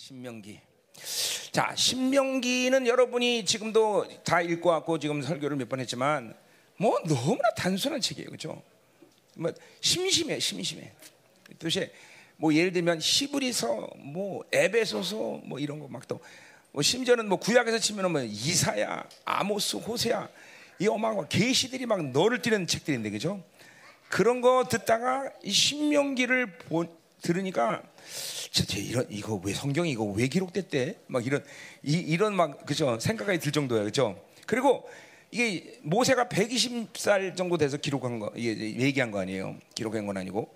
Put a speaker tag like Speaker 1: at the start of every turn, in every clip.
Speaker 1: 신명기. 자, 신명기는 여러분이 지금도 다 읽고 왔고 지금 설교를 몇 번 했지만 뭐 너무나 단순한 책이에요. 그죠? 뭐 심심해, 심심해. 도대체 뭐 예를 들면 히브리서, 뭐 에베소서 뭐 이런 거 막 또 뭐 심지어는 뭐 구약에서 치면은 뭐 이사야, 아모스, 호세야 이 어마어마한 계시들이 막 너를 띠는 책들인데 그죠? 그런 거 듣다가 이 신명기를 보, 들으니까 진짜 이런 이거 왜 성경이 이거 왜 기록됐대? 막 이런 이, 이런 막 그죠 생각이 들 정도야 그죠? 그리고 이게 모세가 120살 정도 돼서 기록한 거 이게 얘기한 거 아니에요? 기록한 건 아니고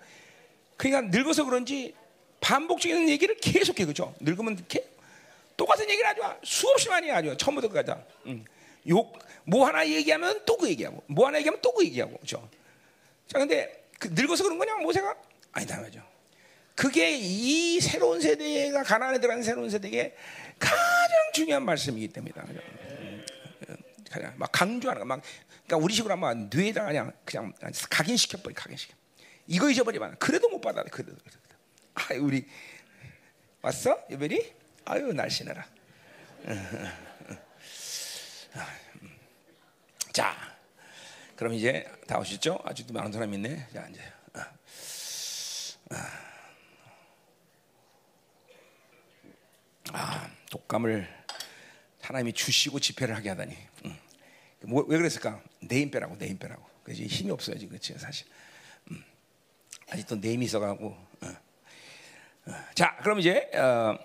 Speaker 1: 그러니까 늙어서 그런지 반복적인 얘기를 계속해 그죠? 늙으면 이렇게 똑같은 얘기를 마 수없이 많이 하죠 처음부터 까지 응. 욕뭐 하나 얘기하면 또 그 얘기하고 뭐 하나 얘기하면 또 그 얘기하고 그죠? 자 근데 그 늙어서 그런 거냐 모세가 아니다 말이죠. 그게 이 새로운 세대가 가난에 들어간 새로운 세대에게 가장 중요한 말씀이기 때문이다. 가장 막 강조하는 거, 막 그러니까 우리 식으로 하면 뇌에다 그냥 그냥 각인시켜 버리, 각인시켜. 이거 잊어버리면 그래도 못 받아, 그래도. 그래도. 아, 우리 왔어, 유별이? 아유 날씬해라. 자, 그럼 이제 다 오셨죠? 아직도 많은 사람 있네. 자 이제. 아, 독감을 하나님이 주시고 집회를 하게 하다니. 응. 뭐, 왜 그랬을까? 내 힘 빼라고, 내 힘 빼라고. 그래서 힘이 없어요, 지금 그치 사실. 음. 아직도 내 힘이 있어가고. 어. 어. 자, 그럼 이제 어,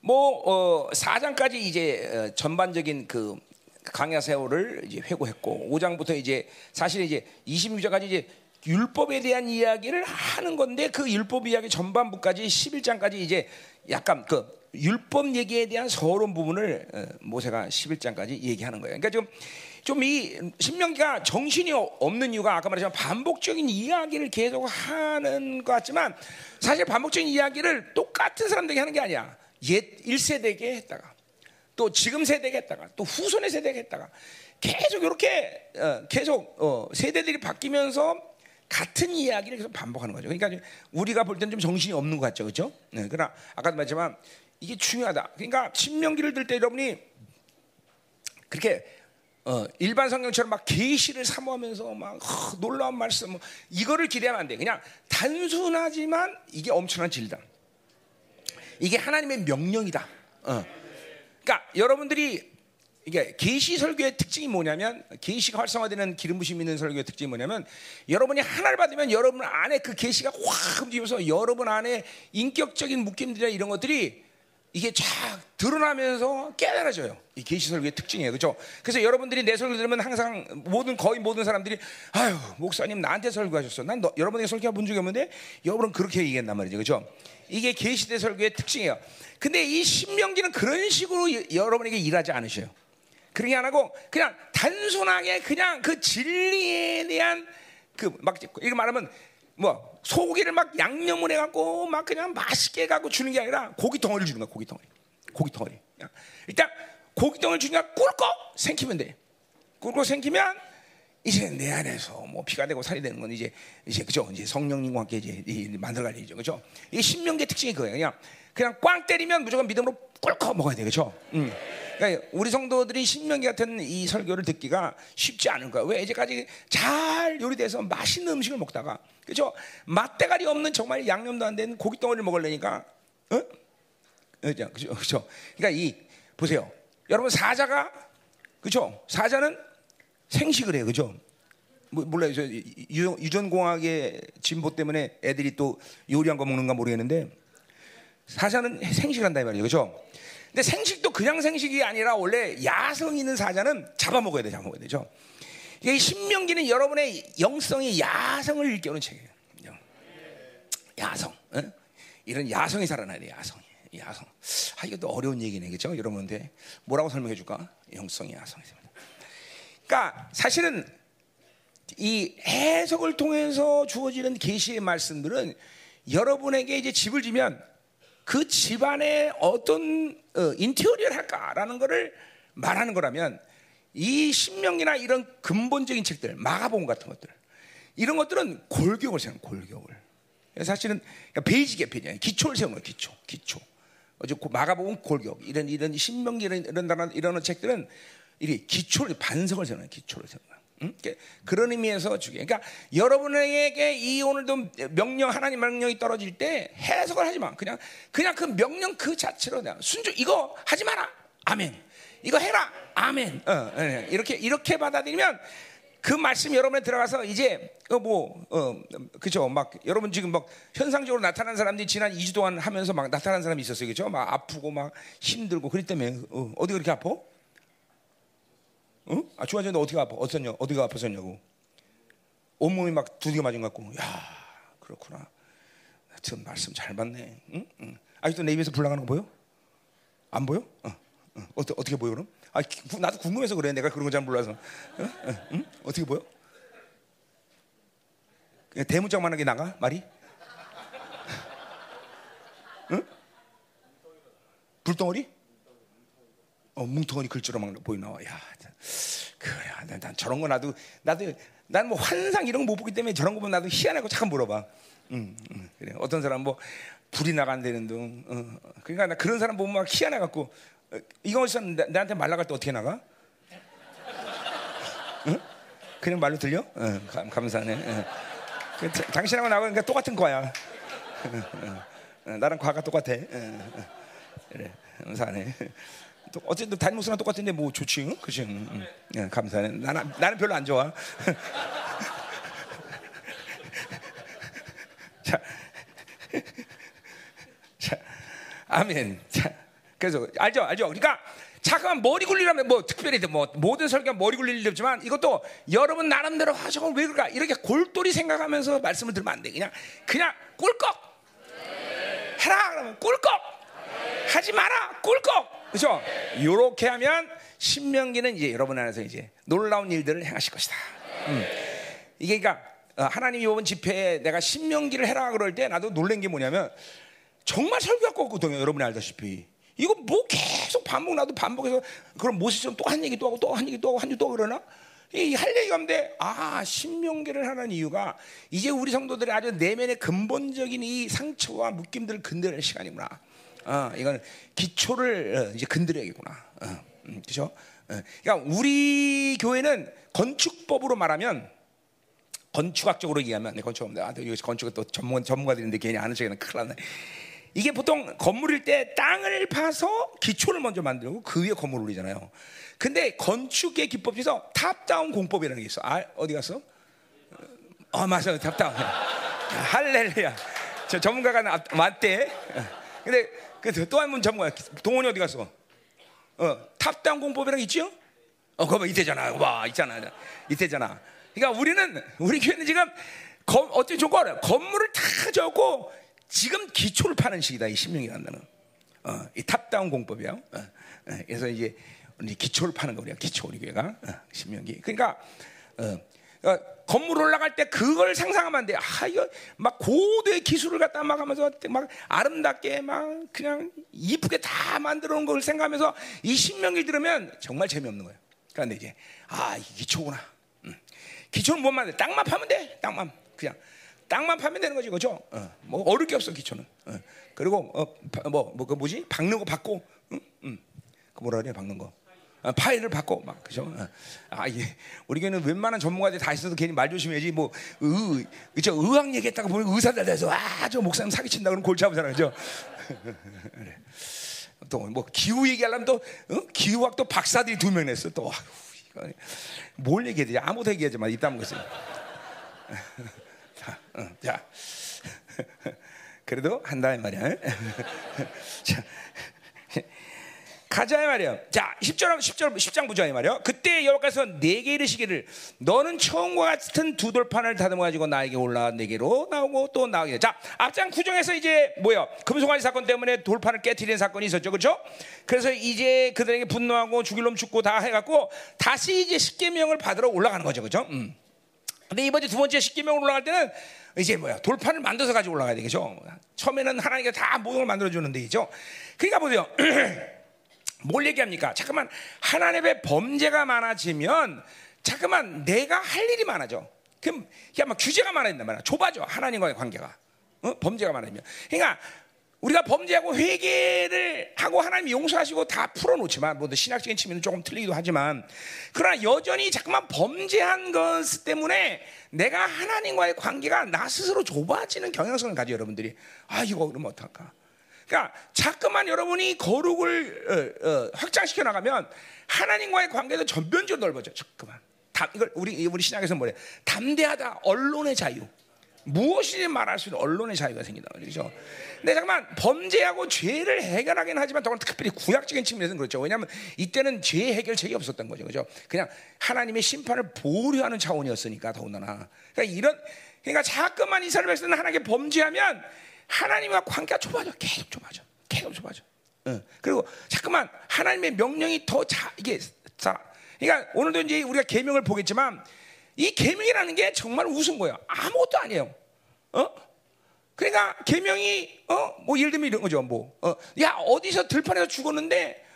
Speaker 1: 뭐 어, 4장까지 이제 어, 전반적인 그 강야 세월을 이제 회고했고 5장부터 이제 사실 이제 26장까지 이제 율법에 대한 이야기를 하는 건데 그 율법 이야기 전반부까지 11장까지 이제 약간 그 율법 얘기에 대한 서론 부분을 어, 모세가 11장까지 얘기하는 거예요. 그러니까 좀좀이 신명기가 정신이 없는 이유가 아까 말했지만 반복적인 이야기를 계속 하는 것 같지만 사실 반복적인 이야기를 똑같은 사람들에게 하는 게 아니야. 옛 1세대에게 했다가 또 지금 세대에게 했다가 또 후손의 세대에게 했다가 계속 이렇게 어, 계속 어, 세대들이 바뀌면서 같은 이야기를 계속 반복하는 거죠. 그러니까 우리가 볼 때는 좀 정신이 없는 것 같죠, 그렇죠? 네, 그러나 아까도 말했지만 이게 중요하다. 그러니까 신명기를 들 때 여러분이 그렇게 어, 일반 성경처럼 막 계시를 사모하면서 막 허, 놀라운 말씀 뭐, 이거를 기대하면 안 돼. 그냥 단순하지만 이게 엄청난 진리다. 이게 하나님의 명령이다. 어. 그러니까 여러분들이 이게 계시 설교의 특징이 뭐냐면 계시가 활성화되는 기름 부심 있는 설교의 특징이 뭐냐면 여러분이 하나를 받으면 여러분 안에 그 계시가 확 움직여서 여러분 안에 인격적인 묶임들이나 이런 것들이 이게 쫙 드러나면서 깨달아져요. 이 계시 설교의 특징이에요. 그렇죠? 그래서 여러분들이 내 설교 들으면 항상 모든 거의 모든 사람들이 아유, 목사님 나한테 설교하셨어. 난 너, 여러분에게 설교해 본 적이 없는데 여러분은 그렇게 얘기했단 말이죠. 그렇죠? 이게 계시대 설교의 특징이에요. 근데 이 신명기는 그런 식으로 여, 여러분에게 일하지 않으셔요. 그렇게 안 하고 그냥 단순하게 그냥 그 진리에 대한 그막 이거 말하면 뭐 소고기를 막 양념을 해갖고 막 그냥 맛있게 갖고 주는 게 아니라 고기 덩어리를 주는 거야 고기 덩어리. 고기 덩어리. 일단 고기 덩어리 주니까 꿀꺽 생기면 돼. 꿀꺽 생기면 이제 내 안에서 뭐 피가 되고 살이 되는 건 이제 이제 그죠? 이제 성령님과 함께 이제 만들어갈 일이죠. 그죠? 이 신명계 특징이 그거예요. 그냥 그냥 꽝 때리면 무조건 믿음으로 꿀꺽 먹어야 돼. 그죠? 음. 그러니까 우리 성도들이 신명기 같은 이 설교를 듣기가 쉽지 않을 거야. 왜 이제까지 잘 요리돼서 맛있는 음식을 먹다가 그죠? 맛대가리 없는 정말 양념도 안 된 고기 덩어리를 먹으려니까 어? 그죠? 그죠? 그죠? 그러니까 이 보세요. 여러분 사자가 그죠? 사자는 생식을 해요. 그죠? 뭐, 몰라요. 저 유전공학의 진보 때문에 애들이 또 요리한 거 먹는가 모르겠는데 사자는 생식한다 이 말이에요. 그죠? 근데 생식도 그냥 생식이 아니라 원래 야성 있는 사자는 잡아먹어야 돼, 잡아먹어야 되죠. 이 신명기는 여러분의 영성의 야성을 일깨우는 책이에요. 야성, 어? 이런 야성이 살아나야 돼, 야성이. 야성. 아, 이것도 어려운 얘기네, 그죠? 여러분한테 뭐라고 설명해 줄까? 영성의 야성이. 그러니까 사실은 이 해석을 통해서 주어지는 계시의 말씀들은 여러분에게 이제 집을 지면 그 집안에 어떤 어, 인테리어를 할까라는 것을 말하는 거라면 이 신명이나 이런 근본적인 책들, 마가복음 같은 것들, 이런 것들은 골격을 세우는 골격을. 사실은 베이지 개편이야. 기초를 세우는 거야, 기초, 기초. 어제 마가복음 골격 이런 이런 신명기 이런 이런 이런, 책들은 이 기초를 반성을 세우는 기초를 세우는. 응? 그런 의미에서 주게. 그러니까 여러분에게 이 오늘도 명령 하나님 명령이 떨어질 때 해석을 하지 마. 그냥 그냥 그 명령 그 자체로 그냥 순종 이거 하지 마라. 아멘. 이거 해라. 아멘. 어, 어, 이렇게 이렇게 받아들이면 그 말씀 여러분에 들어가서 이제 뭐 어, 그죠 막 여러분 지금 막 현상적으로 나타난 사람들이 지난 2주 동안 하면서 막 나타난 사람이 있었어요 그죠 막 아프고 막 힘들고 그랬 때문에 어, 어디 그렇게 아파? 어? 아 주한 전에 어떻게 아파? 어떻냐? 어디가 아팠었냐고 온몸이 막 두드겨 맞은 것 같고 야 그렇구나 하여튼 말씀 잘 받네 응? 응. 아직도 내 입에서 불 나가는 거 보여? 안 보여? 어, 어. 어떻게, 어떻게 보여 그럼? 아, 나도 궁금해서 그래. 내가 그런 거 잘 몰라서. 어? 어? 응? 어떻게 보여? 그냥 대문짝만하게 나가 말이? 응? 불덩어리? 어, 뭉텅어리 글자로 막 보이 나와. 야, 그래. 난, 난 저런 거 나도 나도 난 뭐 환상 이런 거 못 보기 때문에 저런 거 보면 나도 희한하고 잠깐 물어봐. 응, 응, 그래. 어떤 사람 뭐 불이 나간다는 둥. 어, 그러니까 나 그런 사람 보면 막 희한해 갖고 이거 어디서 나한테 말 나갈 때 어떻게 나가? 응? 그냥 말로 들려? 응, 감, 사하네 응. 그, 당신하고 나하고 똑같은 거야. 나랑 과가 똑같아. 그래, 감사하네. 어쨌든 다른 목사랑 똑같은데 뭐 좋지, 응? 그지? 응, 응. 감사하네. 나는 나는 별로 안 좋아. 자, 자, 아멘. 자. 그래서 알죠, 알죠. 그러니까 잠깐만 머리 굴리라면 뭐 특별히 뭐 모든 설교 머리 굴릴 일 없지만 이것도 여러분 나름대로 아 저걸 왜 그럴까 이렇게 골똘히 생각하면서 말씀을 들으면 안 돼. 그냥 그냥 꿀꺽 해라 그러면 꿀꺽 하지 마라 꿀꺽 그렇죠? 이렇게 하면 신명기는 이제 여러분 안에서 이제 놀라운 일들을 행하실 것이다. 음. 이게 그러니까 어, 하나님이 이번 집회에 내가 신명기를 해라 그럴 때 나도 놀란 게 뭐냐면 정말 설교할 거 없거든요. 여러분이 알다시피. 이거 뭐 계속 반복 나도 반복해서 그럼 모세처럼 또 한 얘기 또 하고 또 한 얘기 또 하고 한 얘기 또 그러나? 이 할 얘기가 없는데 아 신명계를 하는 이유가 이제 우리 성도들의 아주 내면의 근본적인 이 상처와 묶임들을 건드릴 시간이구나. 어, 이건 기초를 어, 이제 건드려야겠구나. 어, 음, 그렇죠? 어, 그러니까 우리 교회는 건축법으로 말하면 건축학적으로 얘기하면 네, 건축업입니다. 아, 건축은 또 전문 전문가들인데 괜히 아는 척에는 큰일 났네. 이게 보통 건물일 때 땅을 파서 기초를 먼저 만들고 그 위에 건물을 올리잖아요. 근데 건축의 기법 중에서 top-down 공법이라는 게 있어. 아, 어디 갔어? 어, 맞아. top-down. 할렐루야. 저 전문가가 맞대. 근데 그 또한 분 전문가 동원이 어디 갔어? 어, 탑다운 공법이라는 게 있죠? 어, 그거 이때잖아. 와, 있잖아. 이때잖아. 그러니까 우리는 우리 교회는 지금 어떤 조건 건물을 다 적고 지금 기초를 파는 시기다 이 신명이 간다는 어, 이 탑다운 공법이야. 어, 어, 그래서 이제 기초를 파는 거 우리가 기초 우리 교회가 어, 신명기. 그러니까 어, 어, 건물 올라갈 때 그걸 상상하면 안 돼. 아 이거 막 고도의 기술을 갖다 막 하면서 막 아름답게 막 그냥 이쁘게 다 만들어 놓은 걸 생각하면서 이 신명기 들으면 정말 재미없는 거예요. 그런데 이제 아 이게 기초구나. 음. 기초는 뭔 말이야? 땅만 파면 돼. 땅만 그냥. 땅만 파면 되는 거지, 그죠? 어, 뭐 어릴 게 없어 기초는. 어. 그리고 어, 뭐뭐 그 뭐지? 박는 거 받고, 응? 응. 그 뭐라 그래, 박는 거. 아, 파일을 받고 막 그죠? 어. 아 예. 우리 교회는 웬만한 전문가들 다 있어도 괜히 말 조심해야지. 뭐 의, 그죠? 의학 얘기했다가 보면 의사들 돼서 아저 목사님 사기친다 그러면 골치 아프잖아, 그죠? 그래. 또뭐 기후 얘기하려면 또 어? 기후학 또 박사들이 두 명 냈어 또. 아휴, 뭘 얘기해야 되지? 아무도 얘기하지 마. 입 다물고 있어. 자, 어, 자. 그래도 한다 이 말이야. 자. 가자 이 말이야. 자, 10절 10절 10장 보자 이 말이야. 그때 여호와께서 내게 이르시기를 너는 처음과 같은 두 돌판을 다듬어 가지고 나에게 올라 내게로 나오고 또 나오게. 자, 앞장 구정에서 이제 뭐야? 금송아지 사건 때문에 돌판을 깨뜨리는 사건이 있었죠. 그렇죠? 그래서 이제 그들에게 분노하고 죽일 놈 죽고 다 해 갖고 다시 이제 십계명을 받으러 올라가는 거죠. 그렇죠? 음. 근데 이번에 두 번째 십계명 올라갈 때는 이제 뭐야 돌판을 만들어서 가지고 올라가야 되겠죠. 처음에는 하나님께 다 모든 걸 만들어 주는데 이죠. 그러니까 보세요. 뭘 얘기합니까? 잠깐만 하나님의 범죄가 많아지면 잠깐만 내가 할 일이 많아져. 그럼 그냥 막 규제가 많아진단 말이야. 좁아져 하나님과의 관계가 어? 범죄가 많아지면. 그러니까 우리가 범죄하고 회개를 하고 하나님 용서하시고 다 풀어놓지만 뭐 신학적인 측면은 조금 틀리기도 하지만 그러나 여전히 자꾸만 범죄한 것 때문에 내가 하나님과의 관계가 나 스스로 좁아지는 경향성을 가져 여러분들이 아 이거 그러면 어떡할까? 그러니까 자꾸만 여러분이 거룩을 어, 어, 확장시켜 나가면 하나님과의 관계도 전면적으로 넓어져. 자꾸만. 담, 이걸 우리 우리 신약에서 뭐래? 담대하다. 언론의 자유. 무엇이든 말할 수 있는 언론의 자유가 생긴다 말이죠. 근데 잠깐만 범죄하고 죄를 해결하긴 하지만 더군 특별히 구약적인 측면에서는 그렇죠. 왜냐하면 이때는 죄 해결책이 없었던 거죠, 그죠? 그냥 하나님의 심판을 보류하는 차원이었으니까 더군다나. 그러니까 이런 그러니까 자꾸만 이스라엘 백성은 하나님께 범죄하면 하나님과 관계가 좁아져, 계속 좁아져, 계속 좁아져. 응. 그리고 자꾸만 하나님의 명령이 더 자, 이게 자, 그러니까 오늘도 이제 우리가 계명을 보겠지만 이 계명이라는 게 정말 우스운 거예요. 아무것도 아니에요. 어? 그러니까 계명이 어 뭐 예를 들면 이런 거죠. 뭐 어, 야 어디서 들판에서 죽었는데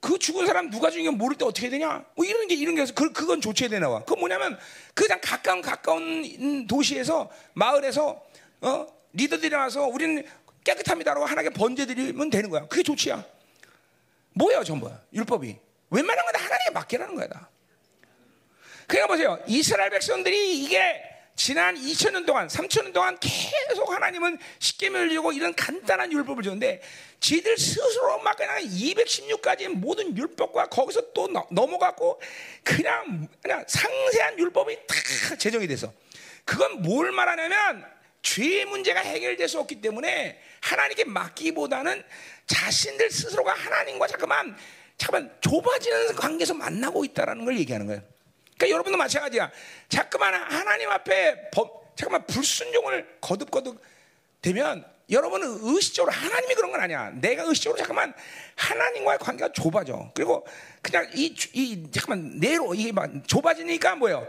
Speaker 1: 그 죽은 사람 누가 죽인 게 모를 때 어떻게 되냐? 뭐 이런 게 이런 게서 그 그건 조치해야 되나 봐. 그 뭐냐면 그냥 가까운 가까운 도시에서 마을에서 어 리더들이 나와서 우리는 깨끗합니다라고 하나님께 번제드리면 되는 거야. 그게 조치야. 뭐야 전부야 율법이. 웬만한 건 하나님께 맡기라는 거야. 다. 그러니까 보세요. 이스라엘 백성들이 이게 지난 2000년 동안, 3000년 동안 계속 하나님은 십계명을 주고 이런 간단한 율법을 줬는데 지들 스스로 막 그냥 216가지 모든 율법과 거기서 또 넘어갔고 그냥, 그냥 상세한 율법이 다 제정이 돼서 그건 뭘 말하냐면 죄의 문제가 해결될 수 없기 때문에 하나님께 맡기보다는 자신들 스스로가 하나님과 잠깐만 잠깐만 좁아지는 관계에서 만나고 있다라는 걸 얘기하는 거예요. 그러니까 여러분도 마찬가지야. 자꾸만 하나님 앞에 법, 잠깐만 불순종을 거듭거듭 되면 여러분은 의식적으로 하나님이 그런 건 아니야. 내가 의식적으로 잠깐만 하나님과의 관계가 좁아져. 그리고 그냥 이, 이 잠깐만 내로 이게 막 좁아지니까 뭐예요?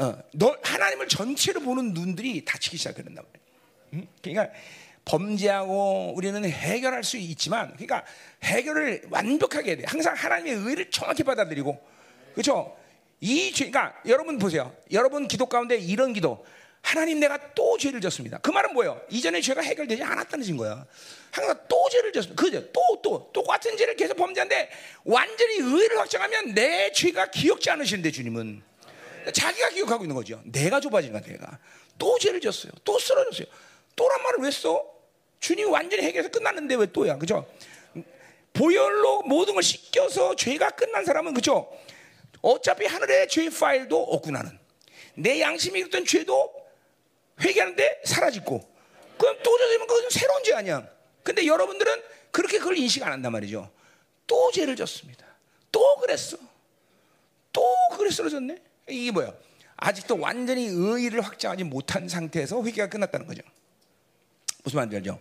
Speaker 1: 어, 너 하나님을 전체로 보는 눈들이 닫히기 시작한단 말이야. 응? 그러니까 범죄하고 우리는 해결할 수 있지만, 그러니까 해결을 완벽하게 해야 돼. 항상 하나님의 의를 정확히 받아들이고, 그렇죠? 이 죄, 그러니까 여러분 보세요. 여러분 기도 가운데 이런 기도. 하나님 내가 또 죄를 졌습니다. 그 말은 뭐예요? 이전에 죄가 해결되지 않았다는 진 거야. 항상 또 죄를 졌습니다. 그죠? 또, 또, 똑같은 죄를 계속 범죄하는데 완전히 의를 확정하면 내 죄가 기억지 않으시는데 주님은. 자기가 기억하고 있는 거죠. 내가 좁아진 거야, 내가. 또 죄를 졌어요. 또 쓰러졌어요. 또란 말을 왜 써? 주님이 완전히 해결해서 끝났는데 왜 또야? 그죠? 보혈로 모든 걸 씻겨서 죄가 끝난 사람은 그죠? 어차피 하늘에 죄 파일도 없고 나는 내 양심이 있던 죄도 회개하는데 사라지고 그럼 또 죄되면 그건 새로운 죄 아니야. 근데 여러분들은 그렇게 그걸 인식 안 한단 말이죠. 또 죄를 졌습니다. 또 그랬어. 또 그래 쓰러졌네. 이게 뭐야? 아직도 완전히 의의를 확장하지 못한 상태에서 회개가 끝났다는 거죠. 무슨 말인지 알죠?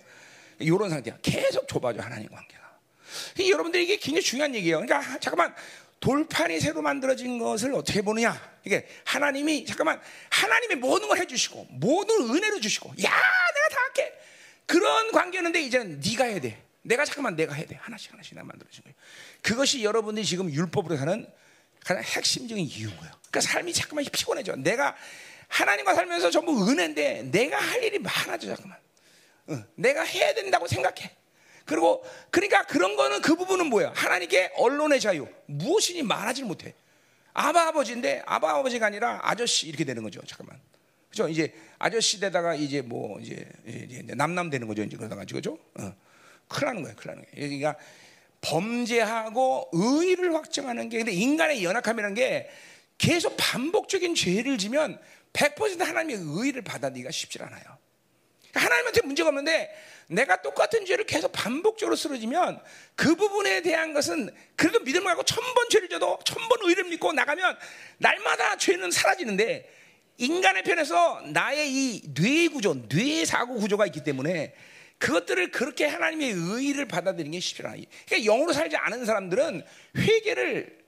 Speaker 1: 이런 상태야. 계속 좁아져 하나님 관계가. 여러분들 이게 굉장히 중요한 얘기예요. 그러니까 잠깐만 돌판이 새로 만들어진 것을 어떻게 보느냐? 이게 하나님이 잠깐만 하나님이 모든 걸 해주시고 모든 은혜를 주시고 야 내가 다 할게 그런 관계였는데 이제는 네가 해야 돼. 내가 잠깐만 내가 해야 돼. 하나씩 하나씩 나 만들어진 거예요. 그것이 여러분들이 지금 율법으로 사는 가장 핵심적인 이유인 거예요. 그러니까 삶이 잠깐만 피곤해져. 내가 하나님과 살면서 전부 은혜인데 내가 할 일이 많아져 잠깐만. 응. 내가 해야 된다고 생각해. 그리고 그러니까 그런 거는 그 부분은 뭐야? 하나님께 언론의 자유 무엇이니 말하지 못해. 아바 아버지인데 아바 아버지가 아니라 아저씨 이렇게 되는 거죠. 잠깐만. 그죠? 이제 아저씨 되다가 이제 뭐 이제, 이제 남남 되는 거죠. 이제 그러다가 그죠? 어. 큰일 나는 거예요. 큰일 나는 거예요. 그러니까 범죄하고 의의를 확정하는 게 근데 인간의 연약함이라는 게 계속 반복적인 죄를 지면 100% 하나님의 의의를 받아들이기가 쉽지 않아요. 하나님한테 문제가 없는데 내가 똑같은 죄를 계속 반복적으로 쓰러지면 그 부분에 대한 것은 그래도 믿음을 갖고 천번 죄를 져도 천번 의를 믿고 나가면 날마다 죄는 사라지는데 인간의 편에서 나의 이 뇌 구조, 뇌 사고 구조가 있기 때문에 그것들을 그렇게 하나님의 의의를 받아들이는 게 쉽지 않아요. 그러니까 영으로 살지 않은 사람들은 회개를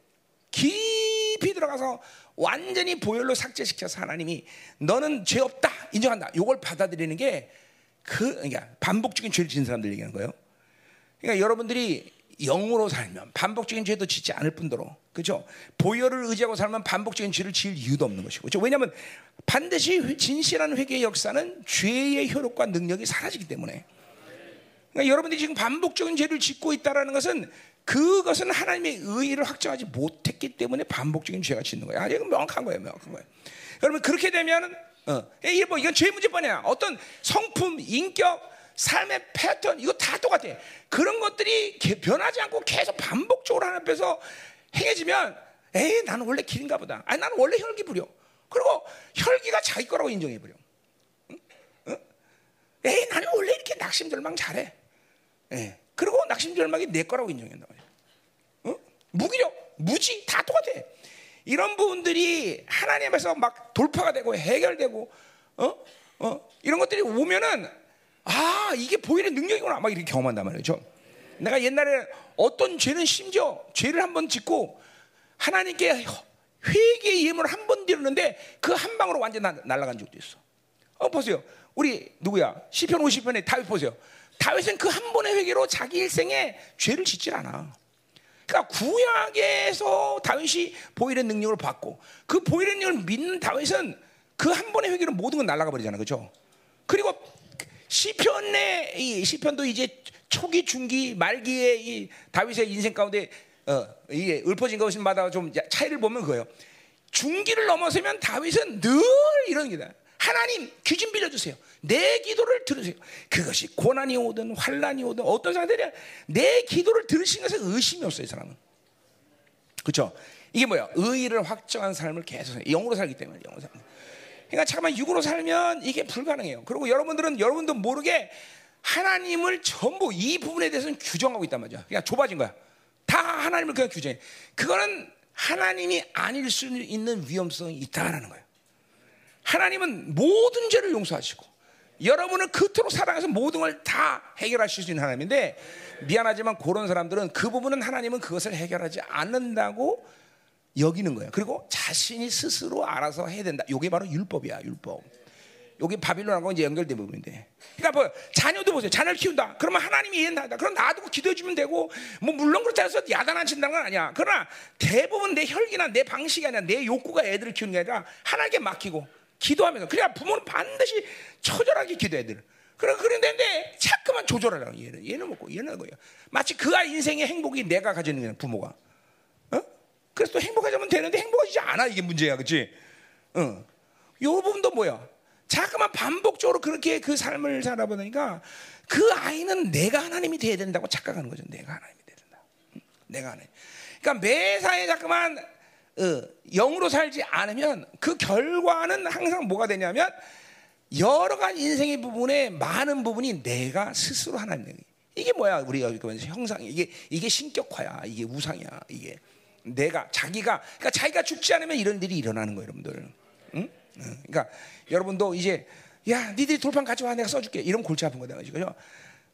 Speaker 1: 깊이 들어가서 완전히 보혈로 삭제시켜서 하나님이 너는 죄 없다 인정한다. 이걸 받아들이는 게 그 그러니까 반복적인 죄를 지은 사람들 얘기하는 거예요. 그러니까 여러분들이 영으로 살면 반복적인 죄도 짓지 않을 뿐더러 그죠? 보혈을 의지하고 살면 반복적인 죄를 지을 이유도 없는 것이고 그죠? 왜냐하면 반드시 진실한 회개의 역사는 죄의 효력과 능력이 사라지기 때문에 그러니까 여러분들이 지금 반복적인 죄를 짓고 있다라는 것은 그것은 하나님의 의의를 확정하지 못했기 때문에 반복적인 죄가 짓는 거야. 아, 이건 명확한 거예요, 명확한 거예요. 여러분 그렇게 되면은 어, 뭐 이건 죄 문제뿐이야. 어떤 성품, 인격, 삶의 패턴 이거 다 똑같아. 그런 것들이 변하지 않고 계속 반복적으로 하나님 앞에서 행해지면 에이 나는 원래 길인가 보다. 아니 나는 원래 혈기 부려. 그리고 혈기가 자기 거라고 인정해 버려. 응? 응? 에이 나는 원래 이렇게 낙심절망 잘해. 예. 그리고 낙심절망이 내 거라고 인정한다. 어? 무기력, 무지 다 똑같아. 이런 부분들이 하나님에서 막 돌파가 되고 해결되고 어? 어? 이런 것들이 오면은 아 이게 보이는 능력이구나 막 이렇게 경험한단 말이죠. 내가 옛날에 어떤 죄는 심지어 죄를 한 번 짓고 하나님께 회개의 예물을 한 번 드렸는데 그 한 방으로 완전 날아간 적도 있어. 어 보세요. 우리 누구야? 시편 50편에 다윗 보세요. 다윗은 그 한 번의 회개로 자기 일생에 죄를 짓질 않아. 그러니까 구약에서 다윗이 보일의 능력을 받고 그 보일의 능력을 믿는 다윗은 그 한 번의 회개로 모든 건 날아가 버리잖아, 그렇죠? 그리고 시편의 이 시편도 이제 초기, 중기, 말기의 이 다윗의 인생 가운데 어, 이게 읊어진 것마다 좀 차이를 보면 그거예요. 중기를 넘어서면 다윗은 늘 이런 게다. 하나님 귀 좀 빌려주세요. 내 기도를 들으세요. 그것이 고난이 오든 환란이 오든 어떤 상태냐 내 기도를 들으신 것에 의심이 없어요. 이 사람은. 그렇죠? 이게 뭐야? 의의를 확정한 삶을 계속 영으로 살기 때문에 영으로 살. 그러니까 잠깐만 육으로 살면 이게 불가능해요. 그리고 여러분들은 여러분도 모르게 하나님을 전부 이 부분에 대해서는 규정하고 있단 말이야. 그냥 좁아진 거야. 다 하나님을 그냥 규정해. 그거는 하나님이 아닐 수 있는 위험성이 있다라는 거예요. 하나님은 모든 죄를 용서하시고 여러분을 그토록 사랑해서 모든 걸 다 해결하실 수 있는 하나님인데 미안하지만 그런 사람들은 그 부분은 하나님은 그것을 해결하지 않는다고 여기는 거예요. 그리고 자신이 스스로 알아서 해야 된다. 이게 바로 율법이야, 율법. 여기 바빌론하고 이제 연결된 부분인데. 그러니까 뭐 자녀도 보세요. 자녀를 키운다. 그러면 하나님이 이해한다. 그럼 놔두고 기도해 주면 되고 뭐 물론 그렇다 해서 야단 안 친다는 건 아니야. 그러나 대부분 내 혈기나 내 방식이 아니라 내 욕구가 애들을 키우는 게 아니라 하나님께 맡기고 기도하면서 그래야 부모는 반드시 처절하게 기도해야 돼. 그래 그런데 자꾸만 조절하라고 얘는 얘는 먹고 얘는 거예요. 마치 그 아이 인생의 행복이 내가 가지는 거야 부모가. 어? 그래서 또 행복하자면 되는데 행복하지 않아 이게 문제야, 그렇지? 어. 요 부분도 뭐야? 자꾸만 반복적으로 그렇게 그 삶을 살아보니까 그 아이는 내가 하나님이 돼야 된다고 착각하는 거죠. 내가 하나님이 돼야 된다. 내가 하나님. 그러니까 매사에 자꾸만 어, 영으로 살지 않으면 그 결과는 항상 뭐가 되냐면 여러 가지 인생의 부분에 많은 부분이 내가 스스로 하나님 이게 뭐야 우리가 형상 이게 이게 신격화야. 이게 우상이야. 이게 내가 자기가. 그러니까 자기가 죽지 않으면 이런 일이 일어나는 거예요 여러분들. 응? 응. 그러니까 여러분도 이제 야 니들이 돌판 가져와 내가 써줄게. 이런 골치 아픈 거다 그죠?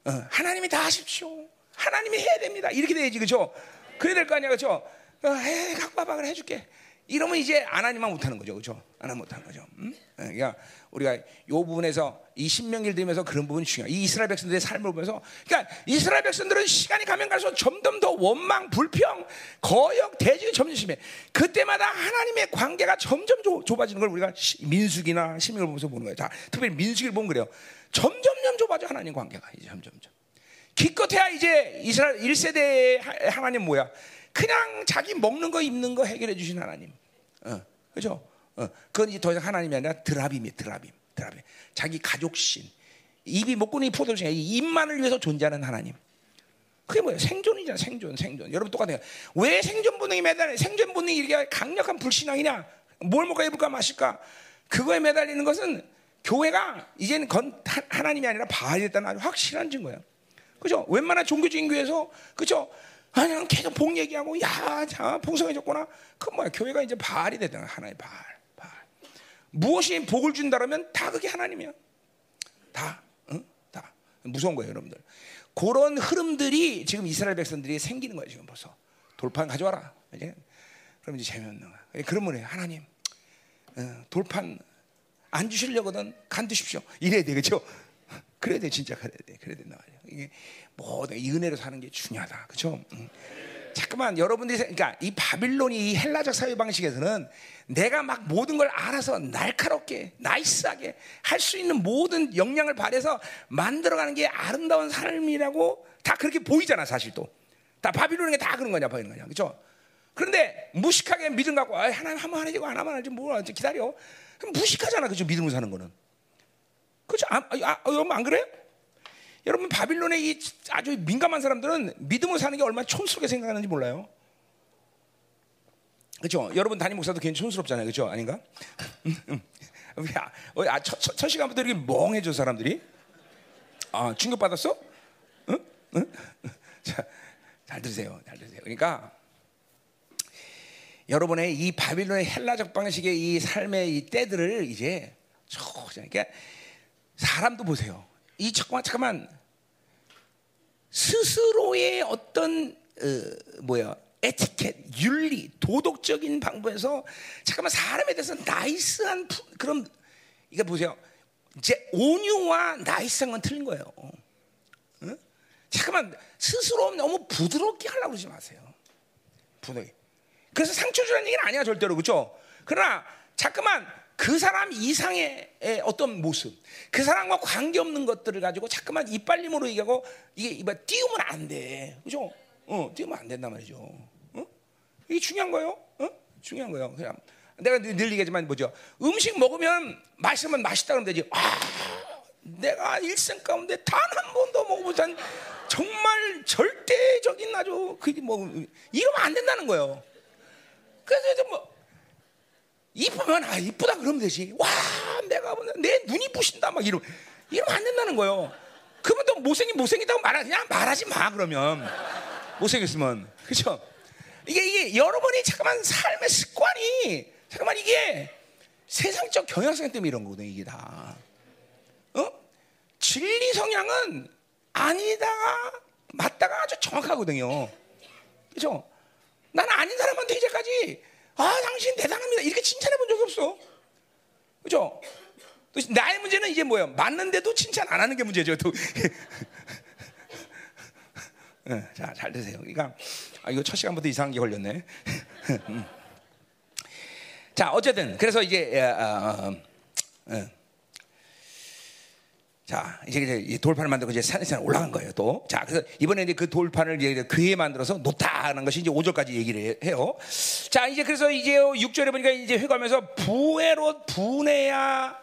Speaker 1: 어, 하나님이 다 하십시오. 하나님이 해야 됩니다. 이렇게 돼야지 그죠? 그래야 될 거 아니야 그죠? 어, 해, 갖고 와봐, 그래, 해줄게. 이러면 이제 아나님만 못하는 거죠, 그렇죠? 하나 못하는 거죠. 음? 그러니까 우리가 이 부분에서 이 신명기를 들으면서 그런 부분이 중요해. 이 이스라엘 백성들의 삶을 보면서, 그러니까 이스라엘 백성들은 시간이 가면 갈수록 점점 더 원망, 불평, 거역, 대적이 점점 심해. 그때마다 하나님의 관계가 점점 좁, 좁아지는 걸 우리가 민숙이나 신명을 보면서 보는 거예요. 자, 특별히 민숙을 보면 그래요. 점점점 좁아져 하나님 관계가 이제 점점점. 기껏해야 이제 이스라엘 1세대 하나님 뭐야? 그냥 자기 먹는 거 입는 거 해결해 주신 하나님. 어, 그죠? 어, 그건 이제 더 이상 하나님이 아니라 드라빔이 드라빔, 드라빔. 자기 가족신. 입이 먹고는 포도주에 입만을 위해서 존재하는 하나님. 그게 뭐예요? 생존이잖아, 생존, 생존. 여러분 똑같아요. 왜 생존 본능이 매달려? 생존 본능이 이렇게 강력한 불신앙이냐? 뭘 먹을까, 입을까, 마실까? 그거에 매달리는 것은 교회가 이제는 건 하나님이 아니라 바알이 됐다는 아주 확실한 증거예요. 그죠? 웬만한 종교적인 교회에서, 그죠? 그냥 계속 복 얘기하고 야, 자, 풍성해졌구나. 그 뭐야? 교회가 이제 바알이 되잖아. 하나의 바알. 바알. 무엇이 복을 준다라면 다 그게 하나님이야. 다. 응? 다. 무서운 거예요, 여러분들. 그런 흐름들이 지금 이스라엘 백성들이 생기는 거예요, 지금 벌써. 돌판 가져와라. 이제 그럼 이제 재미없는 거야. 그러면 하나님 어, 돌판 안 주시려거든 간 두십시오. 이래야 되겠죠. 그래야 돼 진짜 그래야 돼 그래야 된다 말이야. 이게 뭐이 은혜로 사는 게 중요하다. 그렇죠? 음. 잠깐만 여러분들이 생- 그러니까 이 바빌론이 이 헬라적 사회 방식에서는 내가 막 모든 걸 알아서 날카롭게 나이스하게 할 수 있는 모든 역량을 발휘해서 만들어가는 게 아름다운 삶이라고 다 그렇게 보이잖아 사실 또 다 바빌론에 다 그런 거냐 보이는 거냐 그렇죠? 그런데 무식하게 믿음 갖고 아, 하나님 한번 하지 하나만 하지 뭐 기다려 그럼 무식하잖아 그죠 믿음으로 사는 거는 그렇죠? 아, 아, 아, 여러분 안 그래요? 여러분 바빌론의 이 아주 민감한 사람들은 믿음으로 사는 게 얼마나 촌스럽게 생각하는지 몰라요. 그렇죠? 여러분 담임 목사도 괜히 촌스럽잖아요, 그렇죠? 아닌가? 야, 어, 아, 첫, 첫, 첫 시간부터 이렇게 멍해져 사람들이. 아 충격 받았어? 응? 응? 자, 잘 들으세요, 잘 들으세요. 그러니까 여러분의 이 바빌론의 헬라적 방식의 이 삶의 이 때들을 이제 저 그러니까 사람도 보세요. 이 잠깐만 잠깐만 스스로의 어떤 어, 뭐야 에티켓, 윤리, 도덕적인 방법에서 잠깐만 사람에 대해서 나이스한 푸- 그런 이거 보세요. 이제 온유와 나이스한 건 틀린 거예요. 응? 잠깐만 스스로 너무 부드럽게 하려고 그러지 마세요. 부드럽게. 그래서 상처 주라는 얘기는 아니야 절대로 그렇죠. 그러나 잠깐만 그 사람 이상의 의 어떤 모습, 그 사람과 관계 없는 것들을 가지고 잠깐만 이빨림으로 얘기하고 이게 이봐 띄우면 안 돼, 그렇죠? 어, 띄우면 안 된단 말이죠. 어? 이게 중요한 거예요. 어? 중요한 거예요. 그냥 내가 늘, 늘 얘기하지만 뭐죠? 음식 먹으면 맛있으면 맛있다 그러면 되지. 아, 내가 일생 가운데 단 한 번도 먹어보지 않은 정말 절대적인 아주 그게 뭐 이러면 안 된다는 거예요. 그래서 이제 뭐 이쁘면 아 이쁘다 그러면 되지. 와 내가 내 눈이 부신다 막 이러 이러면 안 된다는 거예요. 그러면 또 못생긴 못생기다고 말하지 그냥 말하지 마 그러면 못생겼으면 그렇죠. 이게 이게 여러분이 잠깐만 삶의 습관이 잠깐만 이게 세상적 경향성 때문에 이런 거거든 이게 다. 어? 진리 성향은 아니다가 맞다가 아주 정확하거든요. 그렇죠? 나는 아닌 사람한테 이제까지 아 당신 대단합니다 이렇게 칭찬해 본 적이 없어. 또 나의 문제는 이제 뭐예요? 맞는데도 칭찬 안 하는 게 문제죠. 또. 예, 자, 잘 드세요. 그러니까 아, 이거 첫 시간부터 이상한 게 걸렸네. 음. 자, 어쨌든 그래서 이제 어, 어, 어, 자, 이제 이제 이 돌판을 만들고 이제 산에 산 올라간 거예요, 또. 자, 그래서 이번에 이제 그 돌판을 이제 교회에 만들어서 놓다는 것이 이제 5절까지 얘기를 해요. 자, 이제 그래서 이제 6절에 보니까 이제 회고하면서 부에로 분해야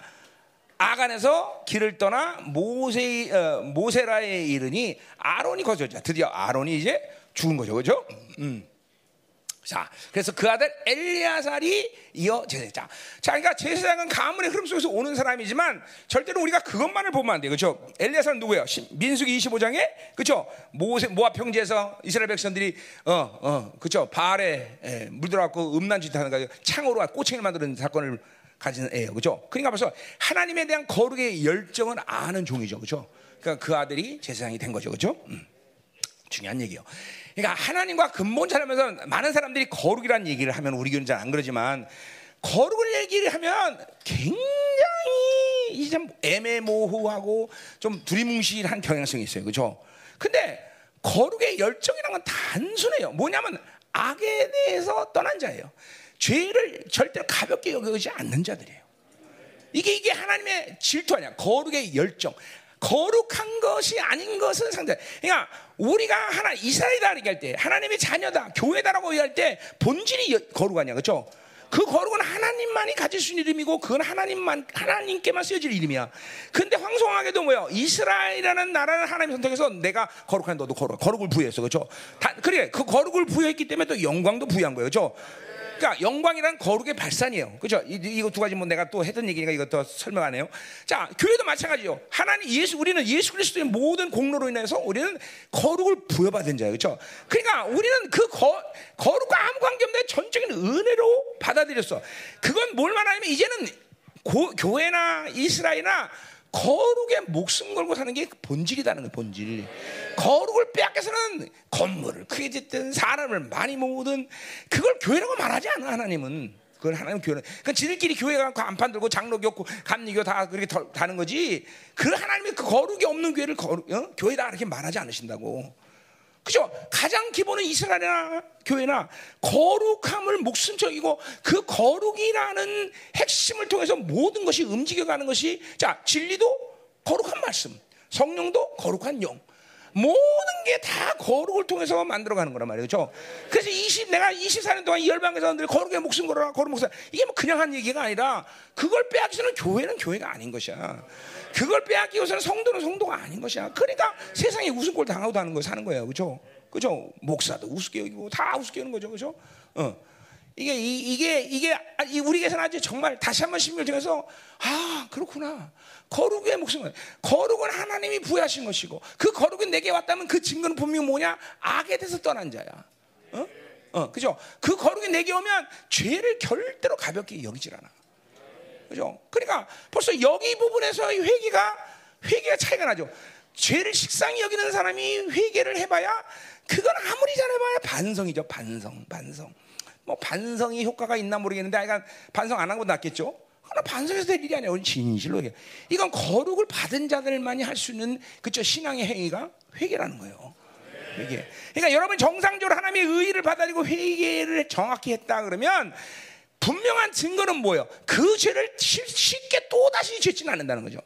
Speaker 1: 아간에서 길을 떠나 모세 어, 모세라에 이르니 아론이 거저자 드디어 아론이 이제 죽은 거죠, 그렇죠? 음. 자, 그래서 그 아들 엘리야살이 이어 제사장. 자, 그러니까 제사장은 가문의 흐름 속에서 오는 사람이지만 절대로 우리가 그것만을 보면 안 돼요. 그렇죠? 엘리야살은 누구예요? 시- 민수기 25장에 그렇죠? 모세 모압 평지에서 이스라엘 백성들이 어, 어, 그렇죠? 바알에 에, 물들어 갖고 음란 짓 하는 거 창으로 꼬챙이를 만드는 사건을 가진 애예요. 그렇죠? 그러니까 벌써 하나님에 대한 거룩의 열정은 아는 종이죠. 그렇죠? 그러니까 그 아들이 제사장이 된 거죠. 그렇죠? 음. 중요한 얘기예요. 그러니까 하나님과 근본 차려면서 많은 사람들이 거룩이라는 얘기를 하면 우리 교회는 잘 안 그러지만 거룩을 얘기를 하면 굉장히 이제 애매모호하고 좀 두리뭉실한 경향성이 있어요. 그렇죠? 근데 거룩의 열정이란 건 단순해요. 뭐냐면 악에 대해서 떠난 자예요. 죄를 절대로 가볍게 여기지 않는 자들이에요. 이게 이게 하나님의 질투 아니야. 거룩의 열정. 거룩한 것이 아닌 것은 상대. 그러니까 우리가 하나 이스라엘이다 얘기할 때 하나님의 자녀다, 교회다라고 얘기할 때 본질이 여- 거룩 아니야, 그렇죠? 그 거룩은 하나님만이 가질 수 있는 이름이고 그건 하나님만 하나님께만 쓰여질 이름이야. 근데 황송하게도 뭐요? 이스라엘이라는 나라를 하나님 선택해서 내가 거룩한 너도 거룩 거룩을 부여했어, 그렇죠? 다, 그래 그 거룩을 부여했기 때문에 또 영광도 부여한 거예요, 그렇죠? 그러니까 영광이란 거룩의 발산이에요. 그죠? 이- 이거 두 가지 뭐 내가 또 했던 얘기니까 더 설명 안 해요. 자, 교회도 마찬가지죠. 하나님 예수 우리는 예수 그리스도의 모든 공로로 인해서 우리는 거룩을 부여받은 자예요. 그렇죠? 그러니까 우리는 그 거, 거룩과 아무 관계 없는 전적인 은혜로 받아들였어. 그건 뭘 말하냐면 이제는 고, 교회나 이스라엘이나 거룩에 목숨 걸고 사는 게 본질이다는 거예요, 본질. 거룩을 빼앗겨서는 건물을 크게 짓든 사람을 많이 모으든 그걸 교회라고 말하지 않아, 하나님은. 그걸 하나님 교회는. 그러니까 지들끼리 교회 가고 안판 들고 장로교 없고 감리교 다 그렇게 더- 다는 거지. 그 하나님의 그 거룩이 없는 교회를 거룩, 어? 교회다 이렇게 말하지 않으신다고. 그죠? 가장 기본은 이스라엘이나 교회나 거룩함을 목숨적이고 그 거룩이라는 핵심을 통해서 모든 것이 움직여가는 것이 자 진리도 거룩한 말씀, 성령도 거룩한 영. 모든 게 다 거룩을 통해서 만들어가는 거란. 그렇죠? 그래서 20, 내가 24년 동안 이 열방에서 늘 거룩의 목숨 걸어라, 거룩 목숨. 이게 뭐 그냥 한 얘기가 아니라 그걸 빼앗기서는 교회는 교회가 아닌 것이야. 그걸 빼앗기고서는 성도는 성도가 아닌 것이야. 그러니까 세상에 웃음꼴 당하고 다는 거 사는 거예요. 그렇죠? 그죠? 목사도 우습게 여기고 다 우습게 여는 거죠. 그죠? 어. 이게 이, 게 이게 우리 계산 아주 정말 다시 한번 신경을 통해서 아 그렇구나 거룩의 목숨은 거룩은 하나님이 부여하신 것이고 그 거룩은 내게 왔다면 그 증거는 분명히 뭐냐 악에 대해서 떠난 자야 어? 어 그죠 그 거룩이 내게 오면 죄를 절대로 가볍게 여기질 않아 그죠 그러니까 벌써 여기 부분에서 회개가 회개가 차이가 나죠 죄를 식상히 여기는 사람이 회개를 해봐야 그건 아무리 잘해봐야 반성이죠 반성 반성 뭐 반성이 효과가 있나 모르겠는데 그러니까 반성 안한 것도 낫겠죠. 그러나 반성해서 될 일이 아니에요. 진실로 이건 거룩을 받은 자들만이 할 수 있는 그죠 신앙의 행위가 회개라는 거예요. 회개. 그러니까 여러분 정상적으로 하나님의 의의를 받아들이고 회개를 정확히 했다 그러면 분명한 증거는 뭐예요? 그 죄를 쉽게 또 다시 짓지는 않는다는 거죠.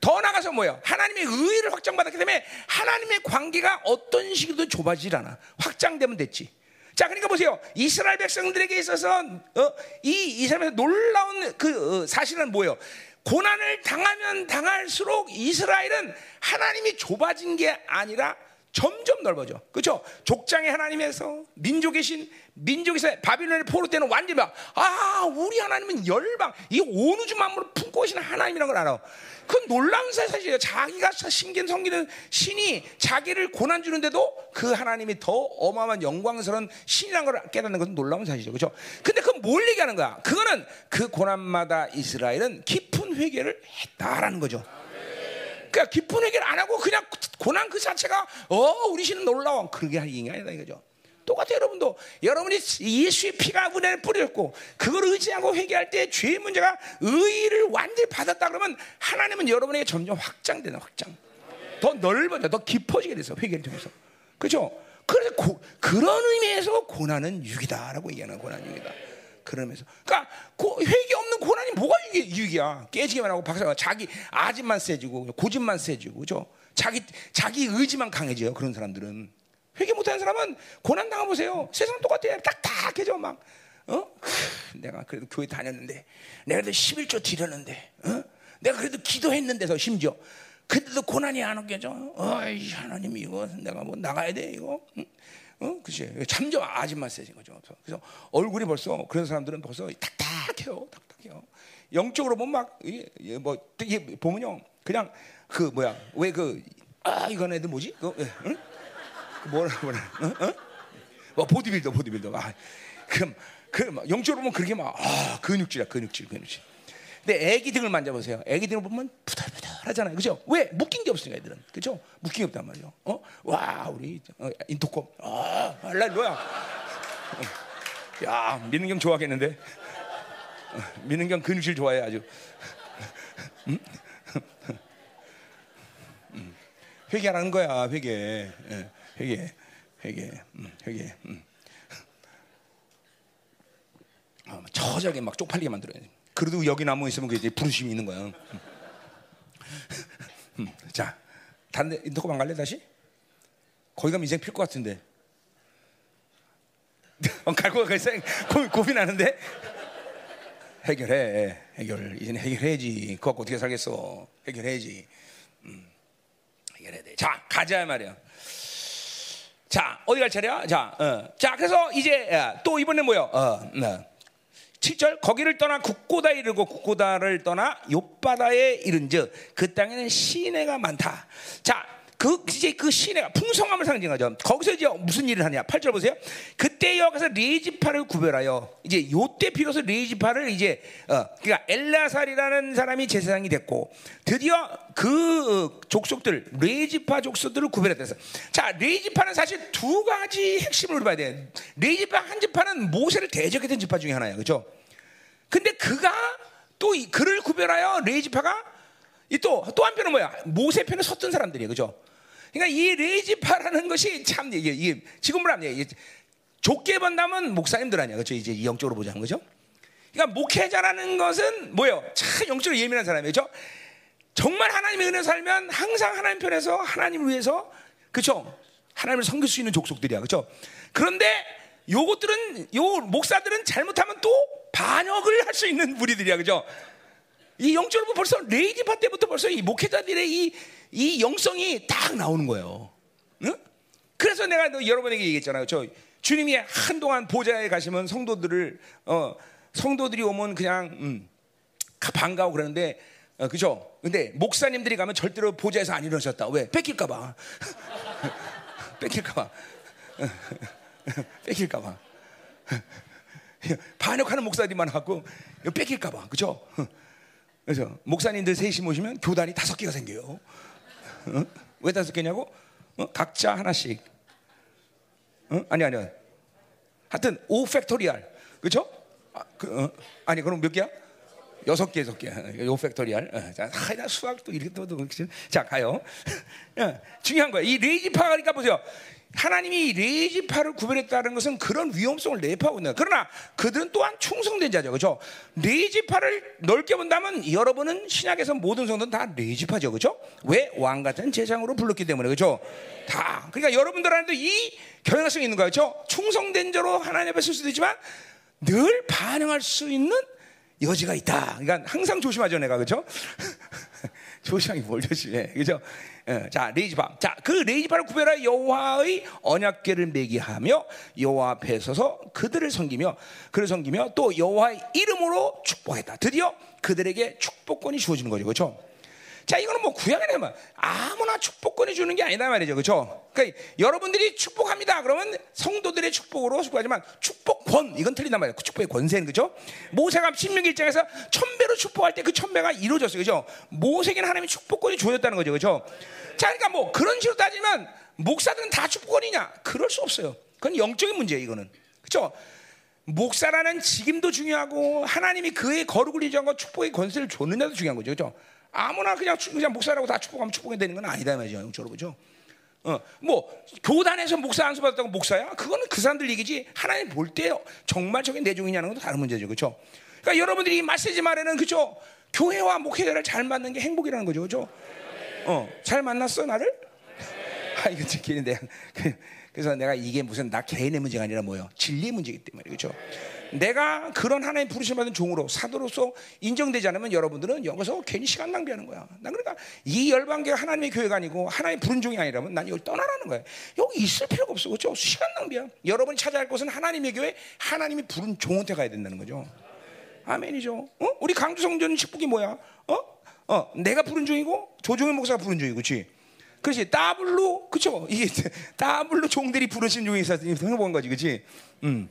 Speaker 1: 더 나가서 뭐예요? 하나님의 의의를 확장받았기 때문에 하나님의 관계가 어떤 식으로도 좁아지질 않아. 확장되면 됐지. 자, 그러니까 보세요. 이스라엘 백성들에게 있어서 어, 이 이스라엘에서 놀라운 그 어, 사실은 뭐예요? 고난을 당하면 당할수록 이스라엘은 하나님이 좁아진 게 아니라 점점 넓어져. 그렇죠? 족장의 하나님에서 민족의 신 민족에서 바빌론의 포로 때는 완전히 막, 아, 우리 하나님은 열방, 이 온 우주 만물을 품고 계시는 하나님이라는 걸 알아. 그건 놀라운 사실이에요. 자기가 신긴 성기는 신이 자기를 고난 주는데도 그 하나님이 더 어마어마한 영광스러운 신이라는 걸 깨닫는 것은 놀라운 사실이죠. 그렇죠? 근데 그건 뭘 얘기하는 거야? 그거는 그 고난마다 이스라엘은 깊은 회개를 했다라는 거죠. 그러니까 깊은 회개를 안 하고 그냥 고난 그 자체가 어 우리 신은 놀라워 그러게 아니다 이거죠. 똑같아요, 여러분도. 여러분이 예수의 피가 은혜를 뿌렸고, 그걸 의지하고 회개할 때 죄의 문제가 의의를 완전히 받았다 그러면 하나님은 여러분에게 점점 확장되는 확장. 더 넓어져, 더 깊어지게 돼서 회개를 통해서. 그죠? 그래서 고, 그런 의미에서 고난은 유익이다라고 얘기하는 고난 유익이다. 그러면서. 그러니까 고, 회개 없는 고난이 뭐가 유익, 이야 깨지기만 하고 박사가 자기 아집만 세지고 고집만 세지고 그죠? 자기 자기 의지만 강해져요. 그런 사람들은. 회개 못하는 사람은 고난 당해 보세요. 세상 똑같아요. 딱딱해져 막. 어? 내가 그래도 교회 다녔는데, 내가 그래도 11조 드렸는데, 어? 내가 그래도 기도했는데서 심지어 그때도 고난이 안 오게죠. 어이 하나님 이거 내가 뭐 나가야 돼 이거. 응? 어? 그치? 참점 아줌마 세진 거죠. 그래서 얼굴이 벌써 그런 사람들은 벌써 딱딱해요, 딱딱해요. 영적으로 보막 뭐 이게 보면요, 그냥 그 뭐야 왜 그 아 이건 애들 뭐지? 그, 응? 뭐라 뭐라 어? 어? 뭐 보디빌더 보디빌더 아 그럼 그 영적으로 보면 그렇게 막 아 근육질이야 근육질 근육질 근데 애기 등을 만져보세요 애기 등을 보면 부들부들하잖아요 그죠 왜 묶인 게 없으니까 애들은 그죠 묶인 게 없단 말이죠 어 와 우리 어, 인토콤 아 어. 야 민은경 좋아하겠는데 어, 민은경 근육질 좋아해 아주 음? 음. 회개하라는 거야 회개 예. 회개, 회개, 음, 회개. 음. 어, 저절하게 막 쪽팔리게 만들어야 돼. 그래도 여기 나무 있으면 그 이제 부르심이 있는 거야. 음. 음. 자, 다른 데 인터콤 안 갈래 다시? 거기 가면 인생 필 것 같은데. 같아. 고민, 고민하는데. 해결해. 해결. 이제는 해결해야지. 그거 갖고 어떻게 살겠어. 해결해야지. 음. 해결해야 돼. 자, 가자 말이야. 자, 어디 갈 차례야? 자, 어. 자, 그래서 이제 또 이번에 뭐요? 어, 어. 7절 거기를 떠나 국고다에 이르고 국고다를 떠나 욥바다에 이른즉 그 땅에는 시내가 많다. 자, 그 이제 그 시내가 풍성함을 상징하죠. 거기서 이제 무슨 일을 하냐? 8절 보세요. 그때 여기서 레지파를 구별하여 이제 요때 비로소 레지파를 이제 어 그러니까 엘르아살이라는 사람이 제사장이 됐고 드디어 그 족속들 레위 지파 족속들을 구별했다. 자, 레위 지파는 사실 두 가지 핵심을 우리 봐야 돼. 레위 지파 한 지파는 모세를 대적했던 지파 중에 하나야. 그렇죠? 근데 그가 또 그를 구별하여 레위 지파가 또또 한편은 뭐야? 모세 편에 섰던 사람들이에요. 그죠? 그러니까 이 레위 지파라는 것이 참 이게, 이게 지금 뭐라 이게 좁게 본다면 목사님들 아니야, 그렇죠? 이제 영적으로 보자는 거죠. 그러니까 목회자라는 것은 뭐요? 참 영적으로 예민한 사람이죠. 정말 하나님의 은혜 살면 항상 하나님 편에서 하나님을 위해서 그렇죠? 하나님을 섬길 수 있는 족속들이야, 그렇죠? 그런데 요것들은 요 목사들은 잘못하면 또 반역을 할 수 있는 무리들이야, 그죠? 이 영적으로 벌써 레이디파 때부터 벌써 이 목회자들의 이, 이 영성이 딱 나오는 거예요. 응? 그래서 내가 여러분에게 얘기했잖아요. 저 주님이 한동안 보좌에 가시면 성도들을 어, 성도들이 오면 그냥 음, 반가워 그러는데 어, 그죠? 근데 목사님들이 가면 절대로 보좌에서 안 일어나셨다. 왜? 뺏길까봐. 뺏길까봐. 뺏길까봐. 반역하는 목사들만 하고 뺏길까봐. 그죠? 그래서 목사님들 셋이 모시면 교단이 다섯 개가 생겨요. 어? 왜 다섯 개냐고? 어? 각자 하나씩. 어? 아니 아니. 하여튼 5 factorial. 그죠? 아, 그, 어? 아니 그럼 몇 개야? 여섯 개, 여섯 개. 요 factorial. 어, 자, 하나 수학도 이렇게 또, 또, 자, 가요. 어, 중요한 거야. 이 레위 지파가 그러니까 보세요. 하나님이 레위 지파를 구별했다는 것은 그런 위험성을 내포하고 있는. 그러나 그들은 또한 충성된 자죠. 그죠? 레위 지파를 넓게 본다면 여러분은 신약에서 모든 성도는 다 레위 지파죠. 그죠? 왜? 왕 같은 제장으로 불렀기 때문에. 그죠? 다. 그러니까 여러분들한테 이 경향성이 있는 거예요. 그죠? 충성된 자로 하나님 앞에 쓸 수도 있지만 늘 반응할 수 있는 여지가 있다. 그러니까 항상 조심하죠, 내가. 그죠? 조심하기 뭘 조심해. 그죠? 예, 자 레이지파. 자그 레이지파를 구별하 여호와의 언약궤를 매기하며 여호와 앞에 서서 그들을 섬기며 그를 섬기며 또 여호와의 이름으로 축복했다. 드디어 그들에게 축복권이 주어지는 거죠, 그렇죠? 자, 이거는 뭐 구약에 내면 아무나 축복권을 주는 게 아니다 말이죠. 그렇죠? 그러니까 여러분들이 축복합니다. 그러면 성도들의 축복으로 축복하지만 축복권 이건 틀린단 말이에요. 그 축복의 권세는 그죠? 모세가 신명 일장에서 천배로 축복할 때 그 천배가 이루어졌어요. 그죠? 모세에게는 하나님이 축복권이 주어졌다는 거죠. 그죠? 자, 그러니까 뭐 그런 식으로 따지면 목사들은 다 축복권이냐? 그럴 수 없어요. 그건 영적인 문제예요, 이거는. 그렇죠? 목사라는 직임도 중요하고 하나님이 그의 거룩을 인정하고 축복의 권세를 줬느냐도 중요한 거죠. 그렇죠? 아무나 그냥 그냥 목사라고 다 축복하면 축복이 되는 건 아니다 말이죠. 영적으로 그죠? 어, 뭐 교단에서 목사 안수 받았다고 목사야? 그거는 그 사람들 얘기지. 하나님 볼 때 정말적인 내종이냐는 건 다른 문제죠, 그렇죠? 그러니까 여러분들이 이 마세지 말에는 그죠? 교회와 목회자를 잘 맞는 게 행복이라는 거죠, 그렇죠? 어, 잘 만났어 나를? 아 이거 지키는데 그래서 내가 이게 무슨 나 개인의 문제가 아니라 뭐요? 진리 문제이기 때문에 그렇죠? 내가 그런 하나님 부르심 받은 종으로 사도로서 인정되지 않으면 여러분들은 여기서 괜히 시간 낭비하는 거야. 난 그러니까 이 열방계가 하나님의 교회가 아니고 하나님 부른 종이 아니라면 난 여기 떠나라는 거야. 여기 있을 필요가 없어. 그렇죠? 시간 낭비야. 여러분이 찾아야 할 곳은 하나님의 교회, 하나님이 부른 종한테 가야 된다는 거죠. 아멘이죠. 어? 우리 강주 성전 식북이 뭐야? 어? 어, 내가 부른 종이고 조종의 목사가 부른 종이고, 그렇지? 그렇지. 더블로, 그쵸? 이게 더블로 종들이 부르신 종이 있어서 해본 거지, 그렇지? 음.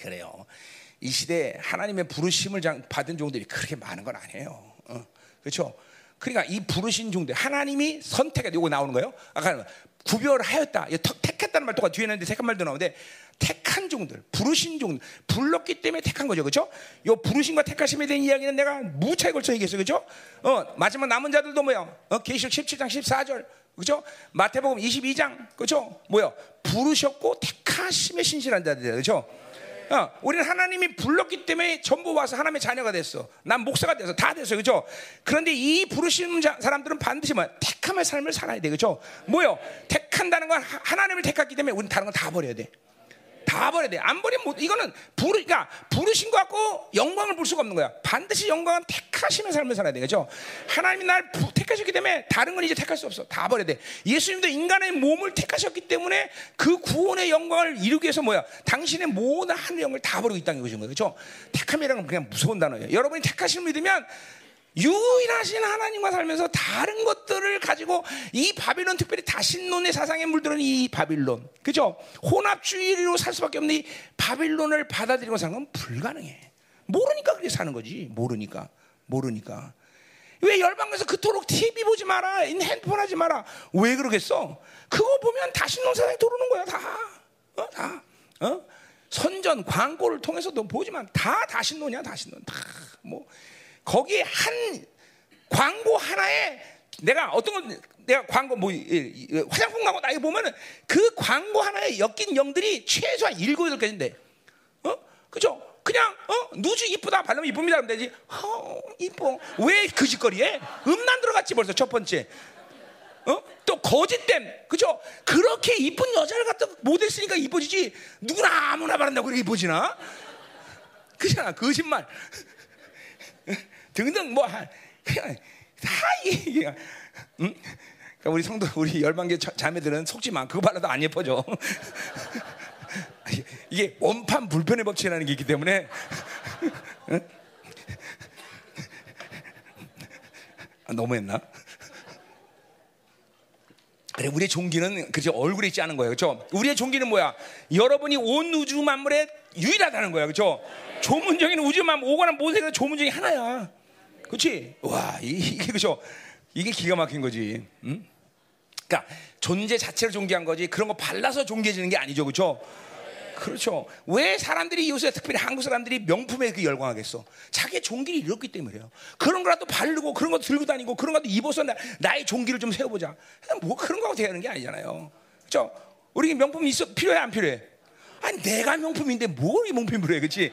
Speaker 1: 그래요. 이 시대에 하나님의 부르심을 받은 종들이 그렇게 많은 건 아니에요. 어, 그렇죠? 그러니까 이 부르신 종들 하나님이 선택해 요거 나오는 거예요. 아까 구별하였다. 택했다는 말 똑같아 뒤에 있는데 택한 말도 나오는데 택한 종들, 부르신 종들, 불렀기 때문에 택한 거죠. 그렇죠? 요 부르심과 택하심에 대한 이야기는 내가 무차에 걸쳐 얘기했어요. 그렇죠? 어, 마지막 남은 자들도 뭐야? 어, 계시록 17장 14절. 그죠? 마태복음 22장. 그죠? 뭐야? 부르셨고 택하심에 신실한 자들이에요. 그죠? 어, 우리는 하나님이 불렀기 때문에 전부 와서 하나님의 자녀가 됐어. 난 목사가 돼서 다 됐어. 그죠? 그런데 이 부르시는 사람들은 반드시 뭐 택함의 삶을 살아야 돼. 그죠? 뭐요? 택한다는 건 하나님을 택했기 때문에 우리는 다른 건 다 버려야 돼. 다 버려야 돼. 안 버리면 못, 이거는 부르, 그러니까 부르신 것 같고 영광을 볼 수가 없는 거야. 반드시 영광은 택하시는 삶을 살아야 되겠죠. 하나님이 날 택하셨기 때문에 다른 건 이제 택할 수 없어. 다 버려야 돼. 예수님도 인간의 몸을 택하셨기 때문에 그 구원의 영광을 이루기 위해서 뭐야? 당신의 모든 하늘 영을 다 버리고 이 땅에 거예요. 그렇죠? 택함이라는 건 그냥 무서운 단어예요. 여러분이 택하심을 믿으면 유일하신 하나님과 살면서 다른 것들을 가지고 이 바빌론 특별히 다신론의 사상에 물들은 이 바빌론. 그죠? 혼합주의로 살 수밖에 없는 이 바빌론을 받아들이고 사는 건 불가능해. 모르니까 그렇게 사는 거지. 모르니까. 모르니까. 왜 열방에서 그토록 TV 보지 마라 핸드폰 하지 마라. 왜 그러겠어? 그거 보면 다신론 사상이 들어오는 거야 다. 어? 다. 어? 선전 광고를 통해서도 보지만 다 다신론이야 다신론. 다뭐 거기에 한 광고 하나에 내가 어떤 건 내가 광고 뭐 화장품 광고 나이 보면은 그 광고 하나에 엮인 영들이 최소한 일곱 여덟 가지인데, 어, 그죠? 그냥 어 누주 이쁘다 바르면 이쁩니다 그러면 되지. 어 이뻐 왜 그 짓거리에 음란 들어갔지 벌써 첫 번째. 어? 또 거짓됨, 그죠? 그렇게 이쁜 여자를 갖다 쓰니까 이뻐지지. 누구나 아무나 바른다고 그렇게 이뻐지나? 그잖아, 거짓말. 등등 뭐 하- 그냥 다 이게, 응? 그러니까 우리 성도, 우리 열방계 자- 자매들은 속지 마. 그거 발라도 안 예뻐져. 이게 원판 불편의 법칙이라는 게 있기 때문에. 응? 아, 너무했나? 그래 우리의 종기는 그저 얼굴에 있지 않은 거예요, 그렇죠? 우리의 종기는 뭐야? 여러분이 온 우주 만물에 유일하다는 거야, 그렇죠? 조문적인 우주 만물 오거나 모세가 조문적이 하나야, 그렇지? 와 이- 이게 그죠? 이게 기가 막힌 거지. 응? 그러니까 존재 자체를 존귀한 거지 그런 거 발라서 존귀해지는 게 아니죠, 그렇죠? 그렇죠. 왜 사람들이 요새 특별히 한국 사람들이 명품에 그 열광하겠어? 자기의 종기를 잃었기 때문에요. 그런 거라도 바르고 그런 것도 들고 다니고 그런 것도 입어서 나, 나의 종기를 좀 세워보자. 뭐 그런 거하고 되는 게 아니잖아요. 그렇죠? 우리 명품 있어 필요해 안 필요해? 아니 내가 명품인데 뭘이 명품으로 해, 그렇지?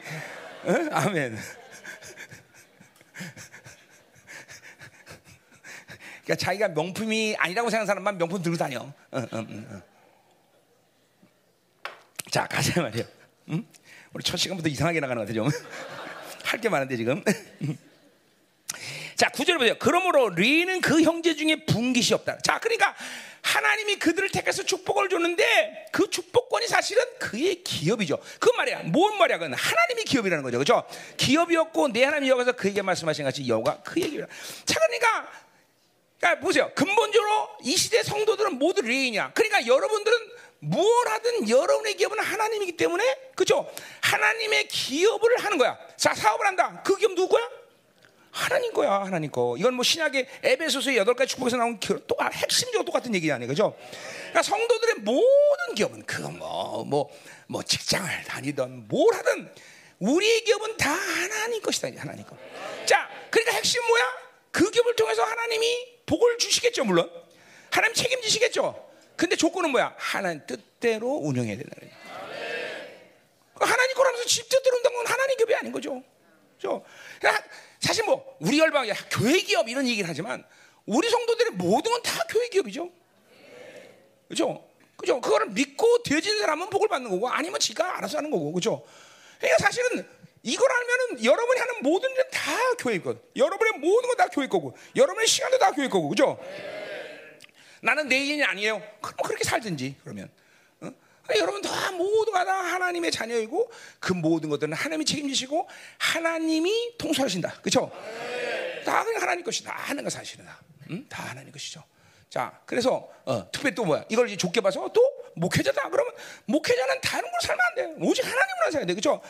Speaker 1: 어? 아멘. 그러니까 자기가 명품이 아니라고 생각하는 사람만 명품 들고 다녀. 어, 어, 어, 어. 자 가자 말이야. 응? 우리 첫 시간부터 이상하게 나가는 것 같아 좀. 할 게 많은데 지금. 자 구절 보세요. 그러므로 리는 그 형제 중에 분깃이 없다. 자 그러니까 하나님이 그들을 택해서 축복을 줬는데 그 축복권이 사실은 그의 기업이죠. 그 말이야. 뭔 말이야? 그건 하나님이 기업이라는 거죠. 그렇죠? 기업이었고 내 하나님 여호와서 그에게 말씀하신 같이 여호가 그의 기업이라. 자 그러니까 그러니까 보세요. 근본적으로 이 시대 성도들은 모두 레인이야. 그러니까 여러분들은 뭘 하든 여러분의 기업은 하나님이기 때문에 그죠? 하나님의 기업을 하는 거야. 자 사업을 한다. 그 기업 누구 거야? 하나님 거야, 하나님 거. 이건 뭐 신약의 에베소서의 여덟 가지 축복에서 나온 기- 또 핵심적으로 똑같은 얘기 아니에요, 그죠? 그러니까 성도들의 모든 기업은 그거 뭐, 뭐, 뭐 직장을 다니든 뭘 하든 우리의 기업은 다 하나님 것이다, 하나님 거. 자, 그러니까 핵심 뭐야? 그 기업을 통해서 하나님이 복을 주시겠죠, 물론. 하나님 책임지시겠죠. 근데 조건은 뭐야? 하나님 뜻대로 운영해야 된다. 그 하나님 거라면서 집 뜻대로 운다는 건 하나님 기업이 아닌 거죠. 그죠? 그러니까 사실 뭐 우리 열방이 교회 기업 이런 얘기를 하지만 우리 성도들의 모든 건 다 교회 기업이죠. 그죠? 그죠? 그거를 믿고 되어진 사람은 복을 받는 거고 아니면 지가 알아서 하는 거고. 그죠? 그러니까 사실은 이걸 알면은 여러분이 하는 모든 일은 다 교회 거든. 여러분의 모든 건 다 교회 거고. 여러분의 시간도 다 교회 거고. 그죠? 나는 내 인이 아니에요. 그럼 그렇게 살든지 그러면. 어? 그러니까 여러분 다 모두가 다 하나님의 자녀이고 그 모든 것들은 하나님이 책임지시고 하나님이 통솔하신다. 그렇죠? 다 그냥 하나님 것이 다. 하는 거 사실은 다. 응? 다 하나님 것이죠. 자, 그래서 어, 특별히 또 뭐야? 이걸 이제 좁게 봐서 또 목회자다. 그러면 목회자는 다른 걸 살면 안 돼. 오직 하나님으로 살아야 돼. 그렇죠?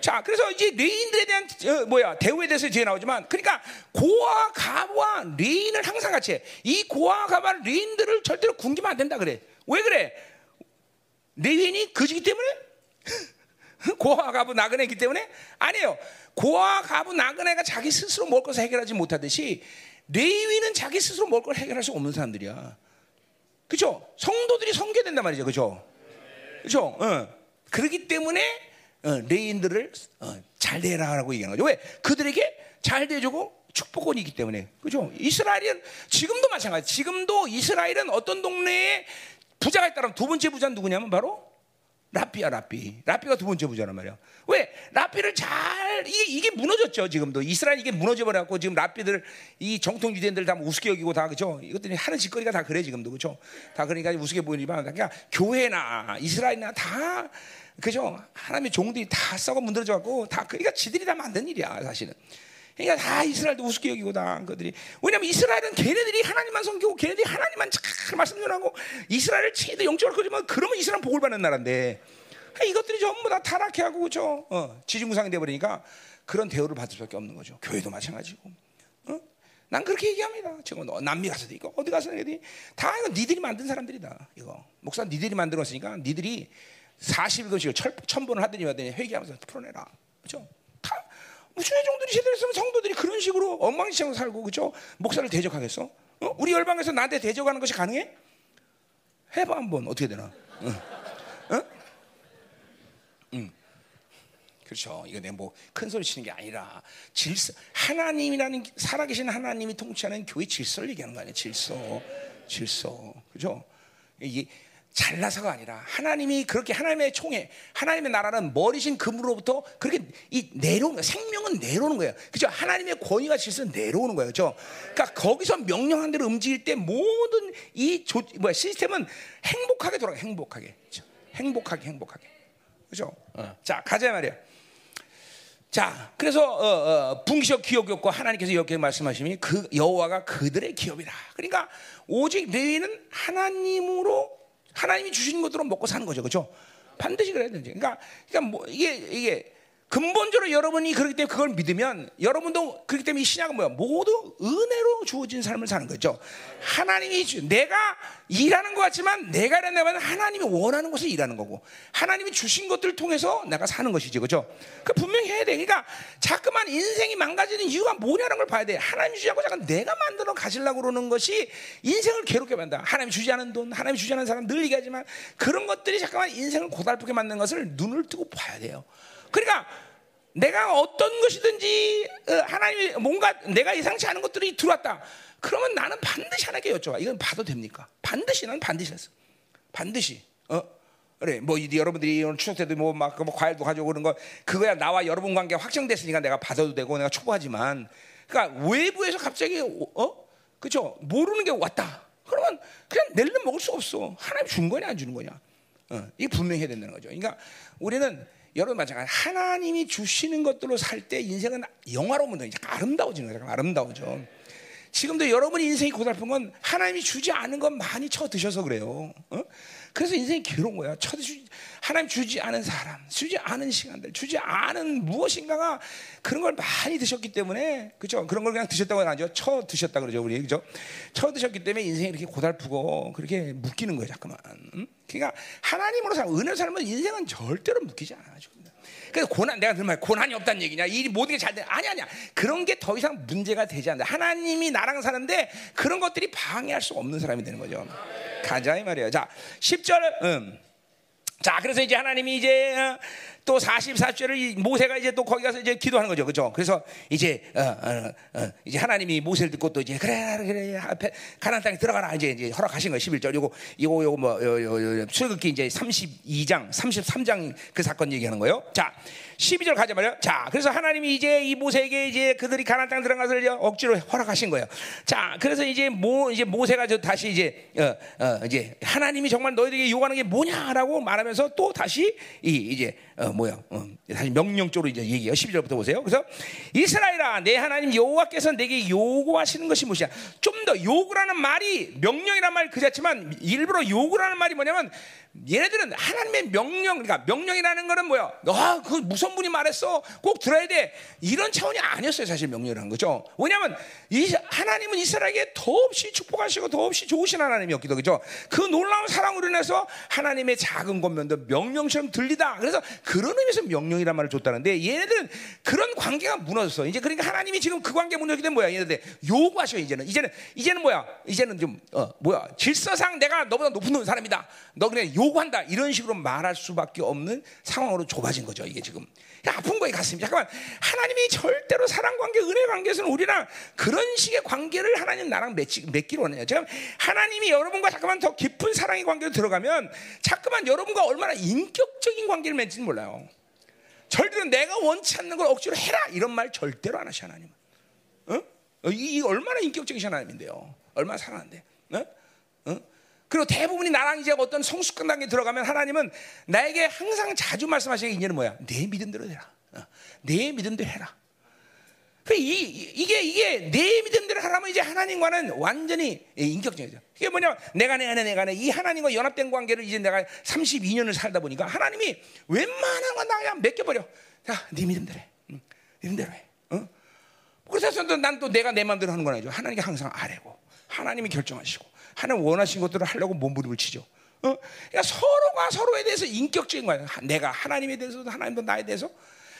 Speaker 1: 자, 그래서 이제 레위인들에 대한 어, 뭐야 대우에 대해서 뒤에 나오지만, 그러니까 고아 과부와 레위인을 항상 같이 해. 이 고아 과부와 레위인들을 절대로 굶기면 안 된다 그래. 왜 그래? 레위인이 그지기 때문에? 고아 과부 나그네이기 때문에 아니에요. 고아 과부 나그네가 자기 스스로 먹을 것을 해결하지 못하듯이 레위는 자기 스스로 먹을 걸 해결할 수 없는 사람들이야. 그렇죠? 성도들이 섬겨야 된단 말이죠. 그렇죠? 그렇죠? 어. 그렇기 때문에 어, 레위인들을 어, 잘 대라라고 얘기하는 거죠. 왜? 그들에게 잘 대주고 축복권이 있기 때문에. 그죠? 이스라엘은 지금도 마찬가지. 지금도 이스라엘은 어떤 동네에 부자가 있다면 두 번째 부자는 누구냐면 바로 라피야 라피. 라피가 두 번째 부자란 말이야. 왜? 라피를 잘 이게 이게 무너졌죠 지금도 이스라엘 이게 무너져 버렸고 지금 라피들 이 정통 유대인들 다 우습게 여기고 다 그죠? 이것들이 하는 짓거리가 다 그래 지금도 그죠? 다 그러니까 우습게 보이지만 그러니까 교회나 이스라엘이나 다 그죠? 하나님의 종들이 다 썩어 문드러져 갖고 다 그러니까 지들이 다 만든 일이야 사실은. 그러니까 다 이스라엘도 우습게 여기고 다 그들이. 왜냐면 이스라엘은 걔네들이 하나님만 섬기고 걔네들이 하나님만 잘 말씀 전하고 이스라엘을 최대 영적으로 그러면 그러면 이스라엘 복을 받는 나라인데. 이것들이 전부 다 타락해 하고 그죠 어, 지중구상이 돼 버리니까 그런 대우를 받을 수밖에 없는 거죠. 교회도 마찬가지고. 어? 난 그렇게 얘기합니다. 지금 너 남미 가서도 이거 어디 가서 애들이 다 이거 니들이 만든 사람들이다 이거. 목사 니들이 만들었으니까 니들이 40일간씩을 천 번을 하더니 하더니 회개하면서 풀어내라. 그죠 다 무슨 종들이 제대로 했으면 성도들이 그런 식으로 엉망진창으로 살고 그죠 목사를 대적하겠어? 어? 우리 열방에서 나한테 대적하는 것이 가능해? 해봐 한번 어떻게 되나? 어? 어? 음. 그렇죠. 이거 내가 뭐 큰 소리 치는 게 아니라 질서. 하나님이라는 살아계신 하나님이 통치하는 교회 질서를 얘기하는 거 아니에요. 질서, 질서. 그죠? 이게 잘나서가 아니라 하나님이 그렇게 하나님의 총회, 하나님의 나라는 머리신 금으로부터 그렇게 이 내려오는. 생명은 내려오는 거예요. 그죠? 하나님의 권위가 질서는 내려오는 거예요. 그죠? 그러니까 거기서 명령한 대로 움직일 때 모든 이 조, 뭐야, 시스템은 행복하게 돌아가, 행복하게. 그죠? 행복하게, 행복하게. 그죠? 어. 자, 가자 말이야. 자, 그래서 어, 어, 분기적 기업이었고 하나님께서 이렇게 말씀하시니 그 여호와가 그들의 기업이라. 그러니까 오직 너희는 하나님으로 하나님이 주신 것들로 먹고 사는 거죠, 그렇죠? 반드시 그래야 되지. 그러니까, 그러니까 뭐 이게 이게 근본적으로 여러분이 그렇기 때문에 그걸 믿으면 여러분도 그렇기 때문에 이 신약은 뭐야? 모두 은혜로 주어진 삶을 사는 거죠. 하나님이 주, 내가 일하는 것 같지만 내가 일하는 하나님이 원하는 것을 일하는 거고 하나님이 주신 것들을 통해서 내가 사는 것이지, 그죠? 그 분명히 해야 돼. 그러니까 자꾸만 인생이 망가지는 이유가 뭐냐는 걸 봐야 돼. 하나님이 주지 않고 잠깐 내가 만들어 가지려고 그러는 것이 인생을 괴롭게 만다. 하나님이 주지 않은 돈, 하나님이 주지 않은 사람 늘 얘기하지만 그런 것들이 잠깐만 인생을 고달프게 만드는 것을 눈을 뜨고 봐야 돼요. 그러니까 내가 어떤 것이든지 어, 하나님이 뭔가 내가 예상치 않은 것들이 들어왔다. 그러면 나는 반드시 하나님께 여쭤봐. 이건 봐도 됩니까? 반드시 나는 반드시 했어. 반드시. 어? 그래. 뭐 여러분들이 오늘 추석 때도 뭐막 뭐 과일도 가져오고 그런 거 그거야 나와 여러분 관계 확정됐으니까 내가 받아도 되고 내가 축복하지만 그러니까 외부에서 갑자기 어? 그죠? 모르는 게 왔다. 그러면 그냥 낼름 먹을 수 없어. 하나님 준 거냐 안 주는 거냐? 어, 이게 분명히 해야 된다는 거죠. 그러니까 우리는 여러분 마찬가지 하나님이 주시는 것들로 살 때 인생은 영화로운 거 아름다워지는 거예요. 아름다워져. 지금도 여러분 인생이 고달픈 건 하나님이 주지 않은 건 많이 쳐 드셔서 그래요. 어? 그래서 인생이 괴로운 거야. 쳐 드시 하나님 주지 않은 사람, 주지 않은 시간들, 주지 않은 무엇인가가 그런 걸 많이 드셨기 때문에 그죠? 그런 걸 그냥 드셨다고 하죠. 쳐 드셨다 그러죠, 우리 그죠? 쳐 드셨기 때문에 인생이 이렇게 고달프고 그렇게 묶이는 거예요, 자꾸만. 응? 그러니까 하나님으로 살 은혜 살면 인생은 절대로 묶이지 않아요. 그래서 고난 내가 들말 고난이 없다는 얘기냐? 이 모든 게 잘 돼. 아니 아니야. 그런 게 더 이상 문제가 되지 않는다. 하나님이 나랑 사는데 그런 것들이 방해할 수 없는 사람이 되는 거죠. 가자 이 말이에요. 자, 10절 음. 자, 그래서 이제 하나님이 이제 어, 또 44절을 모세가 이제 또 거기 가서 이제 기도하는 거죠. 그죠? 그래서 이제 어, 어, 어, 이제 하나님이 모세를 듣고 또 이제 그래 그래 앞에 가나안 땅에 들어가라 이제 이제 허락하신 거예요. 11절 요거 이거 요거 뭐 요, 요, 요, 출애굽기 이제 32장, 33장 그 사건 얘기하는 거예요. 자, 12절 가자 말이요. 자, 그래서 하나님이 이제 이 모세에게 이제 그들이 가나안 땅 들어가서 억지로 허락하신 거예요. 자, 그래서 이제 모 이제 모세가 저 다시 이제 어, 어, 이제 하나님이 정말 너희들에게 요구하는 게 뭐냐라고 말하면서 또 다시 이 이제 어, 뭐야? 어, 다시 명령적으로 이제 얘기해요. 12절부터 보세요. 그래서 이스라엘아, 내 하나님 여호와께서 내게 요구하시는 것이 무엇이야? 좀 더 요구라는 말이 명령이란 말 그자지만 일부러 요구라는 말이 뭐냐면 얘네들은 하나님의 명령, 그러니까 명령이라는 거는 뭐야? 아, 그 무슨 분이 말했어? 꼭 들어야 돼. 이런 차원이 아니었어요, 사실 명령이라는 거죠. 왜냐하면 이 하나님은 이스라엘에게 더없이 축복하시고 더없이 좋으신 하나님이었기도 그죠. 그 놀라운 사랑으로 인해서 하나님의 작은 권면도 명령처럼 들리다. 그래서 그런 의미에서 명령이란 말을 줬다는데 얘네들은 그런 관계가 무너졌어. 이제 그러니까 하나님이 지금 그 관계 무너지게 된 뭐야? 얘네들 요구하셔 이제는 이제는 이제는 뭐야? 이제는 좀 어, 뭐야? 질서상 내가 너보다 높은 사람이다. 너 그냥 요구한다. 이런 식으로 말할 수밖에 없는 상황으로 좁아진 거죠. 이게 지금 아픈 거에 가슴이 잠깐만 하나님이 절대로 사랑 관계, 은혜 관계에서는 우리랑 그런 식의 관계를 하나님 나랑 맺기, 맺기로 원해요. 지금 하나님이 여러분과 잠깐만 더 깊은 사랑의 관계로 들어가면 자꾸만 여러분과 얼마나 인격적인 관계를 맺지는 몰라요. 절대로 내가 원치 않는 걸 억지로 해라 이런 말 절대로 안 하시 하나님은. 어? 이, 이 얼마나 인격적인 하나님인데요. 얼마나 사랑한데. 그리고 대부분이 나랑 이제 어떤 성숙한 단계에 들어가면 하나님은 나에게 항상 자주 말씀하시는 게 이제는 뭐야? 내 믿음대로 해라. 어, 내 믿음대로 해라. 그 이, 이게, 이게 내 믿음대로 하라면 이제 하나님과는 완전히 인격적이죠. 이게 뭐냐? 내가 내 안에 내가 내 이 하나님과 연합된 관계를 이제 내가 32년을 살다 보니까 하나님이 웬만한 건 나 그냥 맡겨 버려. 자, 네 믿음대로 해. 응, 믿음대로 해. 어? 그래서 난 또 내가 내 마음대로 하는 건 아니죠. 하나님이 항상 아래고 하나님이 결정하시고 하나님 원하신 것들을 하려고 몸부림을 치죠. 어? 그러니까 서로가 서로에 대해서 인격적인 거야. 내가 하나님에 대해서도 하나님도 나에 대해서.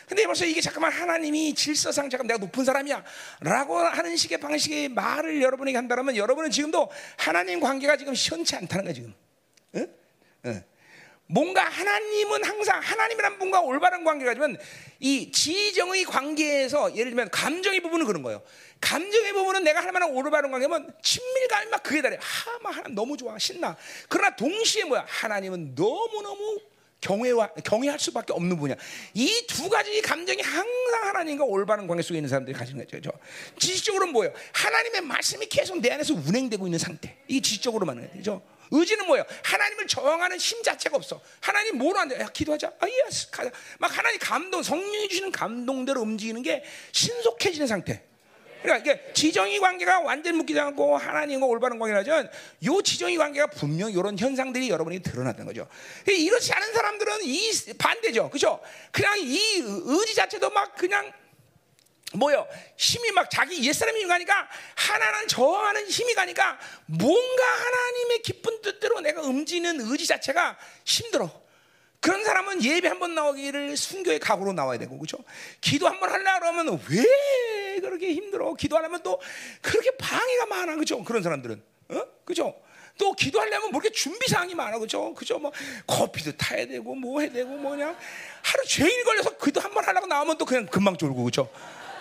Speaker 1: 근데 벌써 이게 잠깐만 하나님이 질서상 잠깐 내가 높은 사람이야라고 하는 식의 방식의 말을 여러분에게 한다면 여러분은 지금도 하나님 관계가 지금 시원치 않다는 거야 지금. 응? 응. 뭔가 하나님은 항상 하나님이란 분과 올바른 관계가 지면 이 지정의 관계에서 예를 들면 감정의 부분은 그런 거예요. 감정의 부분은 내가 할 만한 올바른 관계면 친밀감이 막 그게 달해. 하, 막 하나님 너무 좋아, 신나. 그러나 동시에 뭐야? 하나님은 너무 너무 경외와 경외할 수밖에 없는 분이야. 이 두 가지 감정이 항상 하나님과 올바른 관계 속에 있는 사람들이 가지는 거죠. 지식적으로는 뭐예요? 하나님의 말씀이 계속 내 안에서 운행되고 있는 상태. 이게 지식적으로 말하는 거죠. 의지는 뭐예요? 하나님을 저항하는 힘 자체가 없어. 하나님 뭐로 안 돼? 야, 기도하자. 아, yes. 가자. 막 하나님 감동, 성령이 주시는 감동대로 움직이는 게 신속해지는 상태. 그러니까 이게 지정의 관계가 완전 묶이지 않고 하나님과 올바른 관계라면 요 지정의 관계가 분명 이런 현상들이 여러분이 드러났던 거죠. 이렇지 않은 사람들은 이 반대죠. 그죠? 그냥 이 의지 자체도 막 그냥 뭐요? 힘이 막 자기 옛사람이 가니까 하나는 저항하는 힘이 가니까 뭔가 하나님의 기쁜 뜻대로 내가 움직이는 의지 자체가 힘들어. 그런 사람은 예배 한 번 나오기를 순교의 각오로 나와야 되고 그죠? 기도 한 번 하려 그러면 왜 그렇게 힘들어? 기도 하려면 또 그렇게 방해가 많아 그죠? 그런 사람들은 어? 그죠? 또 기도하려면 뭐 이렇게 준비 사항이 많아 그죠? 그죠? 뭐 커피도 타야 되고 뭐 해야 되고 뭐 그냥 하루 종일 걸려서 기도 한 번 하려고 나오면 또 그냥 금방 졸고 그죠?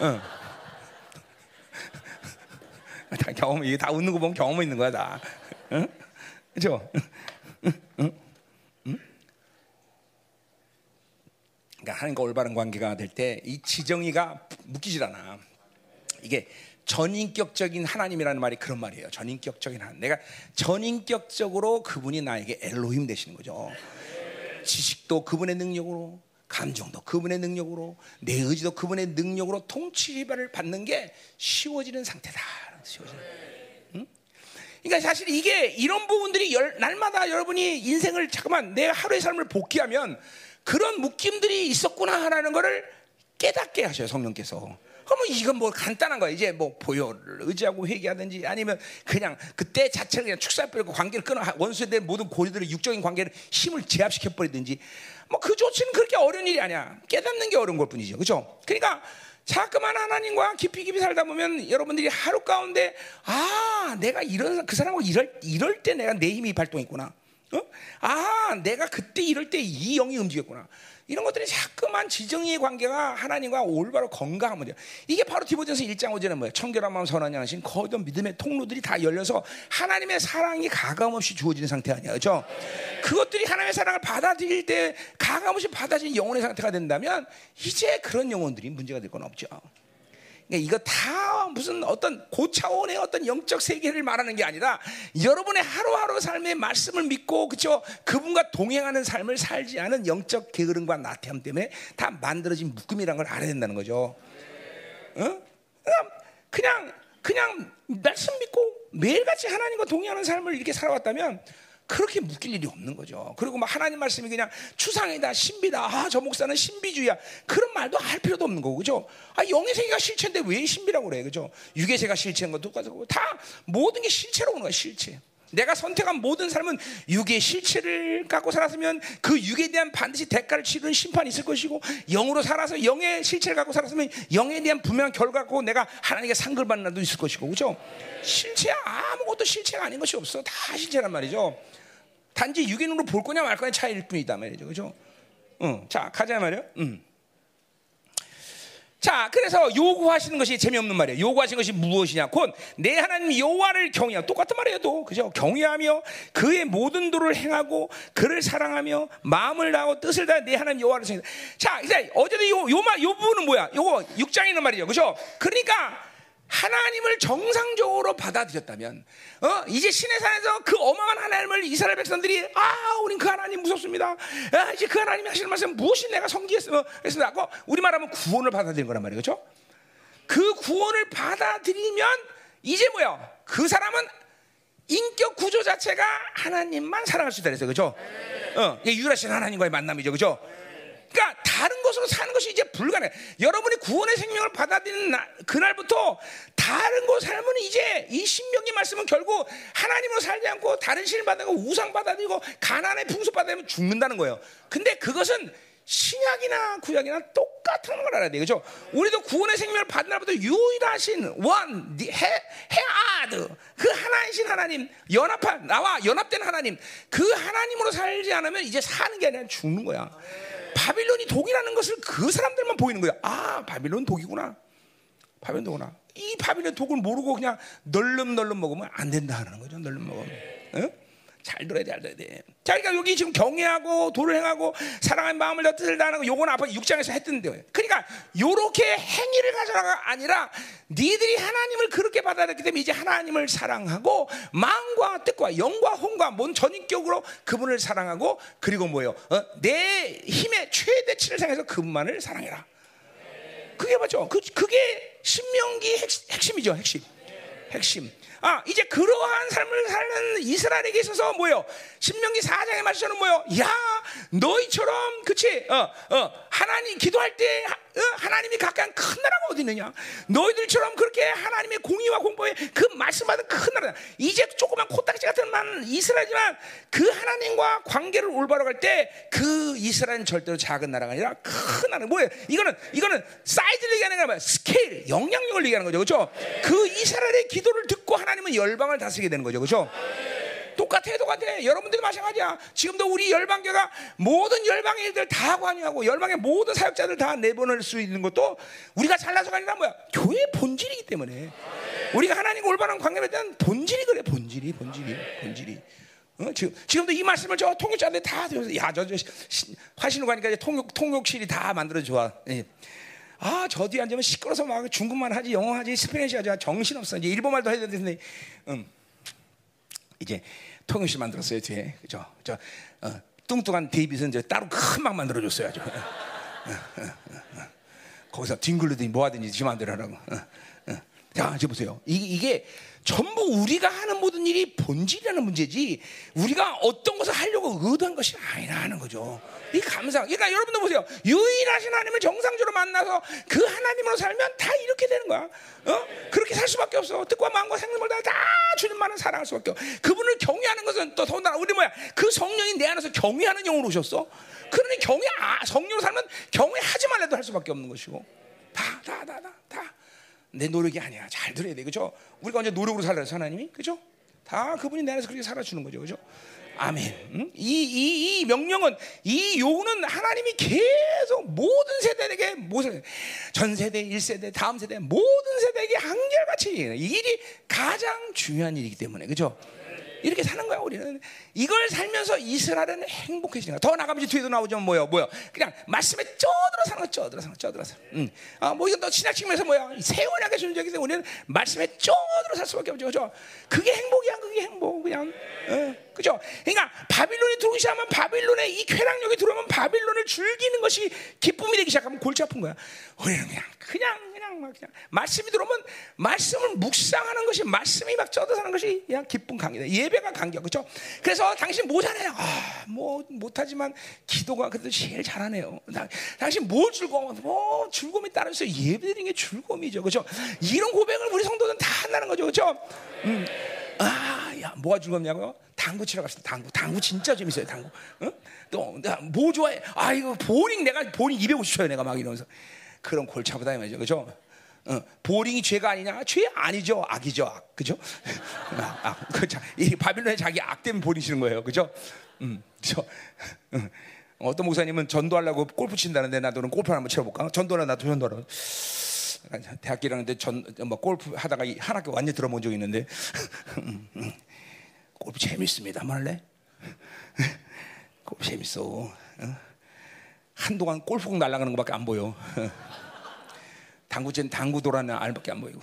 Speaker 1: 응. 다 경험 이게 다 웃는 거 보면 경험 있는 거야 다. 응? 그죠? 응? 그러니까 하나님과 올바른 관계가 될 때 이 지정이가 묶이질 않아. 이게 전인격적인 하나님이라는 말이 그런 말이에요. 전인격적인 하나님. 내가 전인격적으로 그분이 나에게 엘로힘 되시는 거죠. 지식도 그분의 능력으로, 감정도 그분의 능력으로, 내 의지도 그분의 능력으로 통치를 받는 게 쉬워지는 상태다. 쉬워지는. 응? 그러니까 사실 이게 이런 부분들이 열, 날마다 여러분이 인생을 잠깐만 내 하루의 삶을 복귀하면 그런 묶임들이 있었구나라는 것을 깨닫게 하셔요 성령께서. 그러면 이건 뭐 간단한 거야. 이제 뭐 보혈을 의지하고 회개하든지 아니면 그냥 그때 자체를 그냥 축사해버리고 관계를 끊어 원수에 대한 모든 고리들의 육적인 관계를 힘을 제압시켜 버리든지 뭐 그 조치는 그렇게 어려운 일이 아니야. 깨닫는 게 어려운 것 뿐이죠. 그렇죠? 그러니까 자꾸만 하나님과 깊이 깊이 살다 보면 여러분들이 하루 가운데 아 내가 이런 그 사람하고 이럴 이럴 때 내가 내 힘이 발동했구나. 어? 아, 내가 그때 이럴 때 이 영이 움직였구나. 이런 것들이 자꾸만 지정의 관계가 하나님과 올바로 건강한 문제. 이게 바로 디모데서 1장 5절에 뭐예요? 청결한 마음 선한 양심 거듭 믿음의 통로들이 다 열려서 하나님의 사랑이 가감 없이 주어지는 상태 아니야. 그렇죠? 그것들이 하나님의 사랑을 받아들일 때 가감 없이 받아들인 영혼의 상태가 된다면 이제 그런 영혼들이 문제가 될 건 없죠. 그러니까 이거 다 무슨 어떤 고차원의 어떤 영적 세계를 말하는 게 아니라 여러분의 하루하루 삶의 말씀을 믿고 그죠 그분과 동행하는 삶을 살지 않은 영적 게으름과 나태함 때문에 다 만들어진 묶음이라는 걸 알아야 된다는 거죠. 어? 그냥 그냥 말씀 믿고 매일같이 하나님과 동행하는 삶을 이렇게 살아왔다면 그렇게 묶일 일이 없는 거죠. 그리고 막 하나님 말씀이 그냥 추상이다, 신비다. 아, 저 목사는 신비주의야. 그런 말도 할 필요도 없는 거고, 그죠? 아, 영의 세계가 실체인데 왜 신비라고 그래, 그죠? 육의 세계가 실체인 것도 똑같고, 다 모든 게 실체로 오는 거야, 실체. 내가 선택한 모든 삶은 육의 실체를 갖고 살았으면 그 육에 대한 반드시 대가를 치르는 심판이 있을 것이고 영으로 살아서 영의 실체를 갖고 살았으면 영에 대한 분명한 결과 갖고 내가 하나님께 상글 받는 날도 있을 것이고 그죠? 실체 아무것도 실체가 아닌 것이 없어 다 실체란 말이죠. 단지 눈으로 볼 거냐 말 거냐 차이일 뿐이다 말이죠, 그죠? 응, 자 가자 말이요. 음. 자, 그래서 요구하시는 것이 재미없는 말이에요. 요구하시는 것이 무엇이냐? 곧 내 하나님 여호와를 경외하고 똑같은 말이에요, 또 그죠? 경외하며 그의 모든 도를 행하고 그를 사랑하며 마음을 다하고 뜻을 다해 내 하나님 여호와를 생각. 자, 이제 어제도 요요말 요 부분은 뭐야? 요거 6장에 있는 말이죠, 그죠? 그러니까 하나님을 정상적으로 받아들였다면, 어, 이제 신의 산에서 그 어마어마한 하나님을 이스라엘 백성들이, 아, 우린 그 하나님 무섭습니다. 아, 이제 그 하나님이 하시는 말씀 무엇이 내가 성기했습니다. 고 우리 말하면 구원을 받아들인 거란 말이에요. 그죠? 그 구원을 받아들이면, 이제 뭐야? 그 사람은 인격 구조 자체가 하나님만 사랑할 수 있다 그래서 그죠? 어, 유일하신 하나님과의 만남이죠. 그죠? 그러니까 다른 것으로 사는 것이 이제 불가능해. 여러분이 구원의 생명을 받아들이는 날, 그날부터 다른 것 삶은 이제 이 신명기 말씀은 결국 하나님으로 살지 않고 다른 신을 받아고 우상 받아들이고 가난의 풍수 받아들이면 죽는다는 거예요. 근데 그것은 신약이나 구약이나 똑같 똑같은 걸 알아야 돼, 그죠? 우리도 구원의 생명을 받는 날부터 유일하신 원, 해, 해아드 그 하나이신 하나님 연합한 나와 연합된 하나님 그 하나님으로 살지 않으면 이제 사는 게 아니라 죽는 거야. 바빌론이 독이라는 것을 그 사람들만 보이는 거야. 아, 바빌론 독이구나. 바빌론 독구나. 이 바빌론 독을 모르고 그냥 널름널름 먹으면 안 된다는 거죠. 널름 먹으면. 응? 잘 들어야 돼, 잘 들어야 돼. 자, 그러니까 여기 지금 경외하고 도를 행하고 사랑하는 마음을 뜻을 다하는 거 요건 앞에 6장에서 했던데. 그러니까 요렇게 행위를 가져라가 아니라 니들이 하나님을 그렇게 받아들였기 때문에 이제 하나님을 사랑하고 마음과 뜻과 영과 혼과 뭔 전인격으로 그분을 사랑하고 그리고 뭐요? 어? 내 힘의 최대치를 생각해서 그분만을 사랑해라. 그게 맞죠? 그, 그게 신명기 핵, 핵심이죠, 핵심. 핵심. 아, 이제 그러한 삶을 사는 이스라엘에게 있어서 뭐요? 신명기 4장에 말씀하는 뭐요? 야, 너희처럼 그치? 어, 어, 하나님 기도할 때 어? 하나님이 가까운 큰 나라가 어디 있느냐? 너희들처럼 그렇게 하나님의 공의와 공포에 그 말씀받은 큰 나라. 이제 조그만 코딱지 같은 만 이스라엘이지만 그 하나님과 관계를 올바로 갈 때 그 이스라엘은 절대로 작은 나라가 아니라 큰 나라. 뭐예요? 이거는 이거는 사이즈를 얘기하는 게 아니라 스케일, 영향력을 얘기하는 거죠. 그렇죠? 그 이스라엘의 기도를 듣고 하나님은 열방을 다스리게 되는 거죠. 그렇죠? 똑같아, 똑같아. 여러분들도 마찬가지야. 지금도 우리 열방교가 모든 열방의 일들 다 관여하고 열방의 모든 사역자들 다 내보낼 수 있는 것도 우리가 잘나서가 아니라 뭐야? 교회의 본질이기 때문에. 우리가 하나님과 올바른 관계에 대한 본질이 그래, 본질이, 본질이, 본질이. 어? 지금, 지금도 이 말씀을 저 통역자한테 다 드려서, 야, 저, 저, 가니까 이제 통역, 통역실이 다 만들어 좋아. 예. 아, 저 뒤에 앉으면 시끄러서 막 중국말 하지, 영어 하지, Spanish 하지, 정신없어. 이제 일본말도 해야 되는데, 음. 이제 통역실 만들었어요 뒤에 그죠? 저 어, 뚱뚱한 데이빗은 이제 따로 큰 막 만들어줬어요 아주. 어, 어, 어, 거기서 뒹굴르든지 뭐하든지 지 마음대로 하라고. 자, 이제 보세요. 이, 이게 전부 우리가 하는 모든 일이 본질이라는 문제지 우리가 어떤 것을 하려고 의도한 것이 아니라는 거죠. 이 감사. 그러니까 여러분들 보세요. 유일하신 하나님을 정상적으로 만나서 그 하나님으로 살면 다 이렇게 되는 거야. 어? 그렇게 살 수밖에 없어. 뜻과 마음과 생명을 다, 다 주님만을 사랑할 수밖에 없어. 그분을 경외하는 것은 또 더군다나 우리 뭐야? 그 성령이 내 안에서 경외하는 영으로 오셨어. 그러니 경외 아, 성령으로 살면 경외하지 말래도 할 수밖에 없는 것이고. 다 다, 다, 다, 다. 내 노력이 아니야. 잘 들어야 돼. 그죠? 우리가 언제 노력으로 살라서 하나님이? 그죠? 다 그분이 내 안에서 그렇게 살아주는 거죠. 그죠? 아멘. 응? 이, 이, 이 명령은, 이 요구는 하나님이 계속 모든 세대에게, 모든, 전 세대, 1세대, 다음 세대, 모든 세대에게 한결같이 이 일이 가장 중요한 일이기 때문에. 그죠? 이렇게 사는 거야 우리는. 이걸 살면서 이스라엘은 행복해지는 거야. 더 나가면 뒤에도 나오죠 뭐요 뭐요 그냥 말씀에 쪄들어 사는 거 쪄들어 사는 거 쪄들어 사는 음. 아 뭐 이건 더 신약식면서 뭐야 세원약의 존재이기 때문에 우리는 말씀에 쪄들어 살 수밖에 없죠. 그죠? 그게 행복이야 그게 행복 그냥. 어, 그죠? 그러니까 바빌론이 들어오기 시작하면 바빌론의 이 쾌락력이 들어오면 바빌론을 즐기는 것이 기쁨이 되기 시작하면 골치 아픈 거야. 우리는 그냥 그냥 그냥 막 그냥 말씀이 들어오면 말씀을 묵상하는 것이 말씀이 막 쪄들어사는 것이 그냥 기쁨 관계다. 예배가 관계 그렇죠 그래서 당신 뭐 잘해요? 아 뭐 못하지만 기도가 그래도 제일 잘하네요. 나, 당신 뭘 즐거워? 뭐 즐거움이 따라서 예배드리는 게 즐거움이죠. 그렇죠 이런 고백을 우리 성도는 다 한다는 거죠. 그렇죠 음. 아 야 뭐가 즐겁냐고요? 당구 치러 갑시다 당구. 당구 진짜 재밌어요 당구. 어? 또뭐 좋아해? 아 이거 보링 내가 보링 250 쳐요 내가 막 이러면서 그런 골치 아프다 이 말이죠. 그죠? 어, 보링이 죄가 아니냐? 죄 아니죠. 악이죠. 악. 그죠? 아, 악. 그, 자, 이 바빌론에 자기 악 때문에 보리시는 거예요. 그죠? 음, 그죠? 음. 어떤 목사님은 전도하려고 골프 친다는데 나도는 골프 한번 쳐볼까? 전도라 나도 전도라. 대학교 일하는데 전뭐 골프 하다가 한 학교 완전 들어본 적이 있는데 음, 음. 골프 재밌습니다. 할래? 골프 재밌어. 어? 한동안 골프공 날아가는 것밖에 안 보여. 당구젠 당구 돌아는 알밖에 안 보이고.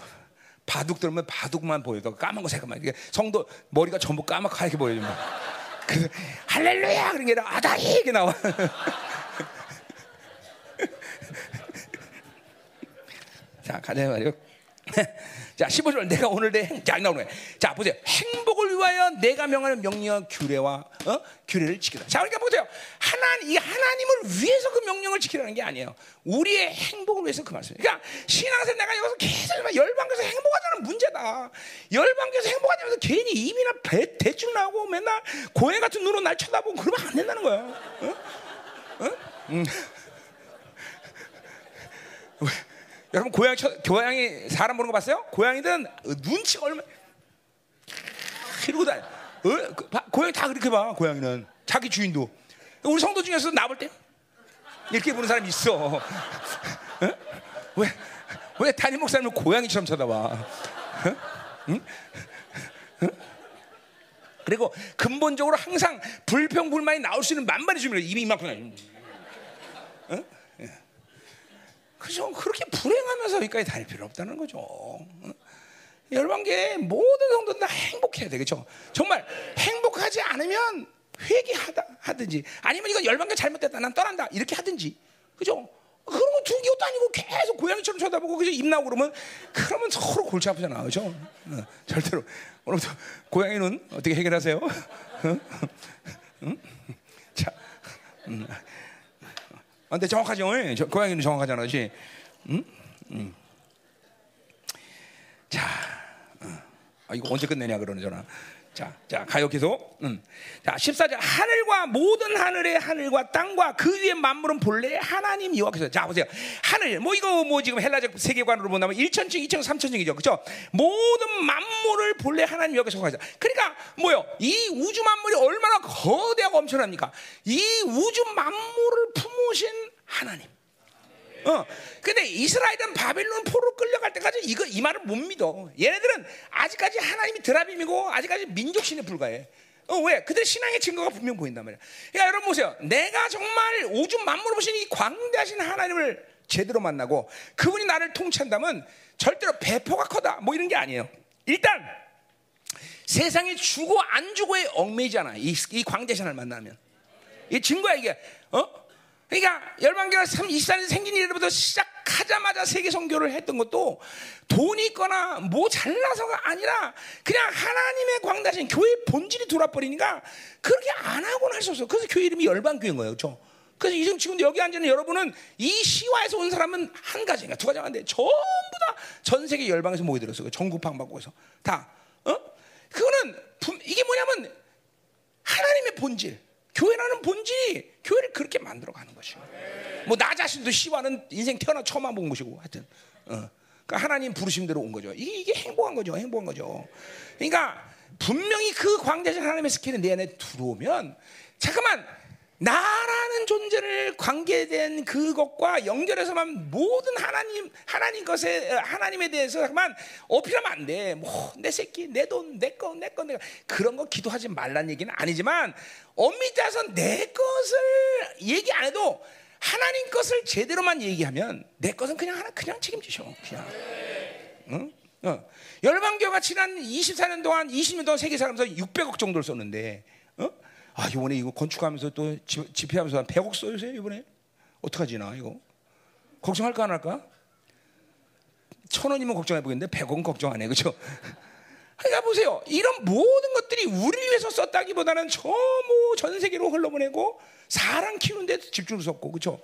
Speaker 1: 바둑 들으면 바둑만 보여도 까만 거 새까만 이게 성도 머리가 전부 까맣게 보여요. 그 할렐루야 그런 게 아니라 아다히 이게 나와. 자 가자 말이요. 자, 15절 내가 오늘 내 행, 자, 나오네. 자, 보세요. 행복을 위하여 내가 명하는 명령 규례와 어? 규례를 지키다. 자, 그러니까 보세요. 하나님, 이 하나님을 위해서 그 명령을 지키라는 게 아니에요. 우리의 행복을 위해서 그 말씀. 그러니까 신앙생활 내가 여기서 계속 열방에서 행복하자는 문제다. 열방에서 행복하자면서 괜히 입이나 배, 대충 나오고 맨날 고해 같은 눈으로 날 쳐다보고 그러면 안 된다는 거야. 어? 어? 음. 여러분 고양이 쳐, 고양이 사람 보는 거 봤어요? 고양이든 눈치가 얼마 이러고 다녀. 어? 그, 봐, 고양이 다 그렇게 봐. 고양이는 자기 주인도. 우리 성도 중에서 나 볼 때 이렇게 보는 사람이 있어. 어? 왜? 왜 담임 목사님을 고양이처럼 쳐다봐? 어? 응? 응? 그리고 근본적으로 항상 불평 불만이 나올 수 있는 만반의 주민을 입이 이만큼 나. 응? 그죠? 그렇게 불행하면서 여기까지 다닐 필요 없다는 거죠. 열방계 모든 성도들 다 행복해야 되겠죠. 정말 행복하지 않으면 회개하다 하든지 아니면 이건 열방계 잘못됐다 난 떠난다 이렇게 하든지 그죠? 그런 거 두기 것도 아니고 계속 고양이처럼 쳐다보고 그죠 입 나오고 그러면 그러면 서로 골치 아프잖아 그죠? 어, 절대로 오늘부터 고양이는 어떻게 해결하세요? 응? 자, 음. 아, 근데 정확하죠. 저, 고양이는 정확하잖아, 그렇지? 응? 응. 자, 어. 아, 이거 언제 끝내냐 그러잖아. 자, 자, 가요 계속. 음. 자, 14절. 하늘과 모든 하늘의 하늘과 땅과 그 위에 만물은 본래 하나님 여호와께서. 자, 보세요. 하늘. 뭐 이거 뭐 지금 헬라적 세계관으로 본다면 1천층, 2천, 3천층이죠. 그렇죠? 모든 만물을 본래 하나님 여호와께서 하자. 그러니까 뭐요? 이 우주 만물이 얼마나 거대하고 엄청납니까? 이 우주 만물을 품으신 하나님. 어. 근데 이스라엘은 바벨론 포로 끌려갈 때까지 이거 이 말을 못 믿어. 얘네들은 아직까지 하나님이 드라빔이고 아직까지 민족신에 불과해. 어, 왜? 그들 신앙의 증거가 분명 보인단 말이야. 그러니까 여러분 보세요. 내가 정말 오줌 만물을 보신 이 광대하신 하나님을 제대로 만나고 그분이 나를 통치한다면 절대로 배포가 커다. 뭐 이런 게 아니에요. 일단 세상에 주고 안 주고의 얽매이잖아. 이, 이 광대신을 만나면. 이 증거야 이게. 어? 그러니까 열방교가 24년 생긴 일부터 시작하자마자 세계 선교를 했던 것도 돈이 있거나 뭐 잘나서가 아니라 그냥 하나님의 광다신 교회 본질이 돌아버리니까 그렇게 안 하고는 할 수 없어. 그래서 교회 이름이 열방교인 거예요. 그렇죠? 그래서 지금 지금 여기 앉는 여러분은 이 시와에서 온 사람은 한 가지인가 두 가지가 안돼. 전부 다 전 세계 열방에서 모여들었어. 전국방 받고서 다. 어? 그거는 이게 뭐냐면 하나님의 본질. 교회라는 본질이 교회를 그렇게 만들어 가는 것이요. 뭐 나 자신도 시와는 인생 태어나 처음 본 것이고 하여튼. 어. 그러니까 하나님 부르심대로 온 거죠. 이게, 이게 행복한 거죠. 행복한 거죠. 그러니까 분명히 그 광대하신 하나님의 스케일이 내 안에 들어오면 잠깐만 나라는 존재를 관계된 그것과 연결해서만 모든 하나님 하나님 것에 하나님에 대해서만 어필하면 안 돼. 뭐 내 새끼, 내 돈, 내 거, 내 거, 내가 그런 거 기도하지 말란 얘기는 아니지만 엄밀히 따서 내 것을 얘기 안 해도 하나님 것을 제대로만 얘기하면 내 것은 그냥 하나 그냥 책임지셔. 그냥. 응? 어. 열방교가 지난 24년 동안 20년 동안 세계 살면서 600억 정도를 썼는데 어? 아 이번에 이거 건축하면서 또 집회하면서 한 100억 써주세요 이번에 어떡하지 나 이거 걱정할까 안 할까? 천 원이면 걱정해 보겠는데 100억은 걱정 안 해 그죠? 그러니까 보세요 이런 모든 것들이 우리를 위해서 썼다기보다는 저뭐전 세계로 흘러보내고 사람 키우는데 집중을 썼고 그죠?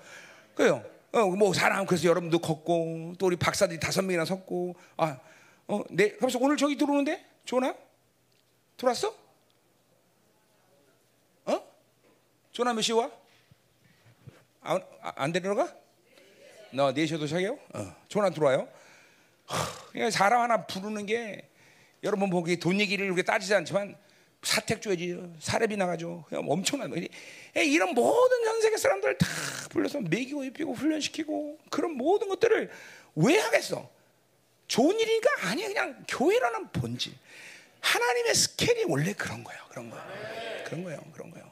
Speaker 1: 그래요. 어, 뭐 사람 그래서 여러분도 걷고 또 우리 박사들이 다섯 명이나 섰고 아, 어, 네, 그래서 오늘 저기 들어오는데 조나 들어왔어? 조나 몇시 와? 안, 안 데려가? 너 4시에 도착해요? 어. 조나 들어와요? 그러니까 사람 하나 부르는 게 여러분 보기 돈 얘기를 이렇게 따지지 않지만 사택 줘야지 사례비 나가죠 그냥 엄청난 이런 모든 전 세계 사람들 다 불러서 먹이고 입히고 훈련시키고 그런 모든 것들을 왜 하겠어 좋은 일이니까 아니야 그냥 교회라는 본질 하나님의 스케일이 원래 그런 거예요 그런 거예요 그런 거예요 그런 거예요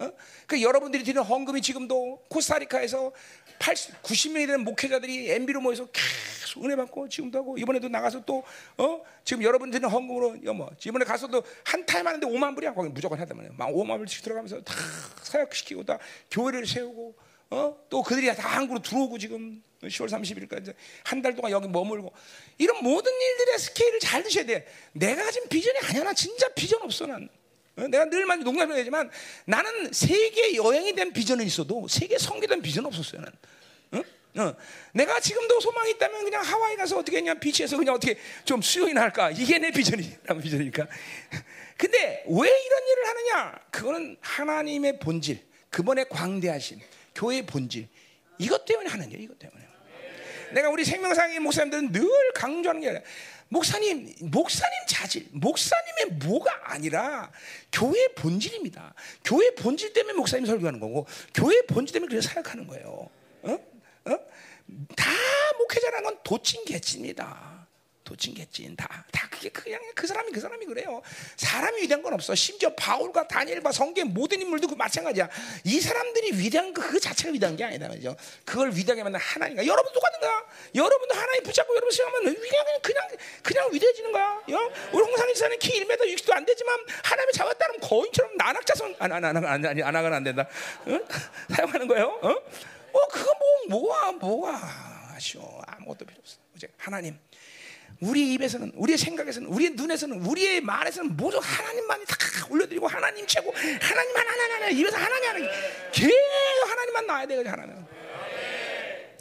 Speaker 1: 어? 그 여러분들이 드리는 헌금이 지금도 코스타리카에서 80, 90명이 되는 목회자들이 MB로 모여서 계속 은혜 받고 지금도 하고 이번에도 나가서 또 어? 지금 여러분 드리는 헌금으로 뭐 이번에 가서도 한 타임 하는데 5만 불이야 거기 무조건 하단 말이야 막 5만 불씩 들어가면서 다 사역시키고 다 교회를 세우고 어? 또 그들이 다 한국으로 들어오고 지금 10월 30일까지 한 달 동안 여기 머물고 이런 모든 일들의 스케일을 잘 드셔야 돼. 내가 가진 비전이 아니야. 나 진짜 비전 없어 난. 어? 내가 늘만 농담을 하지만 나는 세계 여행이 된 비전은 있어도 세계 성계된 비전 없었어요. 나는. 어? 어. 내가 지금도 소망이 있다면 그냥 하와이 가서 어떻게 그냥 비치에서 그냥 어떻게 좀 수영이나 할까 이게 내 비전이 라는 비전이니까. 근데 왜 이런 일을 하느냐? 그거는 하나님의 본질, 그분의 광대하심, 교회의 본질 이것 때문에 하는 거예요. 이것 때문에. 내가 우리 생명상의 목사님들은 늘 강조하는 게 아니라 목사님, 목사님 자질, 목사님의 뭐가 아니라 교회의 본질입니다. 교회의 본질 때문에 목사님 설교하는 거고, 교회의 본질 때문에 그래서 사역하는 거예요. 어? 어? 다 목회자라는 건 도찐 개찐입니다. 도친 개찐 다, 다 그게 그냥 그 사람이 그 사람이 그래요. 사람이 위대한 건 없어. 심지어 바울과 다니엘과 성경 모든 인물도 그 마찬가지야. 이 사람들이 위대한 거그 자체가 위대한 게 아니다 말이죠. 그걸 위대하게 만든 하나님과 여러분 똑같은 거야. 여러분도 하나님 붙잡고 여러분 생각하면 위대하게 그냥 그냥 위대해지는 거야. 요? 우리 홍상희 지사는 키 1m 60도 안 되지만 하나님이 잡았다면 거인처럼 나낙자손 안 안안 아니 안하건 안 된다. 어? 사용하는 거예요. 어? 어 그거 뭐 뭐야 뭐야 아쉬워 아무것도 필요 없어. 이제 하나님. 우리 입에서는 우리의 생각에서는 우리의 눈에서는 우리의 말에서는 모두 하나님만이 다 올려드리고 하나님 최고 하나님 하나님 하나님 입에서 하나님 하나님 계속 하나님만 나와야 되거든 하나님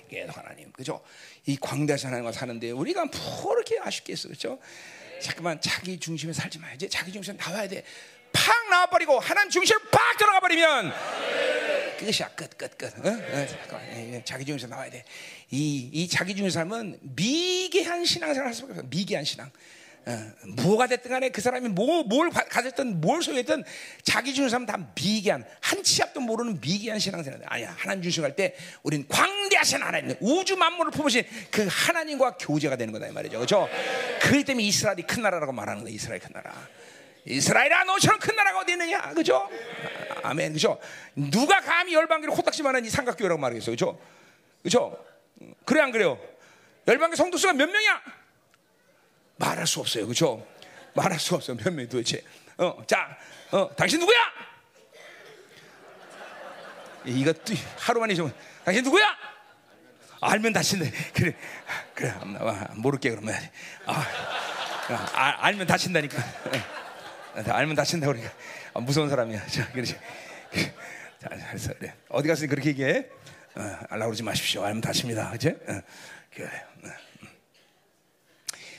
Speaker 1: 계속 하나님 그죠? 이 광대하신 하나님과 사는데 우리가 뭐 이렇게 아쉽겠어 그죠? 잠깐만 자기 중심에 살지 마야지 자기 중심에 나와야 돼팍 나와버리고 하나님 중심을 팍 들어가 버리면 끝이야 끝 끝 끝. 어? 어, 자기 중에서 나와야 돼. 이, 이 자기 중에 삶은 미개한 신앙생활 할 수밖에 없어. 미개한 신앙. 어, 뭐가 됐든 간에 그 사람이 뭐, 뭘 가졌든 뭘 소유했든 자기 중에 삶은 다 미개한 한 치 앞도 모르는 미개한 신앙생활 아니야 하나님 중심할 때 우린 광대하신 하나님 우주 만물을 품으신 그 하나님과 교제가 되는 거다 이 말이죠 그렇죠? 그렇기 때문에 이스라엘이 큰 나라라고 말하는 거야 이스라엘 큰 나라 이스라엘아 너처럼 큰 나라가 어디 있느냐 그죠? 아멘 그죠? 누가 감히 열방기를 코딱지만한 이 삼각교회라고 말하겠어 그죠? 그죠? 그래 안 그래요? 열방기 성도 수가 몇 명이야? 말할 수 없어요 그죠? 말할 수 없어요 몇 명이 도대체 어, 자, 어, 당신 누구야? 이것도 하루 만에 좀 당신 누구야? 알면 다친다 그래 그래 모를게 그러면 아, 아, 알면 다친다니까 알면 다친다 우리가 아, 무서운 사람이야. 자, 그렇지. 자, 그래서 그래. 어디 가서 그렇게 얘기해? 어, 알라 그러지 마십시오. 알면 다칩니다. 그치? 어, 그래. 어.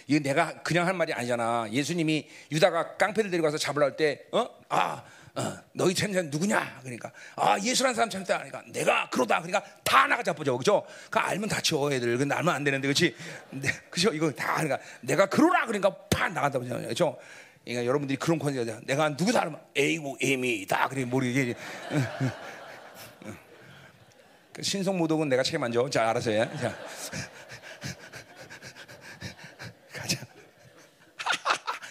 Speaker 1: 이거 내가 그냥 한 말이 아니잖아. 예수님이 유다가 깡패들 데리고 가서 잡으려 할 때, 어? 아, 어, 너희 참자 누구냐? 그러니까, 아, 예수라는 사람 참다. 그러니까, 내가 그러다. 그러니까 다 나가 잡보죠. 그죠? 그 알면 다쳐, 애들. 근데 알면 안 되는데, 그렇지? 네, 그죠? 이거 다, 그러니까, 내가 그러라. 그러니까 팍 나간다. 그죠? 그러니까 여러분들이 그런 컨셉이야. 내가 누구 닮아? A고 M이다. 그래 모르게. 그 신성 모독은 내가 책임 안 져. 자, 알아서 해. 자. 가자.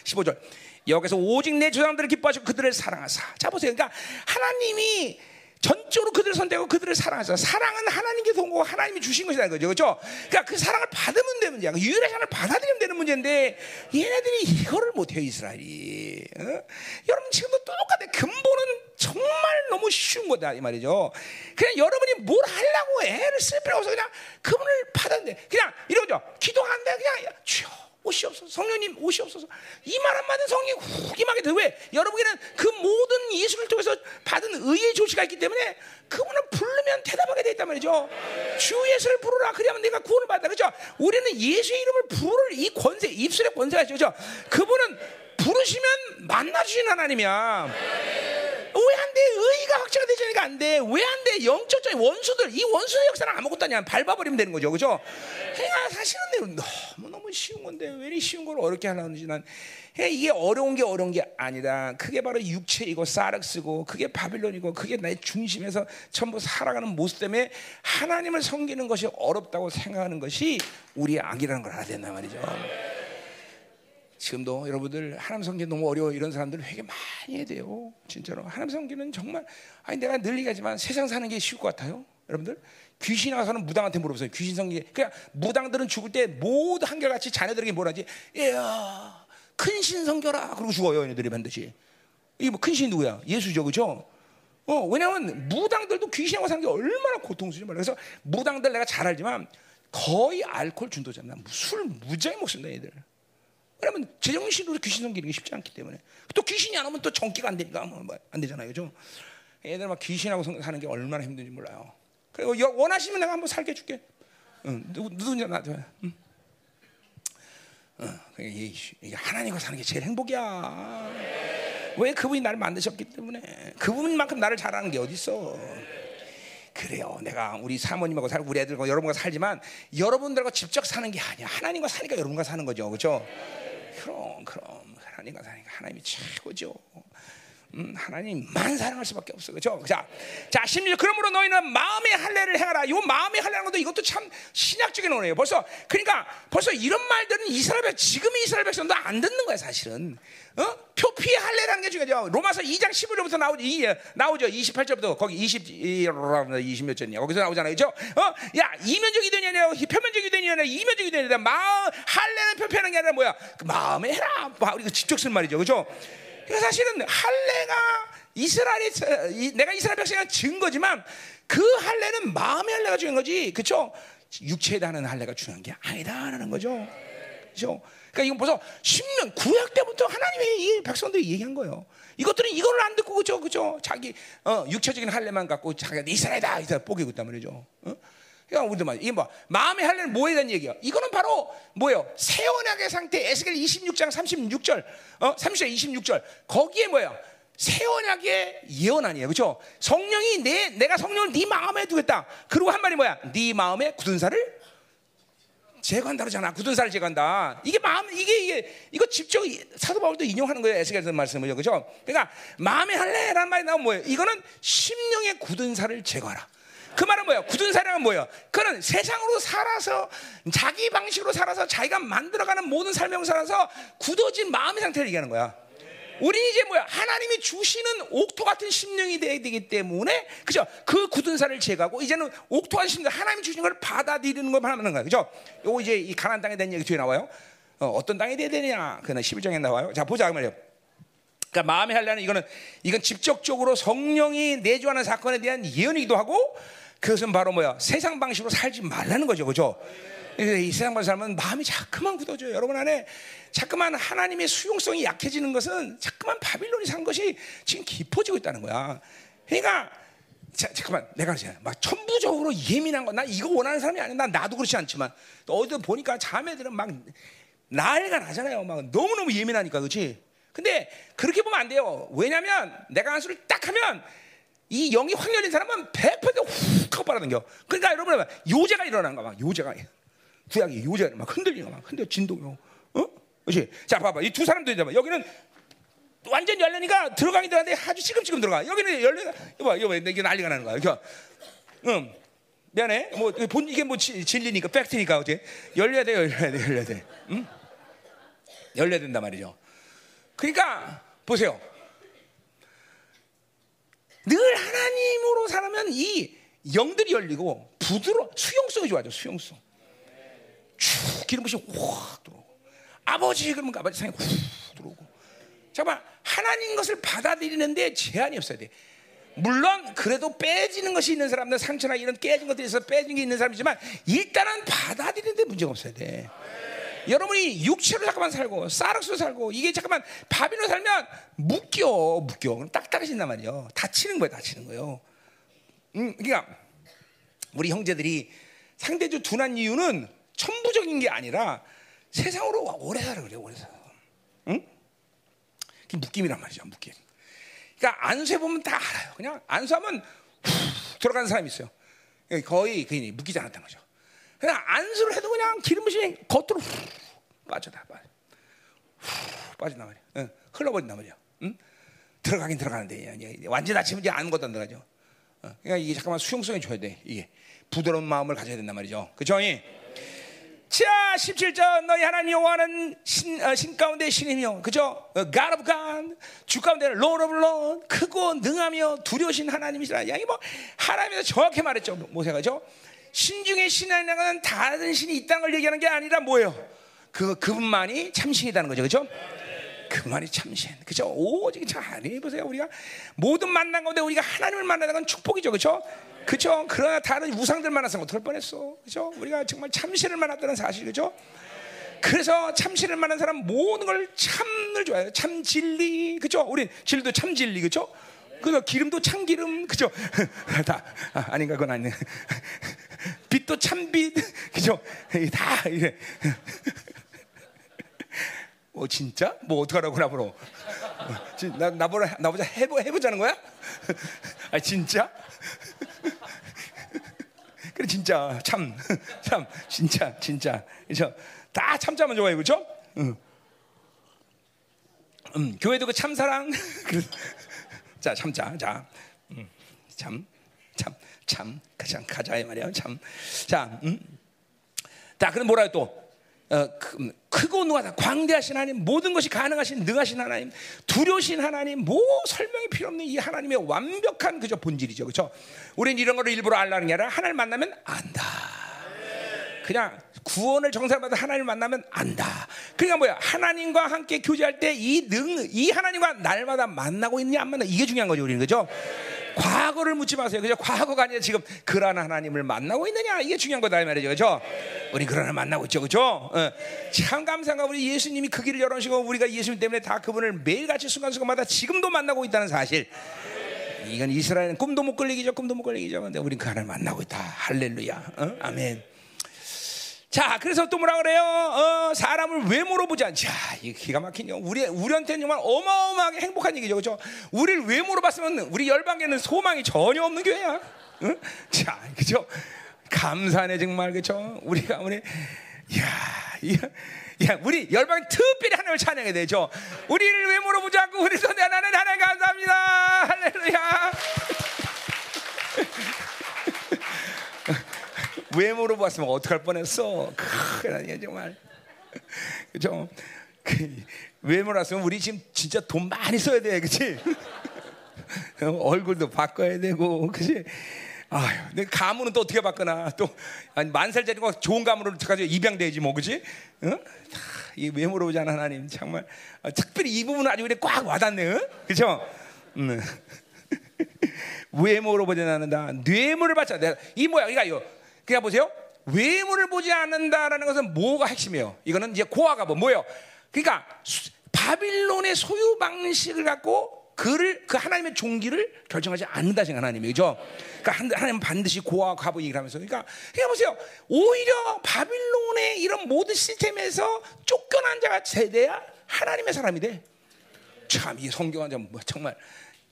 Speaker 1: 15절. 여기서 오직 내 조상들을 기뻐하시고 그들을 사랑하사. 자 보세요. 그러니까 하나님이 전적으로 그들을 선택하고 그들을 사랑하죠. 사랑은 하나님께서 온 거고 하나님이 주신 것이라는 거죠. 그렇죠? 그러니까 그 사랑을 받으면 되는 문제야. 그 유일한 사랑을 받아들이면 되는 문제인데 얘네들이 이거를 못해요. 이스라엘이. 어? 여러분 지금도 똑같아. 근본은 정말 너무 쉬운 거다 이 말이죠. 그냥 여러분이 뭘 하려고 애를 쓸 필요 없어. 그냥 그분을 받았는데 그냥 이러죠. 기도하는데 그냥 주여 옷이 없어서 성령님 옷이 없어서 이 말 한마디 성령이 훅 임하게 돼. 왜? 여러분에게는 그 모든 예수를 통해서 받은 의의 조치가 있기 때문에 그분을 부르면 대답하게 돼 있단 말이죠. 주 예수를 부르라. 그러면 내가 구원을 받다. 그죠? 우리는 예수의 이름을 부를 이 권세, 입술의 권세가 있죠. 그죠? 그분은 부르시면 만나주신 하나님이야. 왜안 돼? 의의가 확정이 되지니까 안 돼. 왜 안 돼? 영적적인 원수들, 이 원수의 역사는 아무것도 아니야. 밟아버리면 되는 거죠. 그죠? 그러니까 사실은 너무 너무 쉬운 건데, 왜 이리 쉬운 걸 어렵게 하려는지 난. 이게 어려운 게 어려운 게 아니라, 그게 바로 육체이고, 사륵스고, 그게 바빌론이고, 그게 나의 중심에서 전부 살아가는 모습 때문에 하나님을 섬기는 것이 어렵다고 생각하는 것이 우리의 악이라는 걸 알아야 된단 말이죠. 지금도 여러분들 하나님 성기 너무 어려워 이런 사람들 회개 많이 해야 돼요. 진짜로 하나님 성기는 정말 아니 내가 늘 얘기하지만 세상 사는 게 쉬울 것 같아요. 여러분들 귀신 나가서는 무당한테 물어보세요. 귀신 성기 그냥 무당들은 죽을 때 모두 한결같이 자녀들에게 뭐라지? 야, 큰 신 성겨라. 그러고 죽어요. 얘네들이 반드시. 이게 뭐 큰신 누구야? 예수죠, 그죠? 어, 왜냐하면 무당들도 귀신하고 사는 게 얼마나 고통스러운지 몰라. 그래서 무당들 내가 잘 알지만 거의 알코올 중독자나 술 무지하게 먹습니다, 얘들. 왜냐면 제정신으로 귀신 섬기는 게 쉽지 않기 때문에 또 귀신이 안 오면 또 전기가 안 되니까 뭐안 되잖아요, 죠 애들 막 귀신하고 사는 게 얼마나 힘든지 몰라요. 그리고 원하시면 내가 한번 살게 해줄게. 응, 누구 누구냐 나한테. 응. 어, 이게 하나님과 사는 게 제일 행복이야. 왜 그분이 나를 만드셨기 때문에 그분만큼 나를 잘하는 게 어디 있어? 그래요. 내가 우리 사모님하고 살고 우리 애들과 여러분과 살지만 여러분들과 직접 사는 게 아니야. 하나님과 사니까 여러분과 사는 거죠. 그렇죠? 그럼 그럼 하나님과 사니까 하나님이 최고죠. 음, 하나님만 사랑할 수밖에 없어. 그죠? 자, 자, 심지어 그러므로 너희는 마음의 할례를 행하라. 이 마음의 할례라는 것도 이것도 참 신약적인 언어예요. 벌써 그러니까 벌써 이런 말들은 이스라엘 백 지금의 이스라엘 백성도 안 듣는 거야, 사실은. 어? 표피의 할례라는 게 중요하죠. 로마서 2장 15절부터 나오죠. 이, 나오죠. 28절부터 거기 20 20몇 절이냐. 거기서 나오잖아요. 그죠? 어? 야, 이면적이 되냐 표면적이 되냐 이면적이 되냐. 마음 할례는 표피하는 게 아니라 뭐야? 그 마음에 해라. 우리가 직접 쓴 말이죠. 그죠? 그러니까 사실은 할례가 이스라엘이 내가 이스라엘 백성이 증거지만 그 할례는 마음의 할례가 중요한 거지, 그렇죠? 육체에 대한 할례가 중요한 게 아니다라는 거죠, 그렇죠? 그러니까 이건 벌써 10년 구약 때부터 하나님의 이 백성들이 얘기한 거예요. 이것들은 이걸 안 듣고 그죠, 그죠? 자기 어, 육체적인 할례만 갖고 자기가 이스라엘이다, 이스라엘 뽀개고 있단 말이죠. 어? 그러니까 우리도 말 이게 뭐 마음의 할례는 뭐에 대한 얘기야? 이거는 바로 뭐예요? 새 언약의 상태 에스겔 26장 36절, 어 30절 26절 거기에 뭐야? 새 언약의 예언 아니에요, 그렇죠? 성령이 내 내가 성령을 네 마음에 두겠다. 그리고 한 말이 뭐야? 네 마음에 굳은 살을 제거한다 그러잖아. 굳은 살을 제거한다. 이게 마음 이게 이게 이거 직접 사도 바울도 인용하는 거예요. 에스겔서 말씀을요, 그렇죠? 그러니까 마음의 할례라는 말이 나오면 뭐예요? 이거는 심령의 굳은 살을 제거하라. 그 말은 뭐야? 굳은 사람은 뭐야? 그는 세상으로 살아서 자기 방식으로 살아서 자기가 만들어가는 모든 삶을 살아서 굳어진 마음의 상태를 얘기하는 거야. 우리는 이제 뭐야? 하나님이 주시는 옥토 같은 심령이 되어야 되기 때문에 그죠? 그 굳은 살을 제거하고 이제는 옥토 같은 심령 하나님이 주신 걸 받아들이는 것만 하는 거야. 그죠? 요거 이제 이 가나안 땅에 대한 얘기 뒤에 나와요. 어, 떤 땅에 대해야 되냐? 그는 11장에 나와요. 자, 보자 그 말이에요. 그러니까 마음의 할례는 이거는 이건 직접적으로 성령이 내주하는 사건에 대한 예언이기도 하고 그것은 바로 뭐야? 세상 방식으로 살지 말라는 거죠. 그죠? 이 세상 방식으로 살면 마음이 자꾸만 굳어져요. 여러분 안에 자꾸만 하나님의 수용성이 약해지는 것은 자꾸만 바빌론이 산 것이 지금 깊어지고 있다는 거야. 그러니까 자, 잠깐만 내가. 막 천부적으로 예민한 거. 나 이거 원하는 사람이 아니야. 난 나도 그렇지 않지만 어디서 보니까 자매들은 막 난리가 나잖아요. 막 너무너무 예민하니까 그렇지? 근데 그렇게 보면 안 돼요. 왜냐면 내가 한 수를 딱 하면 이 영이 확 열린 사람은 배포에 훅 하고 빨아당겨. 그러니까 여러분 요제가 일어나는 거야. 막 요제가 구약이 요제가 막 흔들리는 거막 흔들려 진동이. 어? 그렇지? 자 봐봐 이 두 사람도 있잖아. 여기는 완전 열리니까 들어가긴 들어가는데 아주 지금지금 들어가. 여기는 열리가 이거 봐 이거 봐 이게 난리가 나는 거야. 그러니까 응. 미안해. 뭐 본 이게 뭐 진리니까 팩트니까 어제 열려야 돼 열려야 돼 열려야 돼. 응? 열려야 된단 말이죠. 그러니까 보세요. 늘 하나님으로 살면 이 영들이 열리고 부드러 수용성이 좋아져 수용성. 쭉 기름 부시 확 들어오고 아버지 그러면 아버지 상에 훅 들어오고 잠깐 하나님 것을 받아들이는데 제한이 없어야 돼. 물론 그래도 빼지는 것이 있는 사람들 상처나 이런 깨진 것들이 있어 빼진 게 있는 사람이지만 일단은 받아들이는데 문제가 없어야 돼. 여러분이 육체로 잠깐만 살고 쌀국수 살고 이게 잠깐만 밥이로 살면 묶여 묶여 딱딱해진단 말이에요. 다치는 거예요, 다치는 거예요. 음, 그러니까 우리 형제들이 상대적으로 둔한 이유는 천부적인 게 아니라 세상으로 오래 살아 그래 오래 살아. 응? 그 묶임이란 말이죠, 묶임. 그러니까 안수해 보면 다 알아요. 그냥 안수하면 후 들어가는 사람이 있어요. 거의 그냥 묶이지 않았다는 거죠. 그냥 안수를 해도 그냥 기름부심이 겉으로 후 빠져다 빠져. 후 빠진단 말이야. 응, 흘러버린단 말이야. 응? 들어가긴 들어가는데 완전 다치면 이제 아무것도 안 들어가죠. 어, 그러니까 이게 잠깐만 수용성이 줘야 돼. 이게 부드러운 마음을 가져야 된단 말이죠. 그죠? 자, 17절 너희 하나님 여호와는 신, 어, 신 가운데 신이며 그죠? 어, God of God 주 가운데 Lord of Lord 크고 능하며 두려우신 하나님이시라. 야, 이뭐 하나님에서 정확히 말했죠. 모세가 그죠? 신중의 신이라는 다른 신이 있다는 걸 얘기하는 게 아니라 뭐예요? 그 그분만이 참신이라는 거죠, 그렇죠? 그분만이 참신, 그죠? 오직 잘 보세요. 우리가 모든 만난 가운데 우리가 하나님을 만나는 건 축복이죠, 그렇죠? 그렇죠? 그러나 다른 우상들 만나서 어떨 뻔했어, 그렇죠? 우리가 정말 참신을 만났다는 사실, 그렇죠? 그래서 참신을 만난 사람 모든 걸 참을 좋아해요. 참 진리, 그죠? 우리 진리도 참 진리, 그죠? 그 기름도 참기름, 그죠? 다 아, 닌가 그건 아니네. 빛도 참빛, 그죠? 다 이래. 어 진짜? 뭐 어떡하라고 나보러? 나 나보러 나보자 해보 해보자는 거야? 아 진짜? 그래 진짜 참 참 진짜 진짜 그죠? 다 참자면 좋아요, 그렇죠? 응. 음, 교회도 그 참사랑 자 참자 자 음, 참, 참, 참, 가자, 가자 이 말이야. 참, 자, 음. 자, 그럼 뭐라 또? 어, 크, 크고 누가 다 광대하신 하나님, 모든 것이 가능하신 능하신 하나님, 두려우신 하나님, 뭐 설명이 필요 없는 이 하나님의 완벽한 그저 본질이죠, 그렇죠? 우리는 이런 거를 일부러 알라는 게 아니라 하나님 만나면 안다. 그냥 구원을 정사받아 하나님을 만나면 안다. 그러니까 뭐야? 하나님과 함께 교제할 때 이 능, 이 하나님과 날마다 만나고 있느냐 안 만나 이게 중요한 거죠, 우리는 그죠? 과거를 묻지 마세요. 그죠? 과거가 아니라 지금 그러한 하나님을 만나고 있느냐 이게 중요한 거다 이 말이죠, 그죠? 우리 그러한 만나고 있죠, 그죠? 어. 참 감사한가 우리 예수님이 그 길을 열어주시고 우리가 예수님 때문에 다 그분을 매일같이 순간순간마다 지금도 만나고 있다는 사실. 이건 이스라엘은 꿈도 못 걸리기죠, 꿈도 못 걸리기죠. 근데 우리는 그 하나님을 만나고 있다. 할렐루야. 어? 아멘. 자, 그래서 또 뭐라 그래요? 어, 사람을 외모로 보지 않자. 이 기가 막힌 요 우리 우리한테는 정말 어마어마하게 행복한 얘기죠, 그렇죠? 우리를 외모로 봤으면 우리 열방에는 소망이 전혀 없는 교회야. 응? 자, 그죠? 감사하네 정말 그렇죠? 우리가 우리 야, 야, 야, 우리 열방 특별히 하나님을 찬양해야 되죠. 우리를 외모로 보지 않고 우리도 내 하나님 하나님 감사합니다. 할렐루야. 외모로 봤으면 어떡할 뻔했어. 그러니 정말 그죠? 그 외모로 봤으면 우리 지금 진짜 돈 많이 써야 돼, 그렇지? 얼굴도 바꿔야 되고, 그렇지? 아유, 내 가문은 또 어떻게 바꾸나? 또 만 살짜리가 좋은 가문으로 가지고 입양돼야지 뭐, 그렇지? 어? 이 외모로 보잖아 하나님 정말 아, 특별히 이 부분은 아주 그래 꽉 와닿네, 어? 그렇죠? 음. 외모로 보지 않는다. 뇌물을 받자. 이 뭐야? 이거 이거. 그냥 보세요. 외모를 보지 않는다라는 것은 뭐가 핵심이에요? 이거는 이제 고아가 뭐 뭐예요? 그러니까 수, 바빌론의 소유 방식을 갖고 그를 그 하나님의 종기를 결정하지 않는다 생각 하나님이죠. 그러니까 하나님은 반드시 고아 과부 얘기를 하면서 그러니까 그러니까 보세요. 오히려 바빌론의 이런 모든 시스템에서 쫓겨난 자가 세대야 하나님의 사람이 돼. 참 이 성경은 정말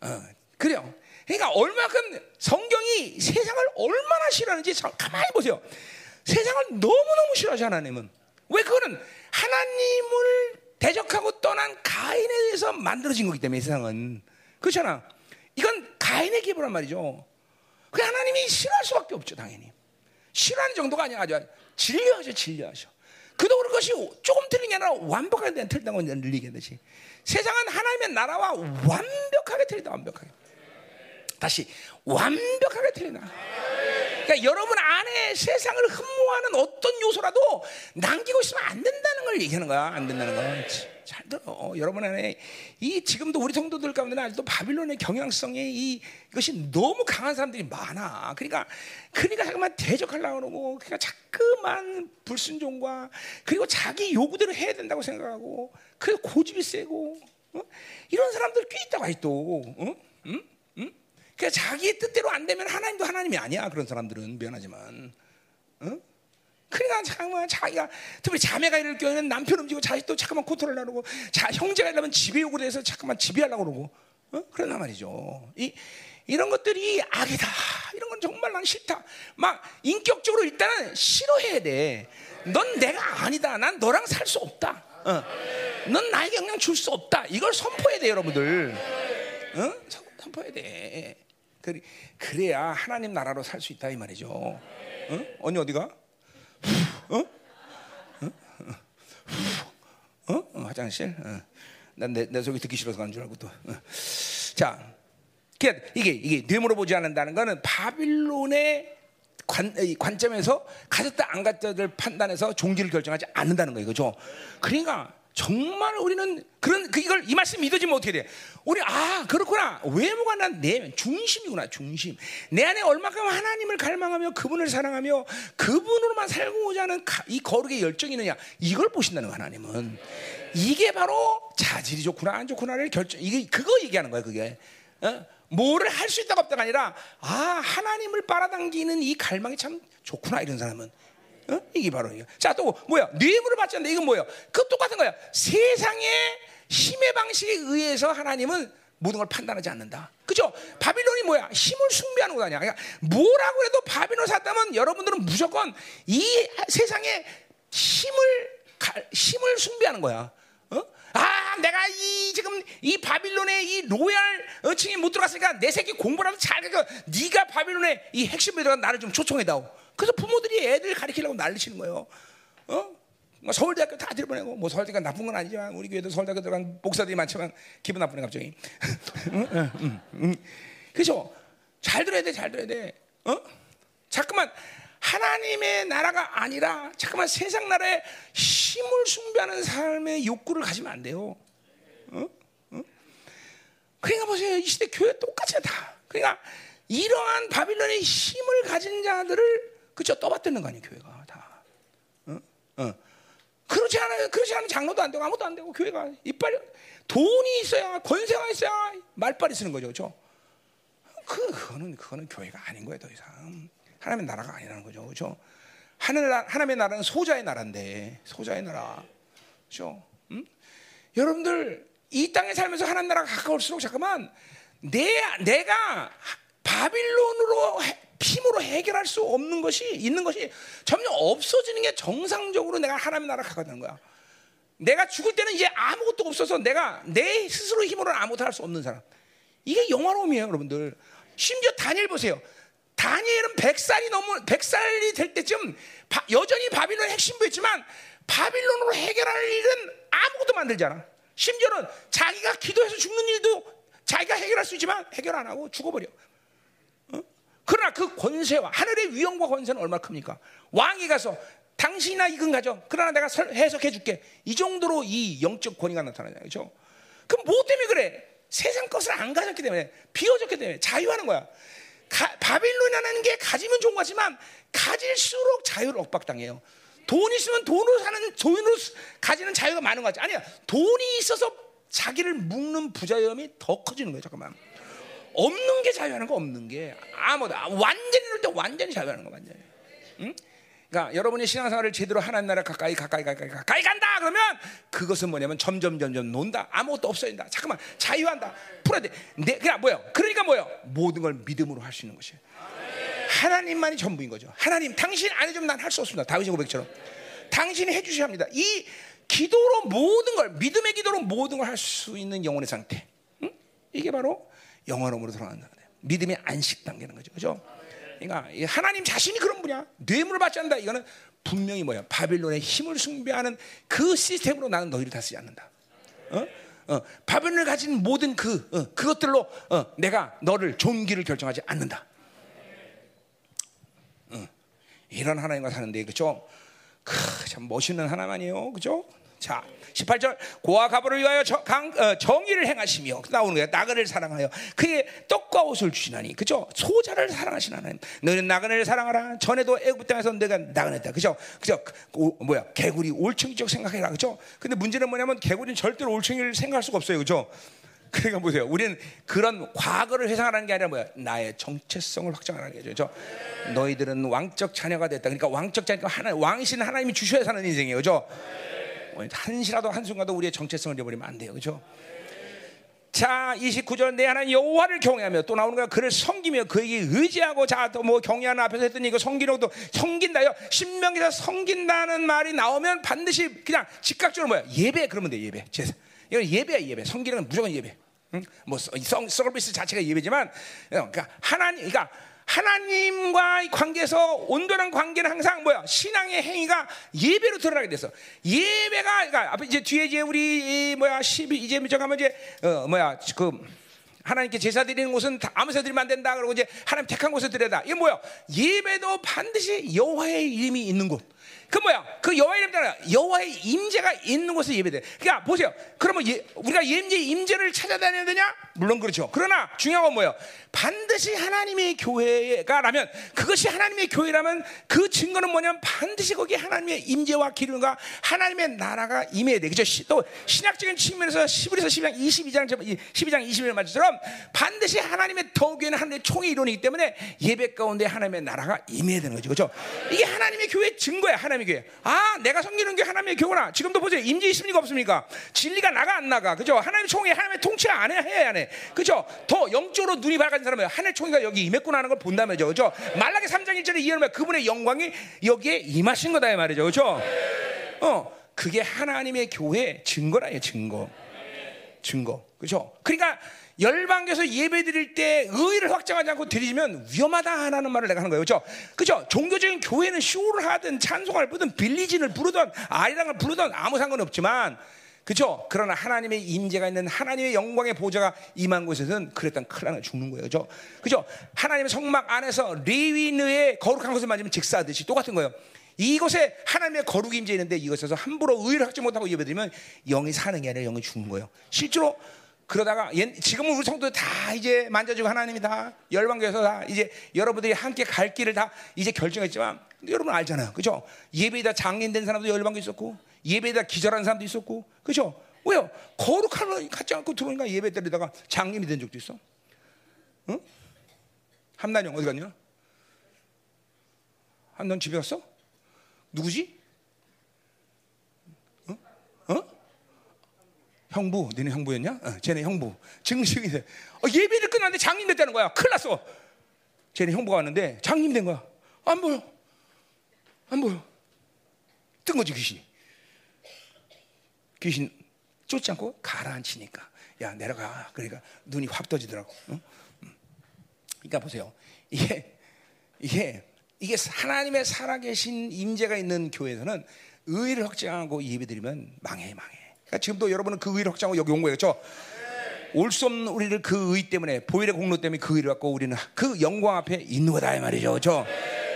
Speaker 1: 어, 그래요. 그러니까 얼마큼 성경이 세상을 얼마나 싫어하는지 가만히 보세요. 세상을 너무너무 싫어하지 하나님은. 왜 그거는 하나님을 대적하고 떠난 가인에 의해서 만들어진 거기 때문에 세상은. 그렇잖아. 이건 가인의 기부란 말이죠. 그 하나님이 싫어할 수밖에 없죠, 당연히. 싫어하는 정도가 아니야. 아주 진료하죠, 진료하죠. 그도 그것이 조금 틀린 게 아니라 완벽하게 틀리다고 늘리겠듯이. 세상은 하나님의 나라와 완벽하게 틀리다, 완벽하게. 다시 완벽하게 틀리나. 그러니까 여러분 안에 세상을 흠모하는 어떤 요소라도 남기고 있으면 안 된다는 걸 얘기하는 거야. 안 된다는 거. 잘 들어. 어, 여러분 안에 이 지금도 우리 성도들 가운데는 아직도 바빌론의 경향성에 이 이것이 너무 강한 사람들이 많아. 그러니까 그러니까 자꾸만 대적하려고 그러고 그러니까 자꾸만 불순종과 그리고 자기 요구대로 해야 된다고 생각하고 그래서 고집이 세고 어? 이런 사람들 꽤 있다고 아직도. 어? 응? 그러니까 자기의 뜻대로 안 되면 하나님도 하나님이 아니야. 그런 사람들은 미안하지만. 어? 그러니까 잠깐만 자기가 특히 자매가 이럴 경우에는 남편 움직이고 자식도 잠깐만 코트를 하려고 자 형제가 이러면 지배 요구를 해서 잠깐만 지배하려고 그러고 어? 그런단 말이죠. 이 이런 것들이 악이다. 이런 건 정말 난 싫다. 막 인격적으로 일단은 싫어해야 돼. 넌 내가 아니다. 난 너랑 살 수 없다. 어. 넌 나에게 영향 줄 수 없다. 이걸 선포해야 돼, 여러분들. 어? 선포해야 돼. 그래야 하나님 나라로 살 수 있다 이 말이죠. 어? 언니 어디가? 어? 어? 어? 어? 화장실? 어. 난내 내 속이 듣기 싫어서 간 줄 알고 또. 어. 자, 이게 이게 뇌물로 보지 않는다는 것은 바빌론의 관, 관점에서 가졌다 안 가졌다를 판단해서 종기를 결정하지 않는다는 거예요, 그죠? 그러니까 정말 우리는 그런 그 이걸 이 말씀 믿어지면 어떻게 돼? 우리 아 그렇구나. 외모가 난 내 중심이구나 중심. 내 안에 얼마큼 하나님을 갈망하며 그분을 사랑하며 그분으로만 살고자 하는 이 거룩의 열정이 있느냐. 이걸 보신다는 거 하나님은. 이게 바로 자질이 좋구나 안 좋구나를 결정 이게 그거 얘기하는 거야 그게. 어? 뭐를 할 수 있다가 없다가 아니라 아 하나님을 빨아당기는 이 갈망이 참 좋구나 이런 사람은 어? 이게 바로 이거. 자, 또 뭐야? 뇌물을 받지 않는다. 이건 뭐야? 그 똑같은 거야. 세상의 힘의 방식에 의해서 하나님은 모든 걸 판단하지 않는다. 그죠? 바빌론이 뭐야? 힘을 숭배하는 거냐? 그러니까 뭐라고 해도 바빌론 샀다면 여러분들은 무조건 이 세상에 힘을 힘을 숭배하는 거야. 어? 아, 내가 이 지금 이 바빌론의 이 로얄 어층에 못 들어갔으니까 내 새끼 공부라도 잘 가르쳐. 네가 바빌론의 이 핵심 리더가 나를 좀 초청해다오. 그래서 부모들이 애들 가르치려고 난리치는 거예요. 어? 뭐 서울대학교 다 들어보내고 뭐 서울대가 나쁜 건 아니지만 우리 교회도 서울대학교 들어간 목사들이 많지만 기분 나쁘네 갑자기. 그죠? 잘 들어야 돼, 잘 들어야 돼. 어? 자꾸만 하나님의 나라가 아니라 잠깐만 세상 나라에 힘을 숭배하는 삶의 욕구를 가지면 안 돼요. 어? 어? 그러니까 보세요. 이 시대 교회 똑같이 다. 그러니까 이러한 바빌론의 힘을 가진 자들을 그쵸 떠받드는 거 아니에요 교회가 다. 어? 어. 그렇지 않아요. 그렇지 않으면 장로도 안 되고 아무도 안 되고 교회가 이빨 돈이 있어야 권세가 있어야 말빨이 쓰는 거죠, 그렇죠? 그 그거는 그거는 교회가 아닌 거예요 더 이상. 하나님의 나라가 아니라는 거죠. 그렇죠? 하늘 하나님의 나라는 소자의 나라인데 소자의 나라. 그렇죠? 음? 여러분들 이 땅에 살면서 하나님 나라가 가까울수록 잠깐만 내 내가 바빌론으로 힘으로 해결할 수 없는 것이 있는 것이 점점 없어지는 게 정상적으로 내가 하나님의 나라 가거든 거야. 내가 죽을 때는 이제 아무것도 없어서 내가 내 스스로 힘으로는 아무것도 할 수 없는 사람. 이게 영화로움이에요, 여러분들. 심지어 다니엘 보세요. 다니엘은 100살이 넘은 100살이 될 때쯤 바, 여전히 바빌론 핵심부였지만 바빌론으로 해결할 일은 아무것도 만들지 않아. 심지어는 자기가 기도해서 죽는 일도 자기가 해결할 수 있지만 해결 안 하고 죽어버려. 어? 그러나 그 권세와 하늘의 위엄과 권세는 얼마나 큽니까? 왕이 가서 당신이나 이건 가져. 그러나 내가 해석해 줄게. 이 정도로 이 영적 권위가 나타나잖아요. 그렇죠? 그럼 뭐 때문에 그래? 세상 것을 안 가졌기 때문에 비워졌기 때문에 자유하는 거야. 가, 바빌론이라는 게 가지면 좋은 거지만 가질수록 자유를 억박당해요. 돈 있으면 돈으로 사는 돈으로 가지는 자유가 많은 거지. 아니야. 돈이 있어서 자기를 묶는 부자염이 더 커지는 거예요. 잠깐만. 없는 게 자유하는 거 없는 게 아무도 완전히 이럴 때 완전히 자유하는 거 완전히. 응? 그러니까 여러분이 신앙생활을 제대로 하나님 나라 가까이 가까이 가까이 가까이 간다! 그러면 그것은 뭐냐면 점점 점점 논다. 아무것도 없어진다. 잠깐만. 자유한다. 풀어야 돼. 내, 그냥 뭐요? 그러니까 뭐요? 모든 걸 믿음으로 할 수 있는 것이에요. 하나님만이 전부인 거죠. 하나님 당신 안 해주면 난 할 수 없습니다. 다윗의 고백처럼. 당신이 해주셔야 합니다. 이 기도로 모든 걸 믿음의 기도로 모든 걸 할 수 있는 영혼의 상태. 응? 이게 바로 영원함으로 거예요 믿음의 안식 단계는 거죠 그죠 그러니까 하나님 자신이 그런 분이야. 뇌물을 받지 않는다. 이거는 분명히 뭐야? 바빌론의 힘을 숭배하는 그 시스템으로 나는 너희를 다스리지 않는다. 어? 어, 바빌론을 가진 모든 그 어, 그것들로 어, 내가 너를 존귀를 결정하지 않는다. 어, 이런 하나님과 사는데 그죠? 참 멋있는 하나님 아니에요, 그죠? 자, 18절 고아 가부를 위하여 정, 강, 어, 정의를 행하시며 나오는 거야. 나그네를 사랑하여 그의 떡과 옷을 주시나니 그죠? 소자를 사랑하시는 하나님. 너는 나그네를 사랑하라. 전에도 애굽 땅에서 내가 나그네다. 그죠? 그죠? 오, 뭐야? 개구리 올챙이적 생각해라. 그죠? 근데 문제는 뭐냐면 개구리는 절대로 올챙이를 생각할 수가 없어요. 그죠? 그러니까 보세요. 우리는 그런 과거를 회상하는 게 아니라 뭐야? 나의 정체성을 확정하는 게 그죠? 너희들은 왕적 자녀가 됐다. 그러니까 왕적 자녀가 하나 왕신 하나님이 주셔야 사는 인생이에요. 그죠? 한시라도 한순간도 우리의 정체성을 잃어버리면 안 돼요. 그렇죠? 자, 29절 내 하나님 여호와를 경외하며 또 나오는 거야. 그를 섬기며 그에게 의지하고 자 또 뭐 경외하는 앞에서 했더니 이거 섬기는 도 섬긴다요. 신명기에서 섬긴다는 말이 나오면 반드시 그냥 즉각적으로 뭐야? 예배 그러면 돼. 예배. 이건 예배야, 예배. 섬기는 건 무조건 예배. 응? 뭐 서비스 자체가 예배지만 그러니까 하나님 그러니까 하나님과 관계에서 온전한 관계는 항상 뭐야? 신앙의 행위가 예배로 드러나게 돼서 예배가 그러니까 앞에 이제 뒤에 이제 우리 뭐야? 12 이제 저 가면 이제 어 뭐야? 그 하나님께 제사 드리는 곳은 아무 새 드리면 안 된다 그러고 이제 하나님 택한 곳에 드려다. 이게 뭐야? 예배도 반드시 여호와의 이름이 있는 곳 그 뭐야? 그 여호와의 이름잖아. 여호와의 임재가 있는 곳에 예배돼. 그러니까 보세요. 그러면 예, 우리가 임재 임재를 찾아다녀야 되냐? 물론 그렇죠. 그러나 중요한 건 뭐예요? 반드시 하나님의 교회가라면 그것이 하나님의 교회라면 그 증거는 뭐냐면 반드시 거기에 하나님의 임재와 기름과 하나님의 나라가 임해야 돼. 그죠? 또 신학적인 측면에서 11에서 12장 22장 12장 21절 말처럼 반드시 하나님의 더 교회는 하나님의 총의 이론이기 때문에 예배 가운데 하나님의 나라가 임해야 되는 거죠. 그죠? 이게 하나님의 교회의 증거야. 거야 하나님의 교회. 아, 내가 섬기는 게 하나님의 교회구나. 지금도 보세요. 임재 있습니까 없습니까? 진리가 나가 안 나가. 그죠? 하나님 총회 하나님의 통치 안 해, 해야 안 해. 그죠? 더 영적으로 눈이 밝아진 사람은 하나님 총회가 여기 임했구나 하는 걸 본다면죠. 그죠? 말라기 3장 1절에 이해하면 그분의 영광이 여기에 임하신 거다 이 말이죠. 그죠? 어, 그게 하나님의 교회 증거라요, 증거. 증거. 그죠? 그러니까 열방에서 예배 드릴 때 의의를 확장하지 않고 드리면 위험하다라는 말을 내가 하는 거예요. 그죠? 그죠? 종교적인 교회는 쇼를 하든 찬송을 부르든 빌리진을 부르든 아리랑을 부르든 아무 상관없지만 그죠? 그러나 하나님의 임재가 있는 하나님의 영광의 보좌가 임한 곳에서는 그랬던 큰일 나는 죽는 거예요. 그죠? 그죠? 하나님의 성막 안에서 레위인의 거룩한 것을 만지면 직사하듯이 똑같은 거예요. 이곳에 하나님의 거룩이 임재 있는데 이것에서 함부로 의를 확지 못하고 예배드리면 영이 사는 게 아니라 영이 죽는 거예요. 실제로 그러다가 지금은 우리 성도 다 이제 만져주고 하나님이 다 열방교에서 다 이제 여러분들이 함께 갈 길을 다 이제 결정했지만 여러분 알잖아요, 그죠? 예배에다 장인된 사람도 열방교 있었고 예배에다 기절한 사람도 있었고, 그죠? 왜요? 거룩한 갖지 않고 들어오니까 예배 때리다가 장님이 된 적도 있어. 응? 함난영 어디 갔냐? 함난 집에 갔어? 누구지? 어? 어? 형부, 너네 형부였냐? 어, 쟤네 형부. 증식이 돼. 어, 예배를 끝났는데 장님 됐다는 거야. 큰일 났어. 쟤네 형부가 왔는데 장님 된 거야. 안 보여. 안 보여. 뜬 거지, 귀신이. 귀신 쫓지 않고 가라앉히니까. 야, 내려가. 그러니까 눈이 확 떠지더라고. 응? 그러니까 보세요. 이게, 이게, 이게 하나님의 살아계신 임재가 있는 교회에서는 의를 확증하고 예배 드리면 망해, 망해. 그러니까 지금도 여러분은 그 의를 확장하고 여기 온 거예요. 그렇죠? 올수 없는 우리를 그 의 때문에 보일의 공로 때문에 그 의를 갖고 우리는 그 영광 앞에 있는 거다 이 말이죠. 그렇죠?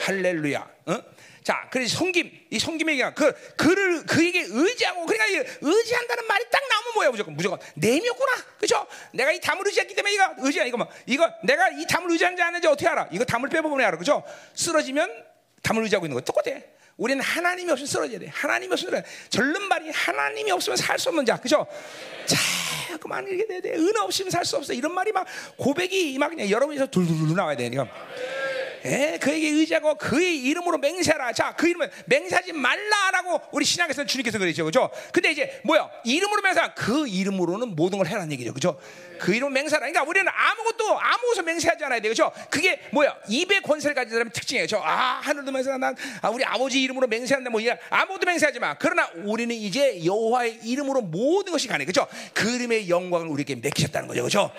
Speaker 1: 할렐루야. 어? 자, 그래서 성김, 이 성김의 얘기가 그 그를 그에게 의지하고 그러니까 의지한다는 말이 딱 나오면 뭐야 무조건 무조건 내면구나, 그죠? 내가 이 담을 의지했기 때문에 이거 의지야 이거 뭐 이거 내가 이 담을 의지하는지 아는지 어떻게 알아? 이거 담을 빼보면 알아, 그죠? 쓰러지면 담을 의지하고 있는 거 똑같아. 우리는 하나님이 없으면 쓰러져야 돼. 하나님이 없으면 절름발이 하나님이 없으면 살 수 없는 자, 그죠? 자그만 이렇게 돼야 돼. 은혜 없으면 살 수 없어. 이런 말이 막 고백이 막 그냥 여러분에서 둘둘둘 나와야 되니까. 예, 그에게 의지하고 그의 이름으로 맹세하라. 자, 그 이름을 맹세하지 말라라고 우리 신앙에서는 주님께서 그러죠. 그죠? 근데 이제 뭐야? 이름으로 맹세하 그 이름으로는 모든 걸 해라는 얘기죠. 그죠? 그 이름 맹세하라. 그러니까 우리는 아무것도 아무것도 맹세하지 않아야 돼요. 그죠? 그게 뭐야? 입의 권세를 가진 사람의 특징이에요. 저, 아, 하늘도 맹세하 난 아, 우리 아버지 이름으로 맹세한다 뭐 아무것도 맹세하지 마. 그러나 우리는 이제 여호와의 이름으로 모든 것이 가능해. 그죠? 그 이름의 영광을 우리에게 맡기셨다는 거죠. 그죠?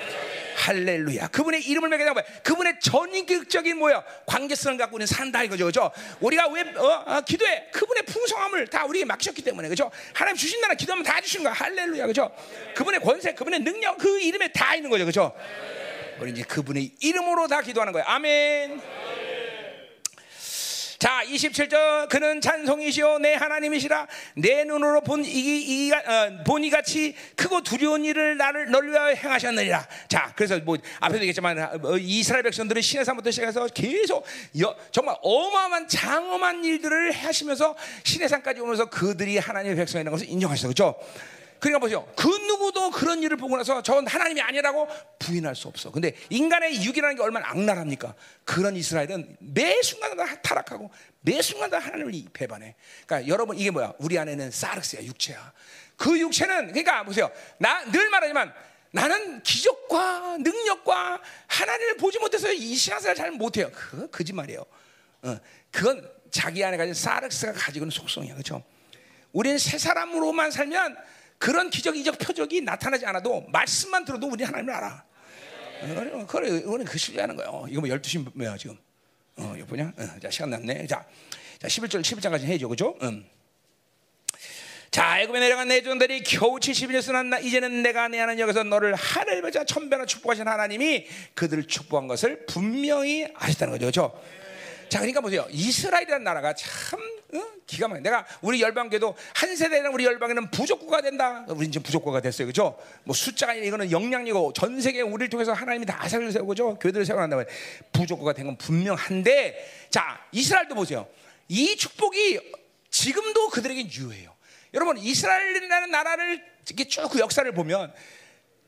Speaker 1: 할렐루야. 그분의 이름을 매게 거야. 그분의 전인격적인 뭐야? 관계성을 갖고 있는 산다 이거죠. 그죠? 우리가 왜 어, 어, 기도해? 그분의 풍성함을 다 우리에게 맡기셨기 때문에. 그죠? 하나님 주신 나라 기도하면 다 주신 거야. 할렐루야. 그죠? 그분의 권세, 그분의 능력 그 이름에 다 있는 거죠. 그죠? 우리 이제 그분의 이름으로 다 기도하는 거예요. 아멘. 자, 27절 그는 찬송이시오 내 하나님이시라 내 눈으로 본 이, 이, 어, 보니 같이 크고 두려운 일을 나를 널 위하여 행하셨느니라. 자, 그래서 뭐 앞에도 얘기했지만 어, 이스라엘 백성들은 시내산부터 시작해서 계속 여, 정말 어마어마한 장엄한 일들을 하시면서 시내산까지 오면서 그들이 하나님의 백성이라는 것을 인정하셨어. 그렇죠? 그러니까 보세요. 그 누구도 그런 일을 보고 나서 저건 하나님이 아니라고 부인할 수 없어. 근데 인간의 육이라는 게 얼마나 악랄합니까? 그런 이스라엘은 매 순간마다 타락하고 매 순간마다 하나님을 배반해. 그러니까 여러분 이게 뭐야? 우리 안에는 사르스야 육체야. 그 육체는 그러니까 보세요. 나 늘 말하지만 나는 기적과 능력과 하나님을 보지 못해서 이 신앙생활 잘 못해요. 그거 거짓말이에요. 어, 그건 자기 안에 가진 사르스가 가지고 있는 속성이야. 그렇죠? 우리는 새 사람으로만 살면 그런 기적, 이적, 표적이 나타나지 않아도 말씀만 들어도 우리 하나님을 알아. 어, 그래, 이거는 그 신뢰하는 거예요. 이거 뭐 12시 뭐야, 지금? 어, 이거 보냐? 어, 자, 시간 남네. 자, 자 11절, 11장까지 해줘, 그죠? 음. 자, 애굽에 내려간 내 종들이 겨우 70년 지났나 이제는 내가 내 하나님 여기서 너를 하늘을 자 천배나 축복하신 하나님이 그들을 축복한 것을 분명히 아셨다는 거죠. 그렇죠? 자, 그러니까 보세요. 이스라엘이라는 나라가 참 어? 기가 막혀. 내가 우리 열방교도 한 세대는 우리 열방에는 부족구가 된다. 우리 지금 부족구가 됐어요, 그죠? 뭐 숫자가 아니라 이거는 영향이고 전 세계 우리를 통해서 하나님이 다 세를 세우고죠. 교회들을 세워난다면 부족구가 된 건 분명한데, 자 이스라엘도 보세요. 이 축복이 지금도 그들에게 유효해요. 여러분 이스라엘이라는 나라를 이렇게 쭉 그 역사를 보면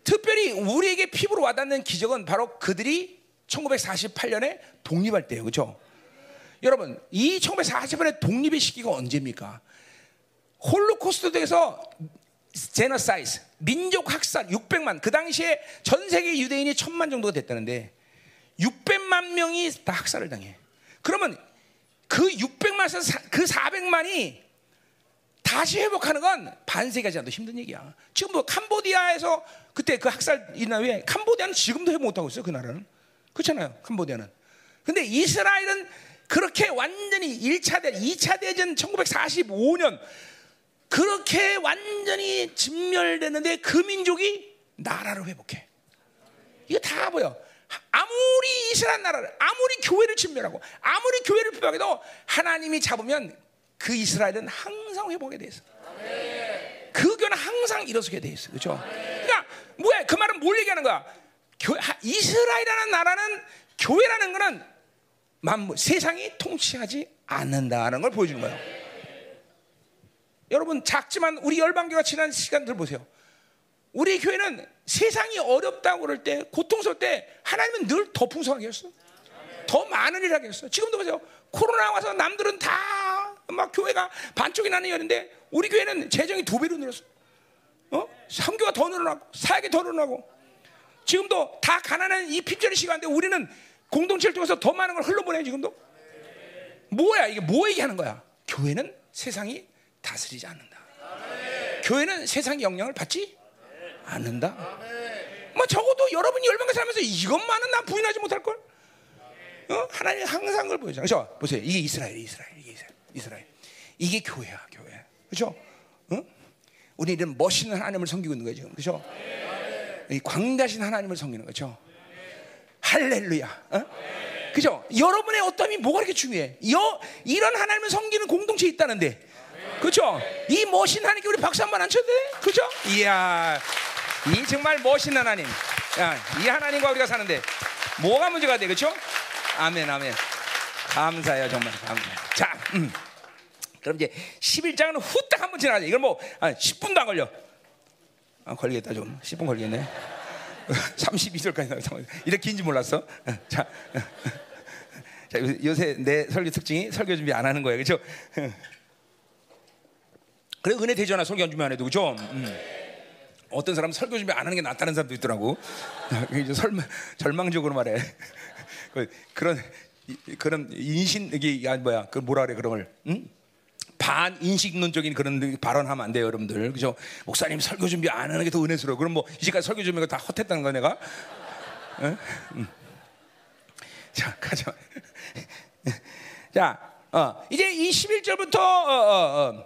Speaker 1: 특별히 우리에게 피부로 와닿는 기적은 바로 그들이 1948년에 독립할 때예요, 그렇죠? 여러분 이 1940년에 독립의 시기가 언제입니까? 홀로코스트에서 제너사이즈 민족 학살 600만 그 당시에 전 세계 유대인이 천만 정도가 됐다는데 600만 명이 다 학살을 당해. 그러면 그 600만에서 그 400만이 다시 회복하는 건 반세기가 지나도 힘든 얘기야. 지금 뭐 캄보디아에서 그때 그 학살 일어난 후에 캄보디아는 지금도 회복 못하고 있어요. 그 나라는. 그렇잖아요. 캄보디아는. 근데 이스라엘은 그렇게 완전히 1차 대 2차 대전 1945년 그렇게 완전히 진멸되는데 그 민족이 나라를 회복해. 이거 다 보여. 아무리 이스라엘 나라를 아무리 교회를 침멸하고 아무리 교회를 비방해도 하나님이 잡으면 그 이스라엘은 항상 회복에 대해서 그 교는 항상 일어서게 돼 있어, 그렇죠? 그러니까 뭐야? 그 말은 뭘 얘기하는 거야? 교, 이스라엘이라는 나라는 교회라는 거는 만물 세상이 통치하지 않는다는 걸 보여주는 거예요. 여러분 작지만 우리 열방교가 지난 시간들 보세요. 우리 교회는 세상이 어렵다고 그럴 때 고통스러울 때 하나님은 늘 더 풍성하게 했어. 더 많은 일을 하게 했어. 지금도 보세요. 코로나 와서 남들은 다 막 교회가 반쪽이 나는 열인데 우리 교회는 재정이 두 배로 늘었어. 어? 삼교가 더 늘어나고 사역이 더 늘어나고 지금도 다 가난한 이 핍절의 시간인데 우리는 공동체를 통해서 더 많은 걸 흘러보내 지금도. 뭐야 이게 뭐 얘기하는 거야? 교회는 세상이 다스리지 않는다. 교회는 세상의 영향을 받지 않는다. 뭐 적어도 여러분이 열방에 살면서 이것만은 난 부인하지 못할 걸. 어? 하나님 항상 그걸 보여줘. 그렇죠? 보세요. 이게 이스라엘, 이스라엘, 이게 이스라엘, 이스라엘. 이게 교회야, 교회. 그렇죠? 어? 우리는 멋있는 하나님을 섬기고 있는. 그렇죠? 이 광대하신 하나님을 섬기는 거죠. 할렐루야. 어? 그죠? 여러분의 어떠함이 뭐가 그렇게 중요해? 여, 이런 하나님을 섬기는 공동체에 있다는데. 그죠? 이 멋있는 하나님께 우리 박수 한 번 안 쳐도 돼? 그죠? 이야. 이 정말 멋있는 하나님. 야, 이 하나님과 우리가 사는데 뭐가 문제가 돼? 그죠? 아멘, 아멘. 감사해요, 정말. 감사. 자, 음. 그럼 이제 11장은 후딱 한 번 지나가자. 이건 뭐, 아, 10분도 안 걸려. 아, 걸리겠다, 좀. 10분 걸리겠네. 32절까지 나와. 이렇게 긴지 몰랐어. 자, 자, 요새 내 설교 특징이 설교 준비 안 하는 거예요. 그죠? 그래, 은혜 대전화 설교 준비 안 해도, 그죠? 음. 어떤 사람은 설교 준비 안 하는 게 낫다는 사람도 있더라고. 이제 설마, 절망적으로 말해. 그런, 그런 인신, 이게, 야, 뭐야, 그 뭐라 그래, 그런 걸. 응? 반인식론적인 그런 발언하면 안 돼요, 여러분들. 그죠? 목사님 설교 준비 안 하는 게 더 은혜스러워. 그럼 뭐 이제까지 설교 준비가 다 헛했다는 거야, 내가? 응? 응. 자, 가자. 자, 어, 이제 이 11절부터 어, 어, 어.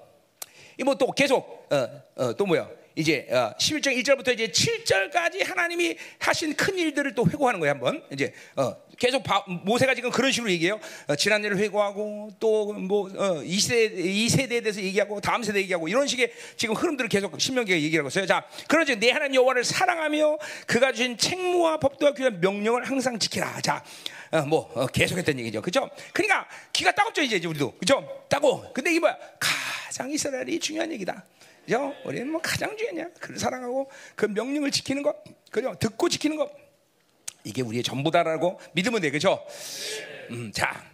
Speaker 1: 이뭐 또 계속 어, 어, 또 뭐야? 이제 어, 11장 1절부터 이제 7절까지 하나님이 하신 큰 일들을 또 회고하는 거예요, 한번. 이제 어, 계속 바, 모세가 지금 그런 식으로 얘기해요. 어, 지난 일을 회고하고 또뭐 어, 이 세대 이 세대에 대해서 얘기하고 다음 세대 얘기하고 이런 식의 지금 흐름들을 계속 신명기가 얘기하고 있어요. 자, 그러지 내 하나님 여호와를 사랑하며 그가 주신 책무와 법도와 규례 명령을 항상 지키라. 자, 어, 뭐 어, 계속했던 얘기죠, 그죠? 그러니까 기가 따갑죠 이제 우리도, 그죠? 따고. 근데 이게 뭐야? 가장 이스라엘이 중요한 얘기다. 그죠? 우리는 뭐 가장 중요하냐? 그를 사랑하고 그 명령을 지키는 것, 그죠? 듣고 지키는 것. 이게 우리의 전부다라고 믿으면 돼, 그죠? 음, 자.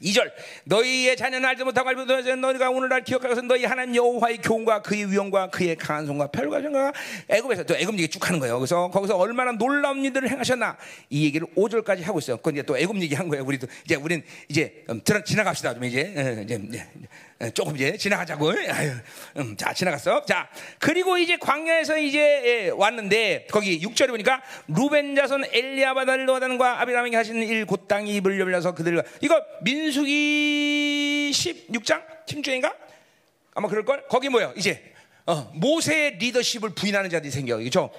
Speaker 1: 2절 너희의 자녀는 알지 못하고 알지 못하고 너희가 오늘날 기억하고서 너희 하나님 여호와의 교훈과 그의 위엄과 그의 강한 손과 별과 전과 애굽에서 또 애굽 얘기 쭉 하는 거예요. 그래서 거기서 얼마나 놀라운 일들을 행하셨나 이 얘기를 5절까지 하고 있어요. 그건 이제 또 애굽 얘기 한 거예요. 우리도 이제 우리는 이제 음, 지나갑시다 좀 이제 이제, 이제 조금 이제 지나가자고. 아유, 음, 자, 지나갔어. 자, 그리고 이제 광야에서 이제 예, 왔는데 거기 6절에 보니까 루벤 자손 엘리아바다를 노아단과 아비라함이 하시는 일 곧 땅이 입을 열려서 그들과 이거 민수기 16장 16장인가? 아마 그럴 걸. 거기 뭐예요? 이제 어, 모세의 리더십을 부인하는 자들이 생겨. 그렇죠?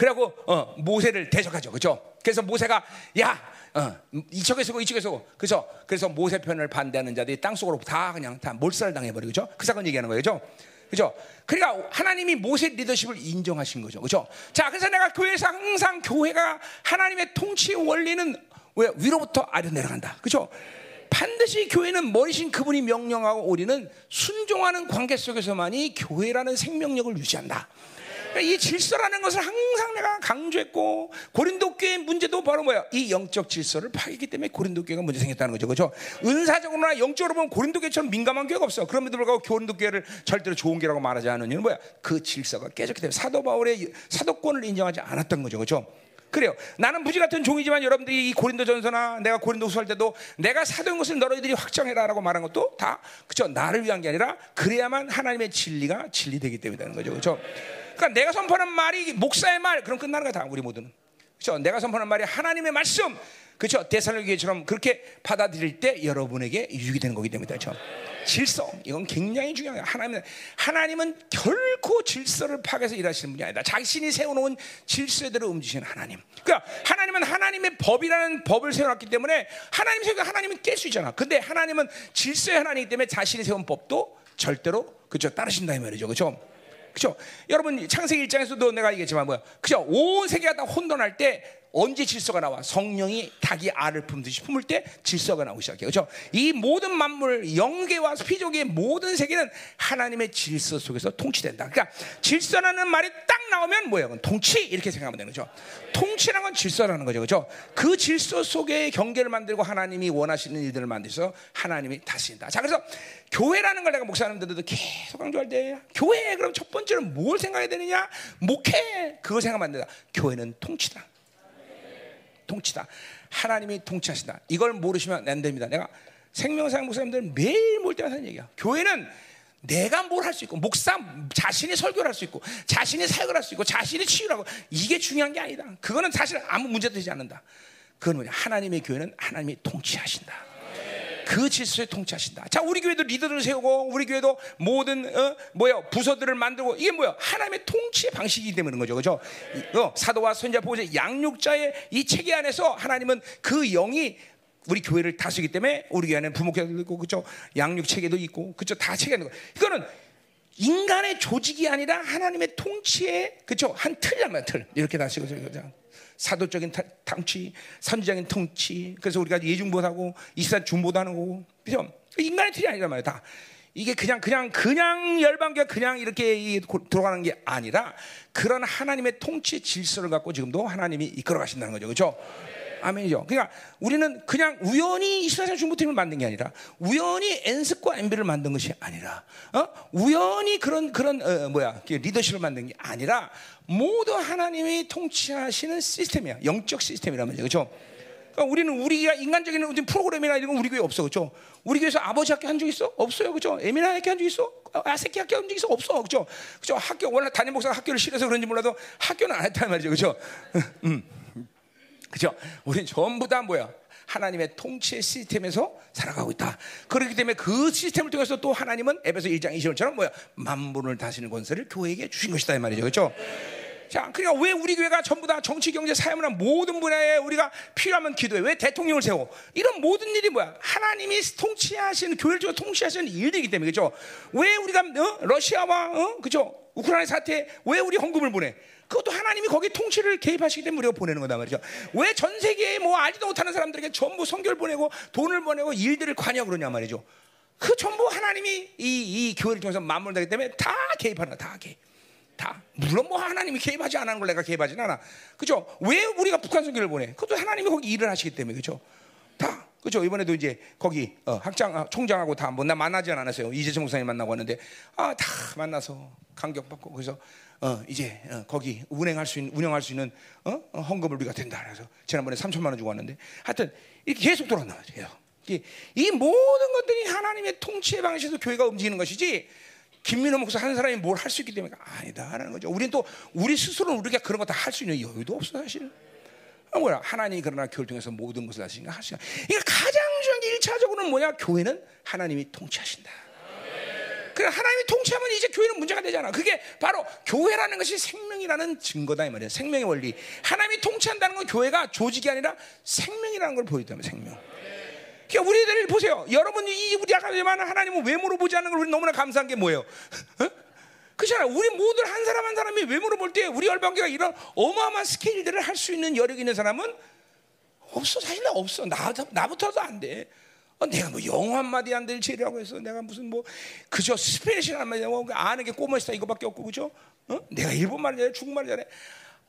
Speaker 1: 그리고 어, 모세를 대적하죠. 그렇죠? 그래서 모세가 야 어, 이쪽에 서고 이쪽에 서고 그래서 그래서 모세 편을 반대하는 자들이 땅 속으로 다 그냥 다 몰살 당해버리고 그죠? 그 사건 얘기하는 거예요, 그죠? 그죠? 그러니까 하나님이 모세 리더십을 인정하신 거죠, 그죠? 자, 그래서 내가 교회에서 항상 교회가 하나님의 통치 원리는 왜 위로부터 아래 내려간다, 그죠? 반드시 교회는 머리신 그분이 명령하고 우리는 순종하는 관계 속에서만이 교회라는 생명력을 유지한다. 그러니까 이 질서라는 것을 항상 내가 강조했고 고린도 교회 문제도 바로 뭐야? 이 영적 질서를 파괴했기 때문에 고린도 교회가 문제 생겼다는 거죠. 그렇죠? 은사적으로나 영적으로 보면 고린도 교회처럼 민감한 교회가 없어. 그럼에도 불구하고 고린도 교회를 절대로 좋은 교회라고 말하지 않은 이유는 뭐야? 그 질서가 깨졌기 때문에 사도 바울의 사도권을 인정하지 않았던 거죠. 그렇죠? 그래요. 나는 무지 같은 종이지만 여러분들이 이 고린도 전서나 내가 고린도 후할 때도 내가 사도인 것을 너희들이 확정해라라고 말한 것도 다 그죠 나를 위한 게 아니라 그래야만 하나님의 진리가 진리되기 때문이라는 거죠. 그렇죠? 그러니까 내가 선포하는 말이 목사의 말 그럼 끝나는 거다 우리 모두는. 그렇죠? 내가 선포하는 말이 하나님의 말씀 그렇죠? 대살로교회처럼 그렇게 받아들일 때 여러분에게 유익이 되는 거기 때문에 그렇죠? 질서 이건 굉장히 중요해요. 하나님은 하나님은 결코 질서를 파괴해서 일하시는 분이 아니다. 자신이 세워놓은 질서대로 움직이시는 하나님. 그러니까 하나님은 하나님의 법이라는 법을 세워놨기 때문에 하나님 세우고 하나님은 깰 수 있잖아. 근데 하나님은 질서의 하나님이기 때문에 자신이 세운 법도 절대로 그죠 따르신다 이 말이죠. 그렇죠? 그죠? 여러분 창세기 일장에서도 내가 얘기했지만 뭐야? 그죠? 온 세계가 다 혼돈할 때 언제 질서가 나와? 성령이 닭이 알을 품듯이 품을 때 질서가 나오기 시작해요. 그렇죠? 이 모든 만물, 영계와 피조계의 모든 세계는 하나님의 질서 속에서 통치된다. 그러니까 질서라는 말이 딱 나오면 뭐예요? 통치 이렇게 생각하면 되는 거죠. 통치라는 건 질서라는 거죠. 그렇죠? 그 질서 속에 경계를 만들고 하나님이 원하시는 일들을 만들어서 하나님이 다스린다. 자, 그래서 교회라는 걸 내가 목사님들도 계속 강조할 때 교회 그럼 첫 번째로 뭘 생각해야 되느냐? 목회 그걸 생각하면 된다. 교회는 통치다. 통치다. 하나님이 통치하신다. 이걸 모르시면 안 됩니다. 내가 생명상 목사님들 매일 몰 때마다 하는 얘기야. 교회는 내가 뭘 할 수 있고 목사 자신이 설교를 할 수 있고 자신이 사역을 할 수 있고 자신이 치유라고 이게 중요한 게 아니다. 그거는 사실 아무 문제도 되지 않는다. 그건 뭐냐? 하나님의 교회는 하나님이 통치하신다. 그 질서에 통치하신다. 자, 우리 교회도 리더를 세우고 우리 교회도 모든 어, 뭐야 부서들을 만들고 이게 뭐야 하나님의 통치의 방식이기 때문인 거죠, 그렇죠? 어, 사도와 선자 보호자 양육자의 이 체계 안에서 하나님은 그 영이 우리 교회를 다스리기 때문에 우리 교회 안에 부목회도 있고 그렇죠? 양육 체계도 있고 그렇죠? 다 체계는 거. 이거는 인간의 조직이 아니라 하나님의 통치의 그렇죠? 한 틀이란 말이야, 틀. 이렇게 다스리고 그죠? 사도적인 통치, 선지적인 통치. 그래서 우리가 예중보다고 이스라엘 중보다는 거고, 그죠? 인간의 틀이 아니란 말이야, 다. 이게 그냥 그냥 그냥 열방교가 그냥 이렇게 돌아가는 게 아니라 그런 하나님의 통치 질서를 갖고 지금도 하나님이 이끌어 가신다는 거죠, 그렇죠? 아멘이죠. 그러니까 우리는 그냥 우연히 이스라엘 중보팀을 만든 게 아니라 우연히 엔스과 엠비를 만든 것이 아니라 어? 우연히 그런 그런 어, 뭐야 리더십을 만든 게 아니라 모두 하나님이 통치하시는 시스템이야. 영적 시스템이란 말이죠. 그렇죠? 그러니까 우리는 우리가 인간적인 어떤 프로그램이나 이런 건 우리 교회 없어. 그렇죠? 우리 교회에서 아버지 학교 한 적 있어? 없어요. 그렇죠? 에미나 학교 한 적 있어? 아세키 학교 한 적 있어? 없어. 그렇죠? 그렇죠? 학교 원래 담임 목사가 학교를 싫어서 그런지 몰라도 학교는 안 했단 말이죠. 그렇죠? 음. 그죠? 우리는 전부 다 뭐야? 하나님의 통치의 시스템에서 살아가고 있다. 그렇기 때문에 그 시스템을 통해서 또 하나님은 에베소 1장 20절처럼 뭐야? 만분을 다스리는 권세를 교회에게 주신 것이다 이 말이죠. 그렇죠? 자, 그러니까 왜 우리 교회가 전부 다 정치, 경제, 사회문화 모든 분야에 우리가 필요하면 기도해? 왜 대통령을 세워? 이런 모든 일이 뭐야? 하나님이 통치하시는 교회를 통해 통치하시는 일들이기 때문에 그죠? 왜 우리가 어? 러시아와 어? 그죠? 우크라이나 사태에 왜 우리 헌금을 보내? 그것도 하나님이 거기 통치를 개입하시기 때문에 우리가 보내는 거다 말이죠. 왜 전 세계에 뭐 알지도 못하는 사람들에게 전부 성결 보내고 돈을 보내고 일들을 관여 그러냐 말이죠. 그 전부 하나님이 이, 이 교회를 통해서 만물되기 때문에 다 개입하는 거야, 다 개입. 다. 물론 뭐 하나님이 개입하지 않은 걸 내가 개입하지는 않아. 그죠? 왜 우리가 북한 선교를 보내? 그것도 하나님이 거기 일을 하시기 때문에, 그죠? 다. 그죠? 이번에도 이제 거기 어, 학장, 아, 총장하고 다 뭐 나 만나지 않았어요. 이재정 목사님 만나고 왔는데, 아, 다 만나서 감격받고, 그래서 어, 이제 어, 거기 운행할 수 있는 운영할 수 있는 어? 어 헌금을 우리가 된다. 그래서 지난번에 3천만 원 주고 왔는데 하여튼 이렇게 계속 돌아온단 말이에요. 이, 이 모든 것들이 하나님의 통치의 방식에서 교회가 움직이는 것이지 김민호 목사 한 사람이 뭘 할 수 있기 때문에 아니다라는 거죠. 우리는 또 우리 스스로는 우리가 그런 거 다 할 수 있는 여유도 없어 사실. 아, 뭐야 하나님이 그러나 교회를 통해서 모든 것을 하시니까 하시냐. 그러니까 가장 중요한 게 1차적으로는 뭐냐? 교회는 하나님이 통치하신다. 그 하나님이 통치하면 이제 교회는 문제가 되잖아. 그게 바로 교회라는 것이 생명이라는 증거다 이 말이야. 생명의 원리. 하나님이 통치한다는 건 교회가 조직이 아니라 생명이라는 걸 보여주면 생명. 그러니까 우리들 보세요. 여러분이 우리 아까지만 하나님은 외모로 보지 않는 걸 우리 너무나 감사한 게 뭐예요? 어? 그렇잖아. 우리 모두 한 사람 한 사람이 외모로 볼 때 우리 열방교가 이런 어마어마한 스케일들을 할 수 있는 여력 있는 사람은 없어. 사실 나 없어. 나, 나부터도 안 돼. 어, 내가 뭐 영어 한마디 안 될 죄라고 해서 내가 무슨 뭐 그저 스페니시 한마디 뭐 아는 게 꼬머시다 이거밖에 없고 그죠? 어? 내가 일본말 잘해 중국말 잘해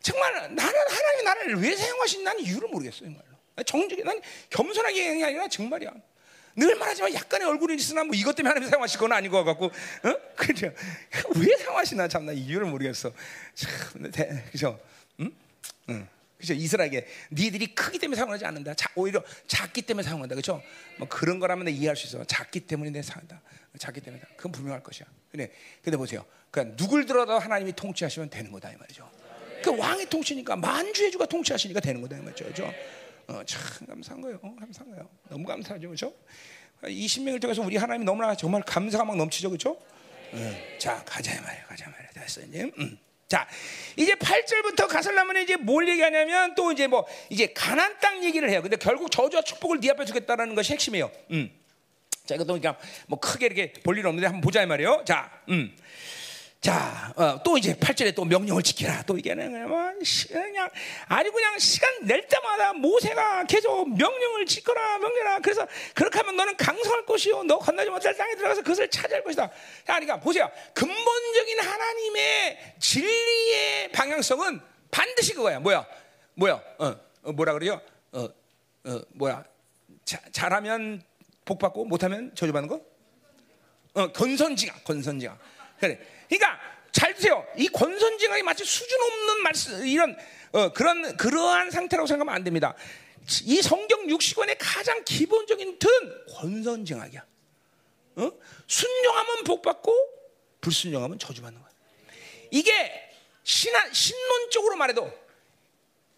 Speaker 1: 정말 나는 하나님이 나를 왜 사용하신 나는 이유를 모르겠어요 정말로 정직히 난 겸손하게 얘기하는 게 아니라 정말이야 늘 말하지만 약간의 얼굴이 있으나 뭐 이것 때문에 하나님 사용하실 건 아닌 것 같고 어? 그죠? 왜 사용하시나 참나 이유를 모르겠어 참 대, 그죠? 응? 응. 그죠? 이스라엘에게 니들이 크기 때문에 사용하지 않는다. 자, 오히려 작기 때문에 사용한다. 그죠? 뭐 그런 거라면 내가 이해할 수 있어. 작기 때문에 내 사용한다. 작기 때문에. 그건 분명할 것이야. 근데, 근데 보세요. 그러니까 누굴 들어도 하나님이 통치하시면 되는 거다. 이 말이죠. 그 왕의 통치니까 만주의 주가 통치하시니까 되는 거다. 이 말이죠. 그죠? 어, 참 감사한 거예요. 감사한 거예요. 너무 감사하죠. 그죠? 이 신명을 통해서 우리 하나님이 너무나 정말 감사가 막 넘치죠. 그죠? 네. 자, 가자 말이야. 가자 말이야. 됐어. 이제. 음. 자, 이제 8절부터 가설라면 이제 뭘 얘기하냐면 또 이제 뭐 이제 가난 땅 얘기를 해요. 근데 결국 저주와 축복을 네 앞에 주겠다라는 것이 핵심이에요. 음. 자, 이것도 그냥 뭐 크게 이렇게 볼 일 없는데 한번 보자 이 말이에요. 자, 음. 자, 어, 또 이제 8절에 또 명령을 지키라. 또 이게 그냥, 뭐, 그냥, 아니, 그냥 시간 낼 때마다 모세가 계속 명령을 지켜라, 명령하라. 그래서 그렇게 하면 너는 강성할 것이요. 너 건너지 못할 땅에 들어가서 그것을 차지할 것이다. 자, 그러니까 보세요. 근본적인 하나님의 진리의 방향성은 반드시 그거야. 뭐야? 뭐야? 어, 어 뭐라 그래요? 어, 어, 뭐야? 자, 잘하면 복 받고 못하면 저주받는 거? 어, 건선지가, 건선지가. 그래. 그러니까 잘 드세요. 이 권선징악이 마치 수준 없는 말씀 이런 어, 그런 그러한 상태라고 생각하면 안 됩니다. 이 성경 60권의 가장 기본적인 튼 권선징악이야. 어? 순종하면 복 받고 불순종하면 저주받는 거야. 이게 신한 신론적으로 말해도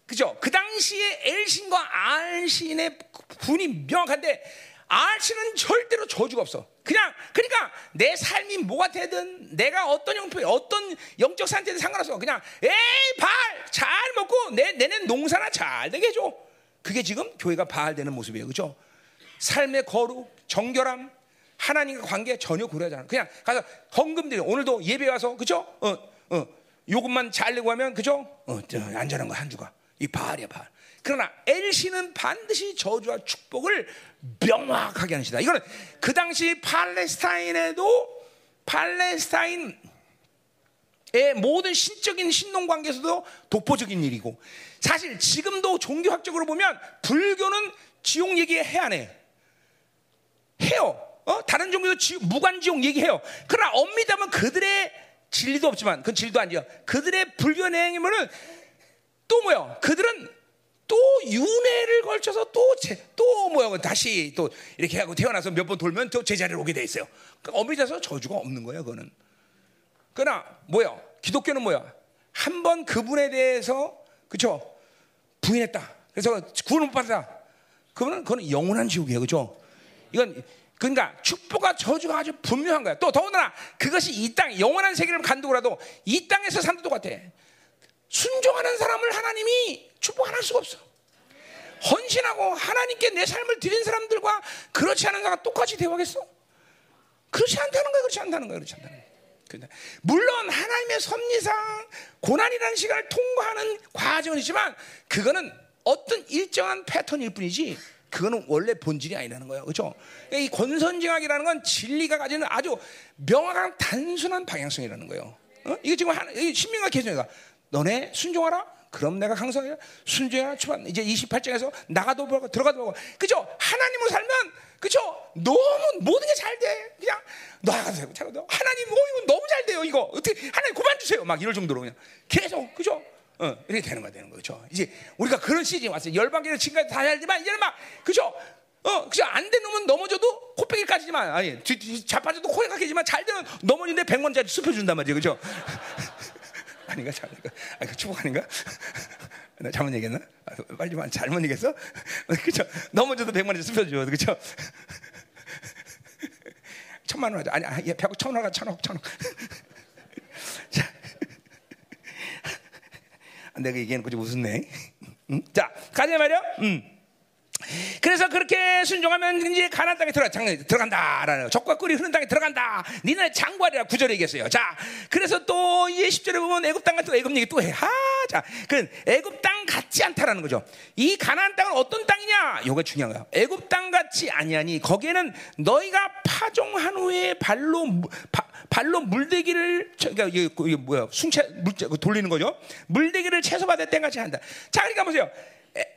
Speaker 1: 그죠? 그 당시에 엘신과 알신의 분이 명확한데 알신은 절대로 저주가 없어. 그냥 그러니까 내 삶이 뭐가 되든 내가 어떤 형편 어떤 영적 상태든 상관없어. 그냥 에이 발 잘 먹고 내 내는 농사나 잘 되게 해줘. 그게 지금 교회가 바알되는 모습이에요, 그렇죠? 삶의 거룩, 정결함, 하나님과 관계 전혀 고려하지 않아. 그냥 가서 헌금들이 오늘도 예배 와서 그죠? 어, 어, 요금만 잘 내고 하면 그죠? 어, 안전한 거 한 주가 이 바알이야 바알. 그러나 엘시는 반드시 저주와 축복을 명확하게 하는 시다. 이거는 그 당시 팔레스타인에도 팔레스타인 의 모든 신적인 신동 관계에서도 독보적인 일이고 사실 지금도 종교학적으로 보면 불교는 지옥 얘기해야 안 해. 해요. 어? 다른 종교도 지, 무관지옥 얘기해요. 그러나 엄밀하면 그들의 진리도 없지만 그 진리도 아니죠. 그들의 불교 내용이면은 또 뭐요? 그들은 또 윤회를 걸쳐서 또, 제, 또 뭐야, 다시 또 이렇게 하고 태어나서 몇 번 돌면 또 제자리로 오게 돼 있어요. 그러니까 어미자서 저주가 없는 거야, 그거는. 그러나 뭐야? 기독교는 뭐야? 한 번 그분에 대해서, 그쵸? 부인했다. 그래서 구원을 못 받았다. 그거는, 그거는 영원한 지옥이에요, 그죠? 이건, 그러니까 축복과 저주가 아주 분명한 거야. 또 더군다나 그것이 이 땅, 영원한 세계를 간두고라도 이 땅에서 산도 똑같아. 순종하는 사람을 하나님이 축복 안 할 수가 없어. 헌신하고 하나님께 내 삶을 드린 사람들과 그렇지 않은 사람과 똑같이 대화하겠어? 그렇지 않다는 거야, 그렇지 않다는 거야, 그렇지 않다는 거야. 물론 하나님의 섭리상 고난이라는 시간을 통과하는 과정이지만 그거는 어떤 일정한 패턴일 뿐이지 그거는 원래 본질이 아니라는 거예요. 그렇죠? 이 권선징악이라는 건 진리가 가지는 아주 명확한 단순한 방향성이라는 거예요. 어? 이게 지금 신명과 개정이가 너네 순종하라. 그럼 내가 강성해 순종하라. 추반 이제 28장에서 나가도 보고 들어가도 보고 그죠? 하나님으로 살면 그죠? 너무 모든 게 잘 돼. 그냥 나가세요. 잘도 하나님 뭐 이거 너무 잘 돼요. 이거 어떻게 하나님 그만 주세요. 막 이럴 정도로 그냥 계속 그죠? 어, 이렇게 되는 거야 되는 거죠. 이제 우리가 그런 시즌이 왔어요. 열방계는 지금까지 다 잘지만 이제는 막 그죠? 어, 그죠? 안 된 놈은 넘어져도 코빼기까지지만 아니 자빠져도 코에 가게지만 잘 되면 넘어지는데 백원짜리 수표 준단 말이에요. 그죠? 아닌가 잘닌가? 아, 그 축복 아닌가? 나 잘못 얘기했나? 아, 빨리 좀 잘못 얘기했어? 그죠? 넘어져도 백만 원 쓰펴줘, 그죠? 천만 원 하자. 아니, 아니, 백억 천원 하자, 천억, 천억. 자, 내가 얘기하는 거지 웃었네. 응? 자, 가자 말이야. 음. 그래 그래서 그렇게 순종하면 이제 가나안 땅에 들어가 장, 들어간다라는 적과 꿀이 흐르는 땅에 들어간다. 니네 장관이라 구절에 얘기했어요. 자, 그래서 또 이제 10절에 보면 애굽 땅 같은 애굽 얘기 또 해. 하, 자, 그 애굽 땅 같지 않다라는 거죠. 이 가나안 땅은 어떤 땅이냐? 요게 중요한 거야. 애굽 땅 같지 아니하니 거기에는 너희가 파종한 후에 발로 바, 발로 물대기를 그러니까 이게, 이게 뭐야 숭채 물 돌리는 거죠. 물대기를 채소받을 때 같이 한다. 자, 그러니까 보세요.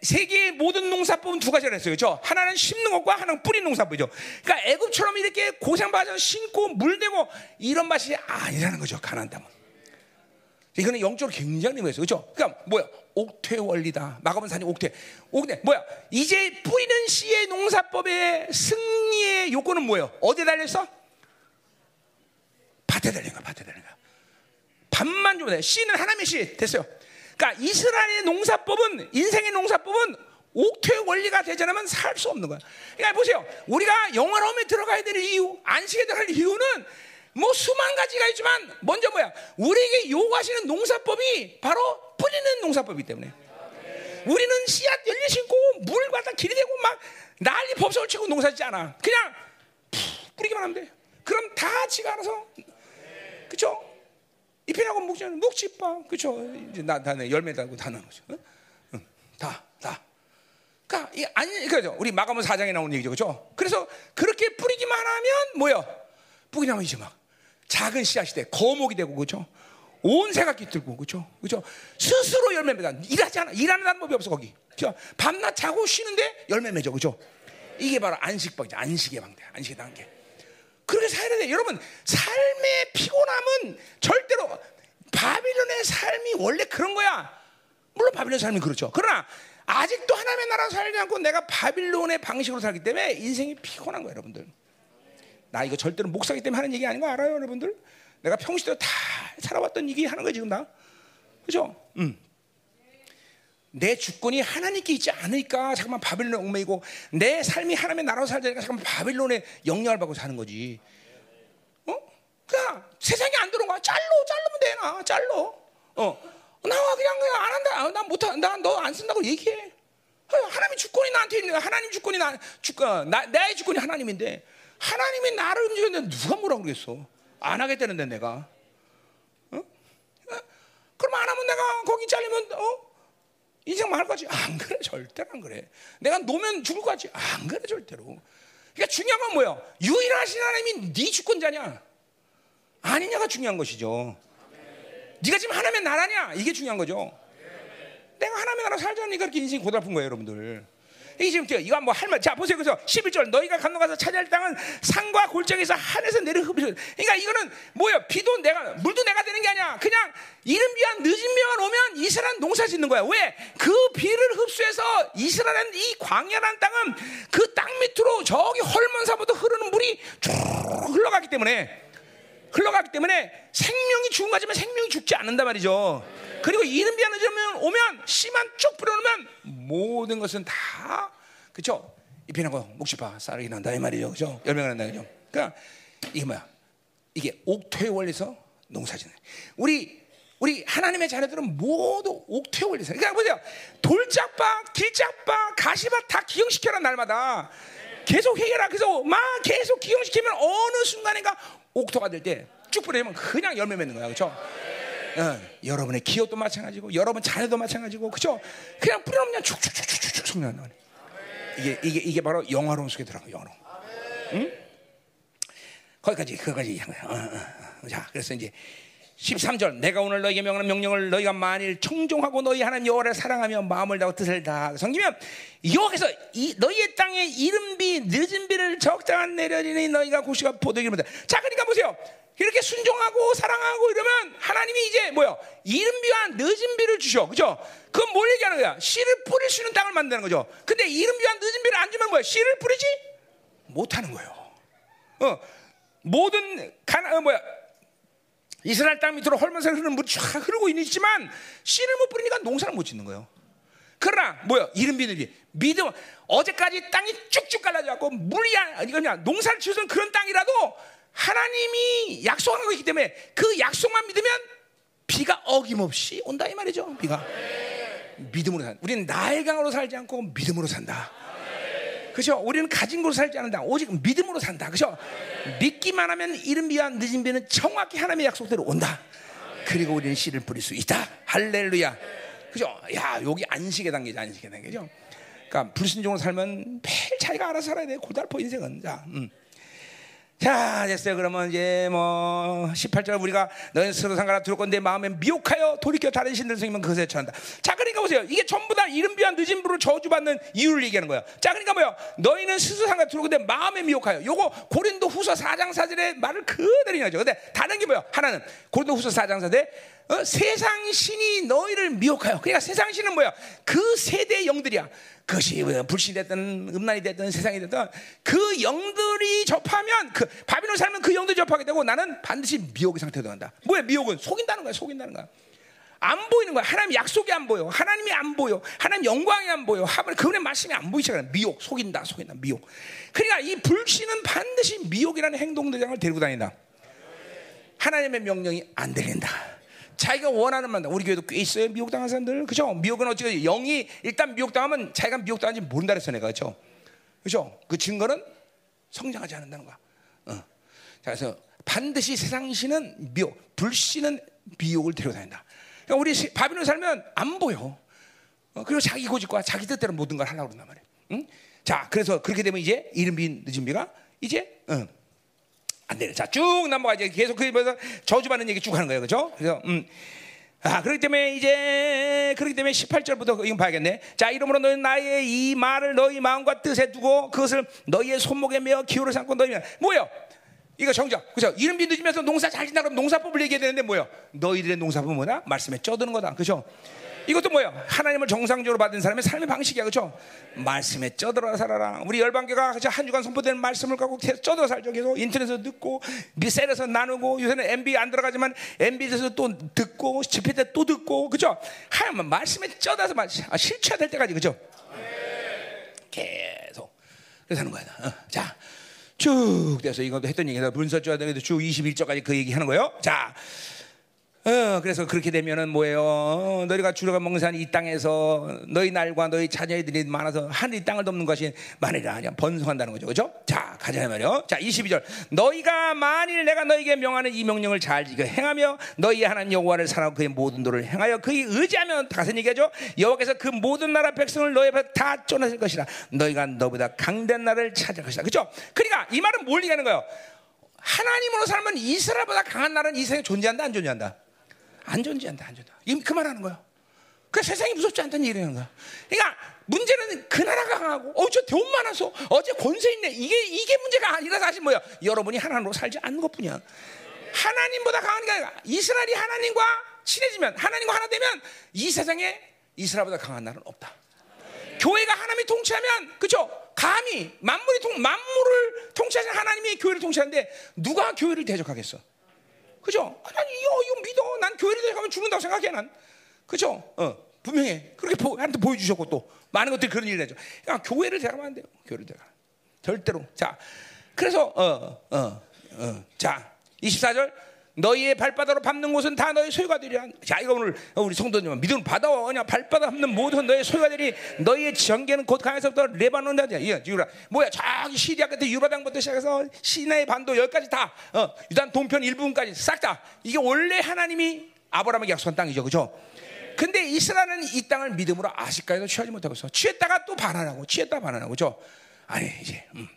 Speaker 1: 세계의 모든 농사법은 두 가지를 했어요. 그렇죠? 하나는 심는 것과 하나는 뿌리는 농사법이죠. 그러니까 애굽처럼 이렇게 고생받아서 심고 물대고 이런 맛이 아니라는 거죠. 가나안 땅은. 이거는 영적으로 굉장히 의미있어요. 그렇죠? 그러니까 뭐야? 옥퇴 원리다. 마가본 산이 옥퇴. 옥퇴 뭐야? 이제 뿌리는 씨의 농사법의 승리의 요건은 뭐예요? 어디에 달렸어? 밭에 달린 거야. 밭에 달린 거야. 밭만 주면 돼. 씨는 하나님의 씨 됐어요. 그러니까 이스라엘의 농사법은 인생의 농사법은 옥퇴 원리가 되지 않으면 살 수 없는 거야. 그러니까 보세요. 우리가 영화로움에 들어가야 될 이유, 안식에 들어갈 이유는 뭐 수만 가지가 있지만 먼저 뭐야? 우리에게 요구하시는 농사법이 바로 뿌리는 농사법이기 때문에. 우리는 씨앗 열리 신고 물 갖다 길이 대고 막 난리 법석을 치고 농사 짓지 않아. 그냥 뿌리기만 하면 돼. 그럼 다 지가 알아서 그쵸? 잎이라고 묵지는 묵지빠 그쵸? 이제 나, 나 열매 달고 다 나는 거죠. 응? 응. 다, 다. 그러니까 이 아니 그죠? 우리 마가복 4장에 나온 얘기죠, 그죠? 그래서 그렇게 뿌리기만 하면 뭐요? 뿌리나면 이제 막 작은 씨앗이 돼 거목이 되고 그죠? 온 새가 깃들고 그죠? 그죠? 스스로 열매 맺어 일하지 않아 일하는 방법이 없어 거기. 그죠? 밤낮 자고 쉬는데 열매 맺어 그죠? 이게 바로 안식법이죠. 안식의 방대, 안식의 단계. 그렇게 살아야 돼. 여러분, 삶의 피곤함은 절대로 바빌론의 삶이 원래 그런 거야. 물론 바빌론 삶이 그렇죠. 그러나 아직도 하나님의 나라 살지 않고 내가 바빌론의 방식으로 살기 때문에 인생이 피곤한 거예요, 여러분들. 나 이거 절대로 목사기 때문에 하는 얘기 아닌 거 알아요, 여러분들? 내가 평시대로 다 살아왔던 얘기 하는 거야, 지금 다. 그죠? 음. 내 주권이 하나님께 있지 않을까? 잠깐만 바빌론에 얽매이고 내 삶이 하나님의 나라로 살자니까 잠깐만 바빌론의 영향을 받고 사는 거지. 어? 그냥 세상에 안 들어온 거야. 잘로 자르면 되나? 잘로. 어. 나와 그냥 그냥 안 한다. 아, 난 못하. 난너 안 쓴다고 얘기해. 하나님의 주권이 나한테 있는 하나님 주권이 나 주권 나 나의 주권이 하나님인데 하나님이 나를 움직였는데 누가 뭐라 그러겠어? 안 하겠다는데 내가. 어? 어? 그럼 안 하면 내가 거기 잘리면 어? 인생 망할 거지? 안 그래 절대로 안 그래. 내가 노면 죽을 거지? 안 그래 절대로. 그러니까 중요한 건 뭐야? 유일하신 하나님이 네 주권자냐? 아니냐가 중요한 것이죠. 네가 지금 하나님의 나라냐? 이게 중요한 거죠. 내가 하나님의 나라 살자니까 그렇게 인생이 고달픈 거예요, 여러분들. 이게 지금 이거 뭐 할 말. 자, 보세요. 그래서 11절 너희가 건너가서 차지할 땅은 산과 골짜기에서 하늘에서 내려 흡수. 그러니까 이거는 뭐야? 비도 내가 물도 내가 되는 게 아니야. 그냥 이른 비와 늦은 비만 오면 이스라엘 농사 짓는 거야. 왜? 그 비를 흡수해서 이스라엘 이 광야라는 땅은 그 땅 밑으로 저기 헐몬사부터 흐르는 물이 쭉 흘러가기 때문에 흘러가기 때문에 생명이 죽은 거지만 생명이 죽지 않는단 말이죠. 그리고 이른 비가 늦으면 오면 씨만 쭉 뿌려놓으면 모든 것은 다 그죠? 잎이 나고 목시파 쌀이 난다 이 말이죠, 그죠? 열매가 난다 그죠? 그러니까 이게 뭐야? 이게 옥토의 원리에서 농사짓는. 우리 우리 하나님의 자녀들은 모두 옥토의 원리에서. 그러니까 보세요, 돌짝밭, 길짝밭, 가시밭 다 기용시켜라 날마다. 계속 해결하. 그래서 막 계속 기용시키면 어느 순간인가 옥토가 될 때 쭉 뿌리면 그냥 열매 맺는 거야, 그렇죠? 어, 여러분의 기업도 마찬가지고 여러분 자녀도 마찬가지고 그죠? 그냥 뿌려놓으면 쭉쭉쭉쭉쭉 성장하는 거예요. 이게 이게 이게 바로 영화로움 속에 들어가 영화로움. 응? 거기까지 그까지 한. 어, 어, 어. 자, 그래서 이제 13절 내가 오늘 너에게 명하는 명령을 너희가 만일 청종하고 너희 하나님 여호와를 사랑하며 마음을 다하고 뜻을 다 섬기면 여기서 이 너희의 땅에 이른비 늦은 비를 적당한 내려지니 너희가 고시가 포도기를 자 그러니까 보세요. 이렇게 순종하고 사랑하고 이러면 하나님이 이제 뭐요? 이른 비와 늦은 비를 주셔. 그죠? 그건 뭘 얘기하는 거야? 씨를 뿌릴 수 있는 땅을 만드는 거죠. 근데 이른 비와 늦은 비를 안 주면 뭐야? 씨를 뿌리지 못하는 거예요. 어 모든 가나 어, 뭐야 이스라엘 땅 밑으로 헐면서 흐르는 물이 쫙 흐르고 있지만 씨를 못 뿌리니까 농사를 못 짓는 거예요. 그러나 뭐야 이른 비늘이 믿음 어제까지 땅이 쭉쭉 갈라져갖고 물이 아니 그냥 농사를 지어서 그런 땅이라도 하나님이 약속한 거기 때문에 그 약속만 믿으면 비가 어김없이 온다 이 말이죠. 비가 믿음으로 산. 우리는 나의 강으로 살지 않고 믿음으로 산다. 그죠? 우리는 가진 것으로 살지 않는다. 오직 믿음으로 산다. 그죠? 믿기만 하면 이른 비와 늦은 비는 정확히 하나님의 약속대로 온다. 그리고 우리는 씨를 뿌릴 수 있다. 할렐루야. 그죠? 야, 여기 안식의 단계죠. 안식의 단계죠. 그러니까 불신종으로 살면 매일 자기가 알아서 살아야 돼. 고달퍼 인생은. 자, 음. 자, 됐어요. 그러면 이제 뭐 18절 우리가 너희 스스로 상가라 들을 건데 마음에 미혹하여 돌이켜 다른 신들 생기면 그것에 처한다. 자, 그러니까 보세요. 이게 전부 다 이른 비와 늦은 불을 저주받는 이유를 얘기하는 거예요. 자, 그러니까 뭐요? 너희는 스스로 상가라 들을 건데 마음에 미혹하여. 요거 고린도 후서 4장 4절의 말을 그대로 인하죠. 근데 다른 게 뭐요? 하나는 고린도 후서 4장 4절에 어? 세상 신이 너희를 미혹하여. 그러니까 세상 신은 뭐야? 그 세대 영들이야. 그것이 뭐 불신이 됐든 음란이 됐든 세상이 됐든 그 영들이 접하면 그 바비론 살면 그 영들이 접하게 되고 나는 반드시 미혹의 상태로 들어간다. 뭐야 미혹은 속인다는 거야. 속인다는 거야. 안 보이는 거야. 하나님 약속이 안 보여. 하나님이 안 보여. 하나님 영광이 안 보여. 그분의 말씀이 안 보이기 시작하는 미혹, 속인다, 속인다, 미혹. 그러니까 이 불신은 반드시 미혹이라는 행동들을 데리고 다닌다. 하나님의 명령이 안 들린다. 자기가 원하는 만다. 우리 교회도 꽤 있어요. 미혹당한 사람들. 그죠? 미혹은 어찌 영이 일단 미혹당하면 자기가 미혹당한지 모른다 그랬어 내가. 그죠? 그죠? 그 증거는 성장하지 않는다는 거야. 어. 자, 그래서 반드시 세상 신은 미혹, 불신은 미혹을 데려다닌다. 그러니까 우리 바비론 살면 안 보여. 어, 그리고 자기 고집과 자기 뜻대로 모든 걸 하려고 그런단 말이야. 응? 자, 그래서 그렇게 되면 이제 이른비 늦은 비가 이제 어, 안 되는. 자, 쭉 넘어가 이제 계속 그러면서 저주받는 얘기 쭉 하는 거예요. 그죠? 그래서, 음. 아, 그렇기 때문에 이제, 그렇기 때문에 18절부터 이거 봐야겠네. 자, 이러므로 너희 나의 이 말을 너희 마음과 뜻에 두고 그것을 너희의 손목에 메어 기호를 삼고 너희는 뭐예요? 이거 정작 그죠? 이름 믿으면서 농사 잘 짓나 그럼 농사법을 얘기해야 되는데 뭐예요? 너희들의 농사법은 뭐냐? 말씀에 쪄드는 거다. 그죠? 이것도 뭐예요? 하나님을 정상적으로 받은 사람의 삶의 방식이야, 그렇죠? 말씀에 쪄들어 살아라. 우리 열방교가 한 주간 선포되는 말씀을 갖고 계속 쪄들어 살죠. 계속 인터넷에서 듣고 미셀에서 나누고 요새는 MB 안 들어가지만 MB에서 또 듣고 집회 때 또 듣고, 그렇죠? 하여간 말씀에 쪄들어서 아, 실체될 때까지, 그렇죠? 계속 그래서 하는 거야. 어. 자. 쭉 돼서 이것도 했던 얘기다. 문서 줘야 되는데 쭉 21절까지 그 얘기 하는 거예요. 자, 어, 그래서 그렇게 되면은 뭐예요? 어, 너희가 주려가 먹는 산 이 땅에서 너희 날과 너희 자녀들이 많아서 하늘 땅을 덮는 것이 만일이 아니야 번성한다는 거죠, 그죠? 자 가자 말이요. 자 22절 너희가 만일 내가 너희에게 명하는 이 명령을 잘 행하며 너희 하나님 여호와를 사랑하고 그의 모든 도를 행하여 그의 의지하면 가서 얘기하죠. 여호와께서 그 모든 나라 백성을 너희 앞에 다 쫓아낼 것이라 너희가 너보다 강된 나라를 찾을 것이다, 그죠? 그러니까 이 말은 뭘 얘기하는 거예요? 하나님으로 살면 이스라엘보다 강한 나라는 이 세상에 존재한다, 안 존재한다? 안 존재한다, 안 존재한다. 이거 그만하는 거야. 그 세상이 무섭지 않다는 얘기라는 거야. 그러니까 문제는 그 나라가 강하고, 어, 저돈 많아서, 어제 권세 있네. 이게, 이게 문제가 아니라 사실 뭐야. 여러분이 하나님으로 살지 않는 것 뿐이야. 하나님보다 강한 게 아니라 이스라엘이 하나님과 친해지면, 하나님과 하나 되면 이 세상에 이스라엘보다 강한 나라는 없다. 교회가 하나님이 통치하면, 그죠? 감히 만물이 통, 만물을 통치하신 하나님이 교회를 통치하는데 누가 교회를 대적하겠어? 그죠? 난 이거, 이거 믿어. 난 교회를 들어가면 죽는다고 생각해, 난. 그죠? 어, 분명해. 그렇게 보, 한테 보여주셨고 또. 많은 것들이 그런 일을 해죠. 그러니까 교회를 대가면 안 돼요. 교회를 대가. 절대로. 자, 그래서, 어, 어, 어. 자, 24절. 너희의 발바닥으로 밟는 곳은 다 너희 소유가 되리라. 자, 이거 오늘 우리 성도님 믿음 받아와. 그냥 발바닥 밟는 모든 너희 소유가 되리. 너희의 전개는 곧 강에서부터 레바논까지. 이거 유라. 뭐야? 저기 시리아 끝에 유바당부터 시작해서 시나의 반도 여기까지 다 어, 유단 동편 일부분까지 싹 다. 이게 원래 하나님이 아브라함에게 약속한 땅이죠. 그죠? 근데 이스라엘은 이 땅을 믿음으로 아직까지도 취하지 못하고 있어. 취했다가 또 반환하고, 취했다 반환하고, 그죠? 아니, 이제, 음.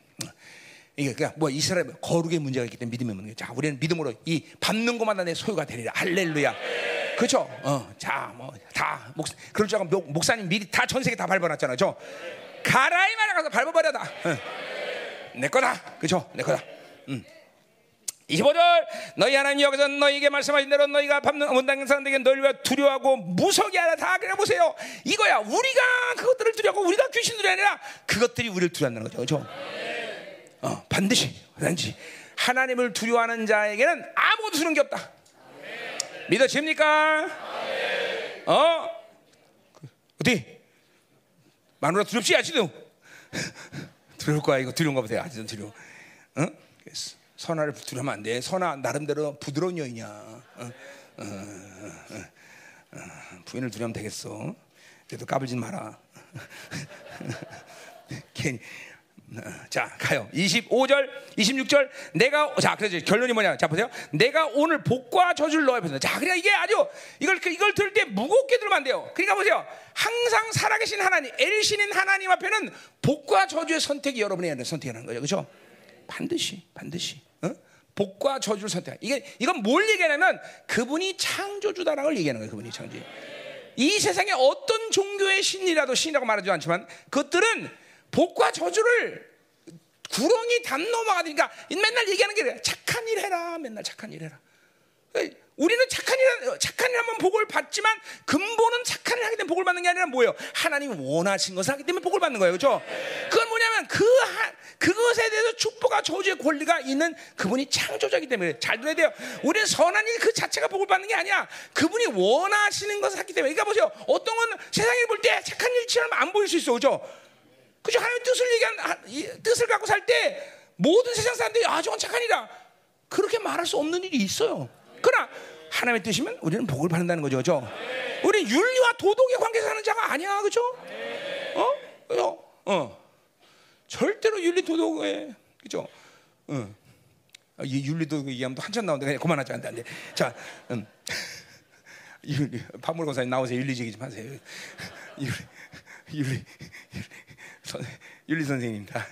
Speaker 1: 이게 그냥 뭐 이스라엘 거룩의 문제가 있기 때문에 믿음의 문제. 자, 우리는 믿음으로 이 밟는 것마다 내 소유가 되리라. 할렐루야. 그렇죠? 어, 자, 뭐 다 목, 그럴 줄 알고 목, 사님 미리 다 전 세계 다 밟아놨잖아요. 저 가라 이 말에 가서 밟아버려다. 어. 내 거다. 그렇죠? 내 거다. 음. 25절 너희 하나님 여기서 너희에게 말씀하신 대로 너희가 밟는 원당인 사람들에게 너희가 두려워하고 무서게 하라 다 그래 보세요 이거야 우리가 그것들을 두려워하고 우리가 귀신들이 아니라 그것들이 우리를 두려워한다는 거죠 그렇죠? 어, 반드시 반드시 하나님을 두려워하는 자에게는 아무것도 주는 게 없다. 믿어집니까? 어? 어디? 마누라 두렵지 아직도 두려울 거야 이거 두려운 거 보세요 아직도 두려워. 어? 선아를 두려면 안 돼. 선아 나름대로 부드러운 여인이야. 어? 어, 어, 어, 부인을 두려면 되겠어. 그래도 까불지 마라. 괜히 어, 자 가요. 25절, 26절. 내가 자 그래서 결론이 뭐냐? 자 보세요. 내가 오늘 복과 저주를 너에 보낸다. 자 그러니까 이게 아주 이걸 이걸 들을 때 무겁게 들으면 안 돼요. 그러니까 보세요. 항상 살아계신 하나님, 엘신인 하나님 앞에는 복과 저주의 선택이 여러분이 선택하는 거죠. 그렇죠? 반드시 반드시. 어? 복과 저주를 선택. 이게 이건 뭘 얘기하냐면 그분이 창조주다라는 걸 얘기하는 거예요. 그분이 창조. 이 세상에 어떤 종교의 신이라도 신이라고 말하지 않지만 그것들은 복과 저주를 구렁이 담 넘어가 니까 맨날 얘기하는 게 착한 일 해라. 맨날 착한 일 해라. 우리는 착한 일, 착한 일 하면 복을 받지만 근본은 착한 일 하기 때문에 복을 받는 게 아니라 뭐예요? 하나님 원하신 것을 하기 때문에 복을 받는 거예요. 그죠? 그건 뭐냐면 그, 하, 그것에 대해서 축복과 저주의 권리가 있는 그분이 창조자이기 때문에 잘 들어야 돼요. 우리는 선한 일 그 자체가 복을 받는 게 아니야. 그분이 원하시는 것을 하기 때문에. 그러니까 보세요. 어떤 건 세상에 볼 때 착한 일처럼 안 보일 수 있어. 그죠? 그죠? 하나님의 뜻을 얘기한, 뜻을 갖고 살 때 모든 세상 사람들이 아, 저건 착한 일이다. 그렇게 말할 수 없는 일이 있어요. 그러나 하나님의 뜻이면 우리는 복을 받는다는 거죠. 그죠? 우리 윤리와 도덕의 관계에서 사는 자가 아니야. 그죠? 어? 어? 어. 절대로 윤리 도덕에 그죠? 어. 아, 이 윤리 도덕 얘기하면 또 한참 나오는데 그냥 그만하자 안 돼. 자, 음. 윤리 박물 권사님 나오세요. 윤리 얘기 좀 하세요. 윤리 윤리 윤리, 선, 윤리 선생님 다.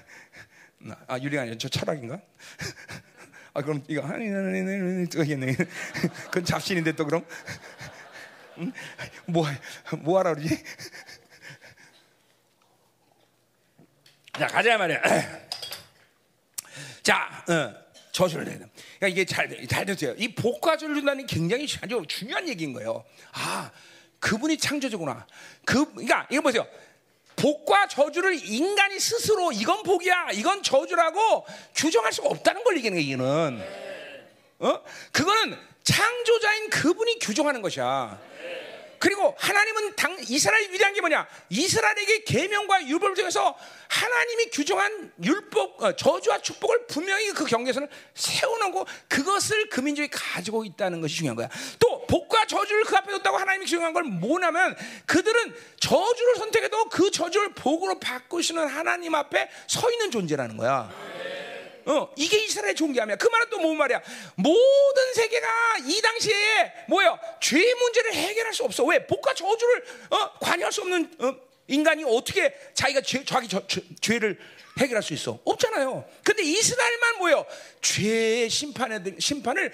Speaker 1: 아 윤리가 아니라 저 철학인가? 아 그럼 이거 하니는 뜨겠네. 그건 잡신인데 또 그럼 응? 뭐 뭐 하라 그러지? 자 가자 말이야. 자, 어, 저주를 돼. 그러니까 이게 잘, 잘 됐어요. 이 복과주를 준다는 게 굉장히 아주 중요한 얘기인 거예요. 아, 그분이 창조주구나. 그, 그러니까 이거 보세요. 복과 저주를 인간이 스스로 이건 복이야, 이건 저주라고 규정할 수가 없다는 걸 얘기하는 얘기는. 어? 그거는 창조자인 그분이 규정하는 것이야. 그리고 하나님은 당 이스라엘 위대한 게 뭐냐? 이스라엘에게 계명과 율법을 통해서 하나님이 규정한 율법 어, 저주와 축복을 분명히 그 경계선을 세워놓고 그것을 그 민족이 가지고 있다는 것이 중요한 거야. 또 복과 저주를 그 앞에 뒀다고 하나님이 규정한 걸 뭐냐면 그들은 저주를 선택해도 그 저주를 복으로 바꾸시는 하나님 앞에 서 있는 존재라는 거야. 어, 이게 이스라엘 존귀함이야. 그 말은 또 뭔 말이야? 모든 세계가 이 당시에 뭐요? 죄 문제를 해결할 수 없어. 왜? 복과 저주를 어, 관여할 수 없는 어, 인간이 어떻게 자기가 죄, 자기 저, 죄, 죄를 해결할 수 있어? 없잖아요. 근데 이스라엘만 뭐요? 죄의 심판에 심판을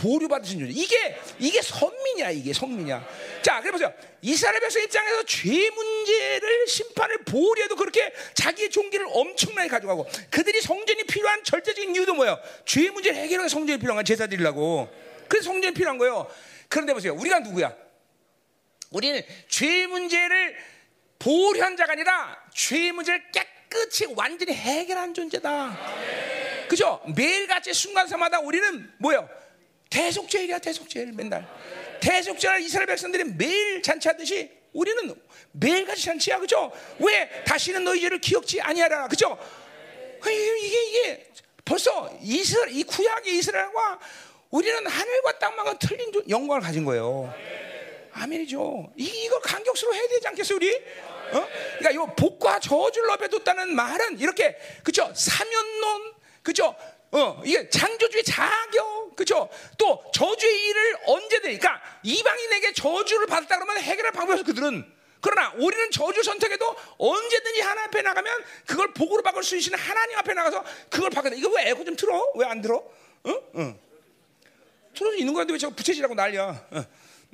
Speaker 1: 보류 받으신 존재. 이게 이게 선민이야. 이게 성민이야. 자, 그래 보세요. 이스라엘 백성 입장에서 죄 문제를 심판을 보류해도 그렇게 자기의 종기를 엄청나게 가져가고 그들이 성전이 필요한 절대적인 이유도 뭐예요? 죄 문제를 해결하기 성전이 필요한 건 제사 드리려고. 그래서 성전이 필요한 거예요. 그런데 보세요. 우리가 누구야? 우리는 죄 문제를 보류한 자가 아니라 죄 문제를 깨끗이 완전히 해결한 존재다. 그죠? 매일같이 순간사마다 우리는 뭐예요? 대속죄일이야 대속죄일 맨날 대속죄일 이스라엘 백성들이 매일 잔치하듯이 우리는 매일같이 잔치야 그죠? 왜 다시는 너희 죄를 기억지 아니하라 그죠? 이게 이게 벌써 이스라엘 이 구약의 이스라엘과 우리는 하늘과 땅만과 틀린 영광을 가진 거예요. 아멘이죠. 이걸 간격스러워 해야 되지 않겠어요, 우리? 어? 그러니까 이 복과 저주를 업해뒀다는 말은 이렇게 그죠? 사면론 그죠? 어, 이게 창조주의 자격, 그죠? 또 저주의 일을 언제든, 그러니까 이방인에게 저주를 받았다 그러면 해결할 없어 그들은. 그러나 우리는 저주 선택해도 언제든지 하나님 앞에 나가면 그걸 복으로 바꿀 수 있는 하나님 앞에 나가서 그걸 바꿔. 이거 왜 에어컨 좀 틀어? 왜 안 들어? 어? 어. 틀어져 있는 건데 왜 저거 부채질하고 난리야? 어.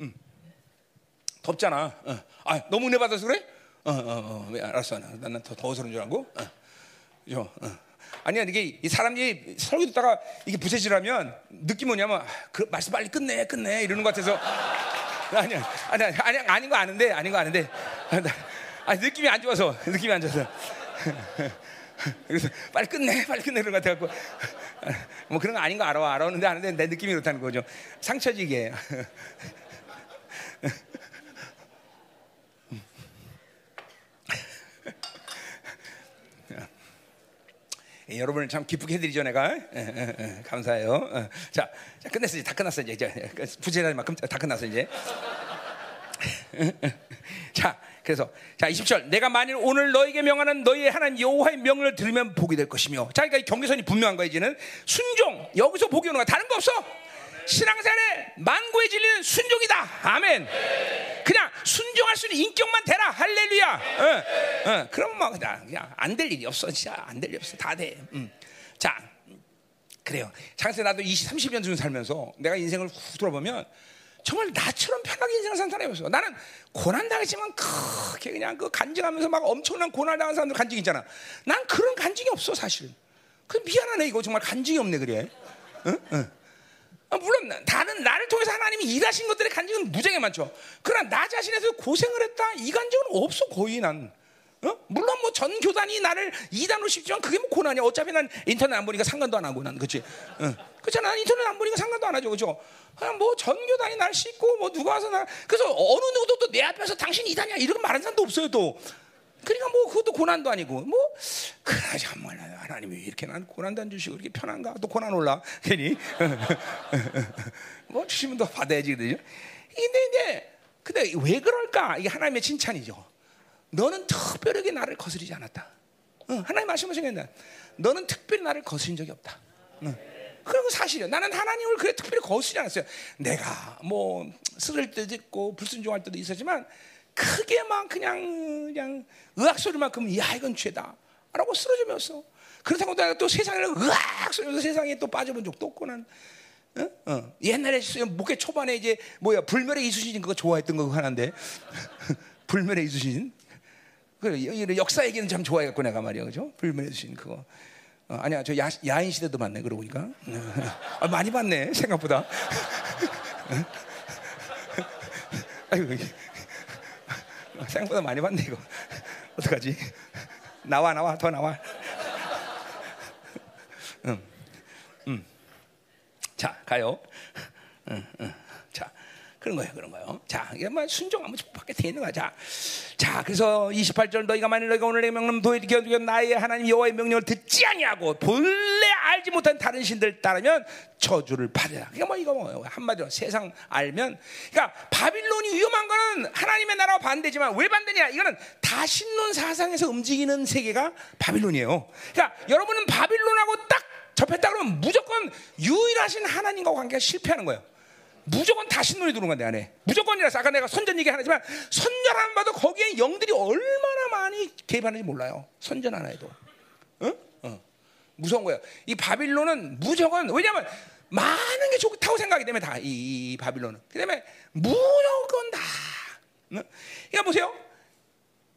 Speaker 1: 음. 덥잖아. 어. 아, 너무 은혜 받아서 그래? 어, 어, 어. 왜 알았어. 난더 더워서 그런 줄 알고. 어. 그죠? 어. 아니야 이게 이 사람이 설교 듣다가 이게 부채질하면 느낌 뭐냐면 아, 그 말씀 빨리 끝내 끝내 이러는 것 같아서. 아니야 아니야 아니 아닌 거 아는데 아닌 거 아는데. 아니 느낌이 안 좋아서 느낌이 안 좋아서. 그래서 빨리 끝내 빨리 끝내 그런 것 같아갖고. 뭐 그런 거 아닌 거 알아 알았는데 아는데 내 느낌이 그렇다는 거죠. 상처지게 여러분을 참 기쁘게 해드리죠 내가 에, 에, 에, 감사해요. 어. 자, 자, 끝냈어 이제 다 끝났어 이제, 이제 부재라는 만큼 다 끝났어 이제. 자, 그래서 자 20절 내가 만일 오늘 너에게 명하는 너희의 하나님 여호와의 명령을 들으면 복이 될 것이며 자 그러니까 이 경계선이 분명한 거야 이제는 순종 여기서 복이 오는 거야 다른 거 없어 신앙생활에 만고의 진리는 순종이다 아멘 그냥 순종할 수 있는 인격만 되라 할렐루야 어, 어, 그럼 뭐 그냥, 그냥 안 될 일이 없어 진짜 안 될 일이 없어 다 돼 음. 자 그래요 장세 나도 20, 30년 중 살면서 내가 인생을 후 돌아보면 정말 나처럼 편하게 인생을 산 사람이 없어. 나는 고난 당했지만 크게 그냥 그 간증하면서 막 엄청난 고난 당한 사람들 간증 있잖아. 난 그런 간증이 없어 사실. 그 미안하네 이거 정말 간증이 없네 그래. 응? 응. 아, 물론 다른 나를 통해서 하나님이 일하신 것들의 간증은 무지하게 많죠. 그러나 나 자신에서 고생을 했다 이 간증은 없어 거의 난. 어? 물론 뭐 전 교단이 나를 이단으로 씹지만 그게 뭐 고난이야. 어차피 난 인터넷 안 보니까 상관도 안 하고 난 그렇지. 응. 그렇잖아. 인터넷 안 보니까 상관도 안 하죠. 그죠? 그냥 뭐 전 교단이 날 씻고 뭐 누가 와서 나 그래서 어느 누구도 또 내 앞에서 당신 이단이야 이런 말하는 사람도 없어요 또. 그러니까 뭐 그것도 고난도 아니고 뭐 그래 정말 하나님이 이렇게 난 고난도 안 주시고 이렇게 편한가 또 고난 올라 괜히 뭐 주시면 더 받아야지 그죠? 근데 이제 근데 왜 그럴까 이게 하나님의 칭찬이죠. 너는 특별하게 나를 거스리지 않았다. 응, 하나님 말씀하신 게 너는 특별히 나를 거스린 적이 없다. 응. 그리고 사실은 나는 하나님을 그래 특별히 거스지 않았어요. 내가 뭐 쓰를 때도 있고 불순종할 때도 있었지만 크게 막 그냥 그냥 의학 소리만큼 야 이건 죄다라고 쓰러지면서 그렇다고 내가 또 세상에 의학 소리면서 세상에 또 빠져본 적도 없고 난 어? 어. 옛날에 목회 초반에 이제 뭐야 불멸의 이수신 그거 좋아했던 거 하나인데. 불멸의 이수신. 그 역사 얘기는 참 좋아해갖고 내가 말이야. 그죠? 불멸의 이수신 그거. 어, 아니야, 저 야, 야인 시대도 봤네, 그러고 보니까. 아, 많이 봤네, 생각보다. 아이고, 생각보다 많이 봤네, 이거. 어떡하지? 나와, 나와, 더 나와. 음, 음. 자, 가요. 음, 음. 그런 거예요, 그런 거예요. 자, 이게 뭐 순종하면 밖에 돼 있는 거야. 자, 자, 그래서 28절 너희가 만일 너희가 오늘의 명령 도에게 나의 하나님 여호와의 명령을 듣지 아니하고 본래 알지 못한 다른 신들 따르면 저주를 받으라. 그러니까 뭐 이거 뭐 한마디로 세상 알면, 그러니까 바빌론이 위험한 거는 하나님의 나라와 반대지만 왜 반대냐? 이거는 다신론 사상에서 움직이는 세계가 바빌론이에요. 그러니까 여러분은 바빌론하고 딱 접했다 그러면 무조건 유일하신 하나님과 관계가 실패하는 거예요. 무조건 다 신론이 들어온 건데 안에 무조건이라서 아까 내가 선전 얘기 하지만 선전 안 봐도 거기에 영들이 얼마나 많이 개입하는지 몰라요 선전 하나 해도 어? 어. 무서운 거예요 이 바빌론은 무조건 왜냐하면 많은 게 좋다고 생각하기 때문에 다이 이 바빌론은 그다음에 무조건 다 어? 그러니까 보세요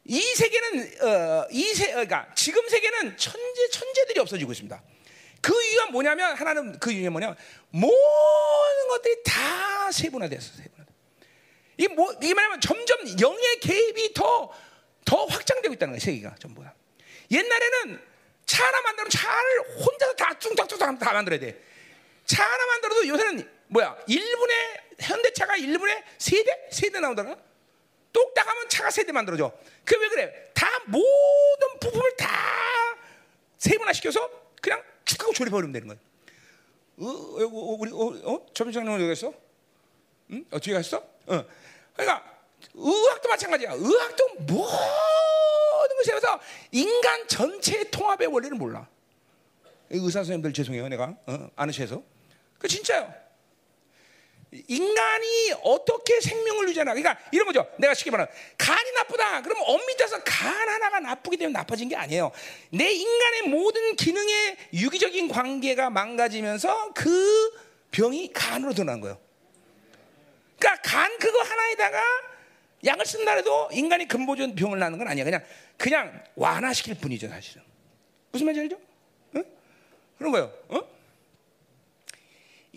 Speaker 1: 이 세계는 어, 이 세, 그러니까 지금 세계는 천재 천재들이 없어지고 있습니다. 그 이유가 뭐냐면 하나는 그 이유가 뭐냐면 모든 것들이 다 세분화됐어. 세분화. 이 뭐, 이 말하면 점점 영의 개입이 더, 더 확장되고 있다는 거예요. 세계가 전부 다. 옛날에는 차 하나 만들면 차를 혼자서 다 뚱딱뚱딱 다 만들어야 돼. 차 하나 만들어도 요새는 뭐야? 1분에 현대차가 1분에 세대 세대 나오더라. 똑딱하면 차가 세대 만들어져. 그 왜 그래? 다 모든 부품을 다 세분화 시켜서 그냥 축 하고 조립해버리면 되는 거예요. 어, 어, 어, 우리 어, 어? 점장님 어디 갔어? 응? 어, 뒤에 갔어? 어. 그러니까 의학도 마찬가지야. 의학도 모든 것에 서 인간 전체의 통합의 원리를 몰라. 의사 선생님들 죄송해요, 내가 어, 아느셔서. 그 진짜요. 인간이 어떻게 생명을 유지하나? 그러니까 이런 거죠. 내가 쉽게 말하면 간이 나쁘다. 그러면 엄밀해서 간 하나가 나쁘기 때문에 나빠진 게 아니에요. 내 인간의 모든 기능의 유기적인 관계가 망가지면서 그 병이 간으로 드러난 거예요. 그러니까 간 그거 하나에다가 약을 쓴다 해도 인간이 근본적인 병을 낳는 건 아니야. 그냥 그냥 완화시킬 뿐이죠, 사실은. 무슨 말인지 알죠? 응? 그런 거예요. 어?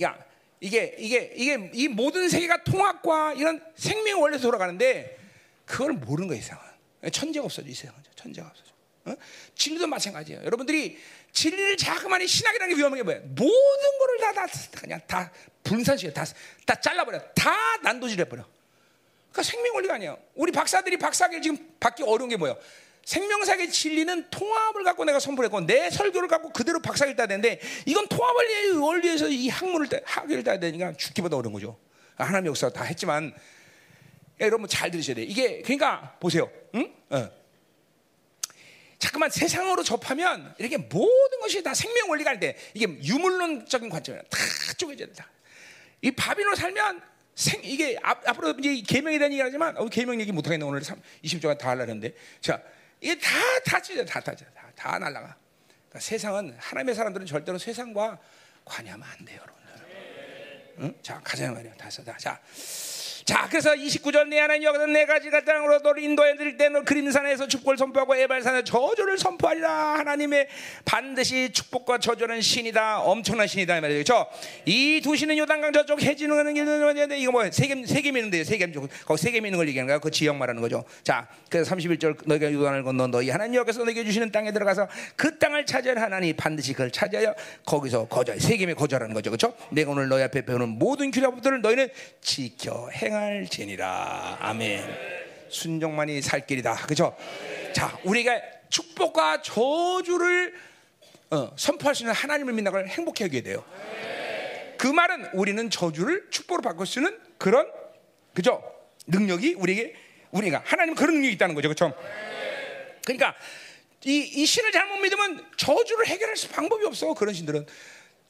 Speaker 1: 야, 이게 이게 이게 이 모든 세계가 통합과 이런 생명 원리에서 돌아가는데 그걸 모르는 거예요, 이상은. 천재가 없어져, 이 세상은. 천재가 없어져. 어? 진리도 마찬가지예요. 여러분들이 진리를 자꾸만 신학이라는 게 위험한 게 뭐예요? 모든 거를 다, 다 그냥 다 분산시켜, 다, 다 잘라버려, 다 난도질해버려. 그러니까 생명 원리가 아니에요. 우리 박사들이 박사학위 지금 받기 어려운 게 뭐예요? 생명사의 진리는 통합을 갖고 내가 선포했고 내 설교를 갖고 그대로 박사를 따야 되는데 이건 통합을 원리에서 이 학문을 학위를 따야 되니까 죽기보다 어려운 거죠. 하나님 역사 다 했지만 여러분 잘 들으셔야 돼요. 이게 그러니까 보세요. 응? 어. 자꾸만 세상으로 접하면 이렇게 모든 것이 다 생명 원리가 아닌데 이게 유물론적인 관점이야. 다 쪼개져야 된다. 이 바비로 살면 생 이게 앞, 앞으로 이제 계명에 대한 얘기를 하지만 어, 계명 얘기 못 하겠네 오늘 3, 20조가 다 하려는데 자 이게 찢어 다다 다, 다, 다 날라가. 그러니까 세상은 하나님의 사람들은 절대로 세상과 관여하면 안 돼요, 여러분들. 응? 자 가자 말이야. 다섯 자. 자, 그래서 29절 내 하나님 여기서 네 가지가 땅으로 너를 인도해 드릴 때너 그림산에서 축복을 선포하고 에발산에 저주를 선포하리라. 하나님의 반드시 축복과 저주는 신이다. 엄청난 신이다 이 말이죠. 그렇죠? 이두 신은 요단강 저쪽 해지는 길 이거 뭐 세겜 세겜 있는데 세겜 쪽 거기 세겜 있는 걸 얘기하는 거야. 그 지역 말하는 거죠. 자, 그래서 31절 너희가 요단을 건너 너희 하나님 여기서 너희에게 주시는 땅에 들어가서 그 땅을 차지할 하나님 반드시 그걸 차지하여 거기서 거절 세겜에 거절하는 거죠. 그렇죠? 내가 오늘 너희 앞에 배우는 모든 규례법들을 너희는 지켜 행 행할지니라. 아멘. 순종만이 살 길이다. 그죠? 자, 우리가 축복과 저주를 어, 선포할 수 있는 하나님을 믿는 걸 행복해 하게 돼요. 그 말은 우리는 저주를 축복으로 바꿀 수 있는 그런 그죠? 능력이 우리에게 우리가 하나님 그런 능력이 있다는 거죠. 그렇죠? 그러니까 이, 이 신을 잘못 믿으면 저주를 해결할 수 방법이 없어. 그런 신들은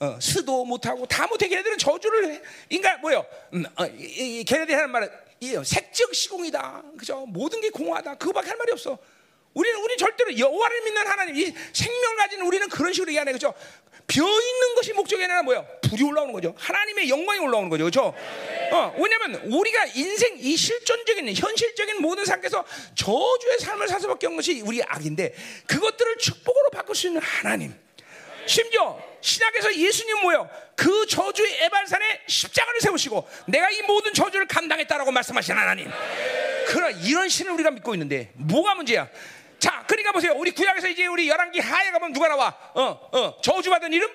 Speaker 1: 어, 스도 못하고 다 못해 걔네들은 저주를 해. 인간 뭐요? 음, 어, 걔네들이 하는 말은 이, 색적 시공이다. 그죠? 모든 게 공허하다. 그거밖에 할 말이 없어. 우리는 우리 절대로 여호와를 믿는 하나님, 이 생명 가진 우리는 그런 식으로 얘기하네, 그죠? 벼 있는 것이 목적이 아니라 뭐야? 불이 올라오는 거죠. 하나님의 영광이 올라오는 거죠, 그죠? 어, 왜냐하면 우리가 인생 이 실존적인 현실적인 모든 삶에서 저주의 삶을 살 수밖에 없는 것이 우리 악인데 그것들을 축복으로 바꿀 수 있는 하나님. 심지어 신약에서 예수님 뭐요? 그 저주의 에발산에 십자가를 세우시고 내가 이 모든 저주를 감당했다라고 말씀하신 하나님. 그러 이런 신을 우리가 믿고 있는데 뭐가 문제야? 자, 그러니까 보세요. 우리 구약에서 이제 우리 열왕기 하에 가면 누가 나와? 어, 어, 저주받은 이름?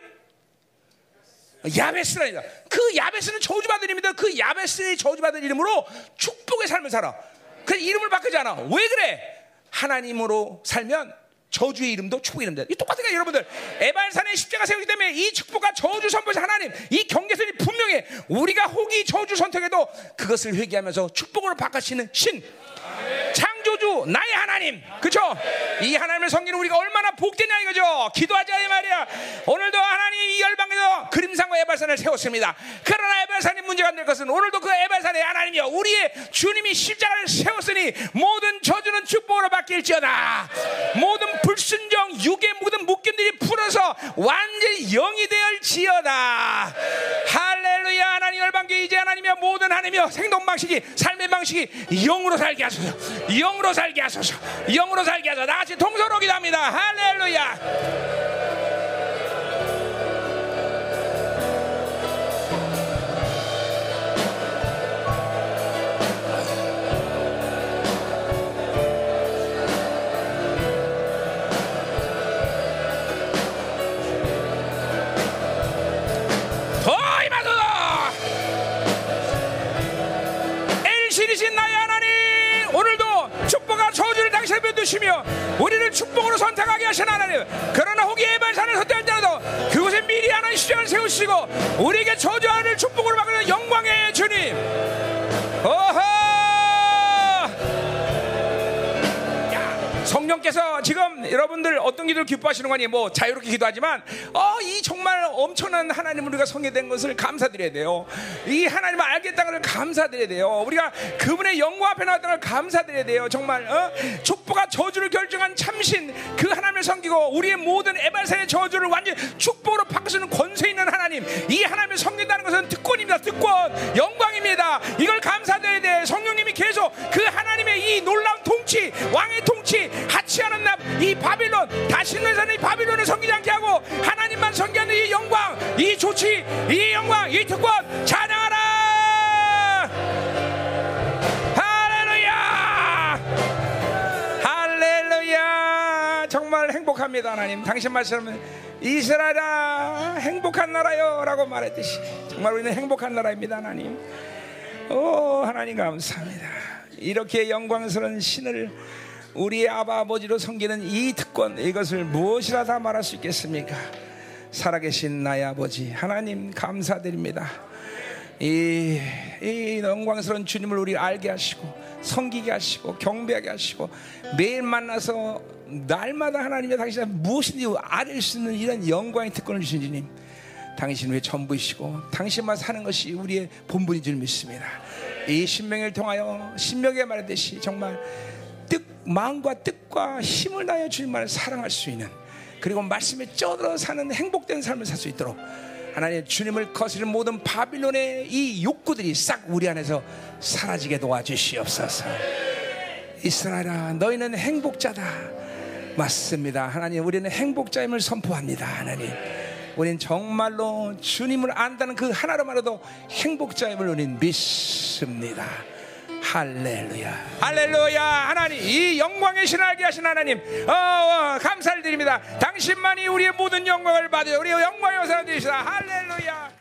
Speaker 1: 야베스라니다. 그 야베스는 저주받은 이름인데 그 야베스의 저주받은 이름으로 축복의 삶을 살아. 그 이름을 바꾸지 않아. 왜 그래? 하나님으로 살면 저주의 이름도 축복의 이름도 이 똑같은 거예요 여러분들. 에발산에 십자가 세우기 때문에 이 축복과 저주 선포자 하나님 이 경계선이 분명해. 우리가 혹이 저주 선택해도 그것을 회개하면서 축복으로 바꿔시는 신 창조주 나의 하나님. 그렇죠 이 하나님을 섬기는 우리가 얼마나 복되냐 이거죠. 기도하자 이 말이야. 오늘도 하나님 이 열방에서 그림상과 에발산을 세웠습니다. 그러나 에발산이 문제가 안될 것은 오늘도 그 에발산에 하나님이여. 우리의 주님이 십자가를 세웠으니 모든 저주는 축복으로 바뀔지어다. 모든 불순종 육의 모든 묶임들이 풀어서 완전히 영이 되을지어다. 할렐루야. 하나님 열방계 이제 하나님이여. 모든 하나님이여. 생동 방식이 삶의 방식이 영으로 살게 하소서. 영 으로 살게 하소서. 영으로 살게 하소서. 나같이 동서로 기도합니다. 할렐루야 당신의 변두시며 우리를 축복으로 선택하게 하신 하나님 그러나 혹이 에발산을 선택할지라도 그곳에 미리 하나의 시장을 세우시고 우리에게 저주하는 축복으로 바꾸는 영광의 주님. 어허 성령께서 지금 여러분들 어떤 기도를 기뻐하시는 거니 뭐 자유롭게 기도하지만 어, 이 정말 엄청난 하나님을 우리가 성계된 것을 감사드려야 돼요. 이 하나님을 알겠다는 걸 감사드려야 돼요. 우리가 그분의 영광 앞에 나왔다는 걸 감사드려야 돼요. 정말 어? 축복과 저주를 결정한 참신 그 하나님을 섬기고 우리의 모든 에발산의 저주를 완전 축복으로 바꾸시는 권세 있는 하나님 이 하나님을 섬긴다는 것은 특권입니다. 특권 영광입니다. 이걸 감사드려야 돼. 성령님이 계속 그 하나님의 이 놀라운 통치 왕의 통치 하치하는 납이 바빌론 다시는 산의 바빌론을 섬기지 않게 하고 하나님만 섬기는 이 영광 이 조치 이 영광 이 특권 찬양하라! 할렐루야! 할렐루야! 정말 행복합니다 하나님. 당신 말씀은 이스라엘아 행복한 나라요 라고 말했듯이 정말 우리는 행복한 나라입니다 하나님. 오 하나님 감사합니다. 이렇게 영광스러운 신을 우리의 아버지로 섬기는 이 특권 이것을 무엇이라 다 말할 수 있겠습니까? 살아계신 나의 아버지 하나님 감사드립니다. 이, 이 영광스러운 주님을 우리 알게 하시고 섬기게 하시고 경배하게 하시고 매일 만나서 날마다 하나님의 당신이 무엇인지 알릴 수 있는 이런 영광의 특권을 주신 주님 당신 왜 전부이시고 당신만 사는 것이 우리의 본분인 줄 믿습니다 이 신명을 통하여 신명에 말했듯이 정말 뜻, 마음과 뜻과 힘을 다하여 주님만을 사랑할 수 있는 그리고 말씀에 쪄들어 사는 행복된 삶을 살 수 있도록 하나님 주님을 거스르는 모든 바빌론의 이 욕구들이 싹 우리 안에서 사라지게 도와주시옵소서. 이스라엘아 너희는 행복자다. 맞습니다. 하나님 우리는 행복자임을 선포합니다. 하나님. 우리는 정말로 주님을 안다는 그 하나로만으로도 행복자임을 우리는 믿습니다. 할렐루야. 할렐루야. 하나님, 이 영광의 신하게 하신 하나님, 어, 어, 감사를 드립니다. 당신만이 우리의 모든 영광을 받으여 우리의 영광의 사람 되시다. 할렐루야.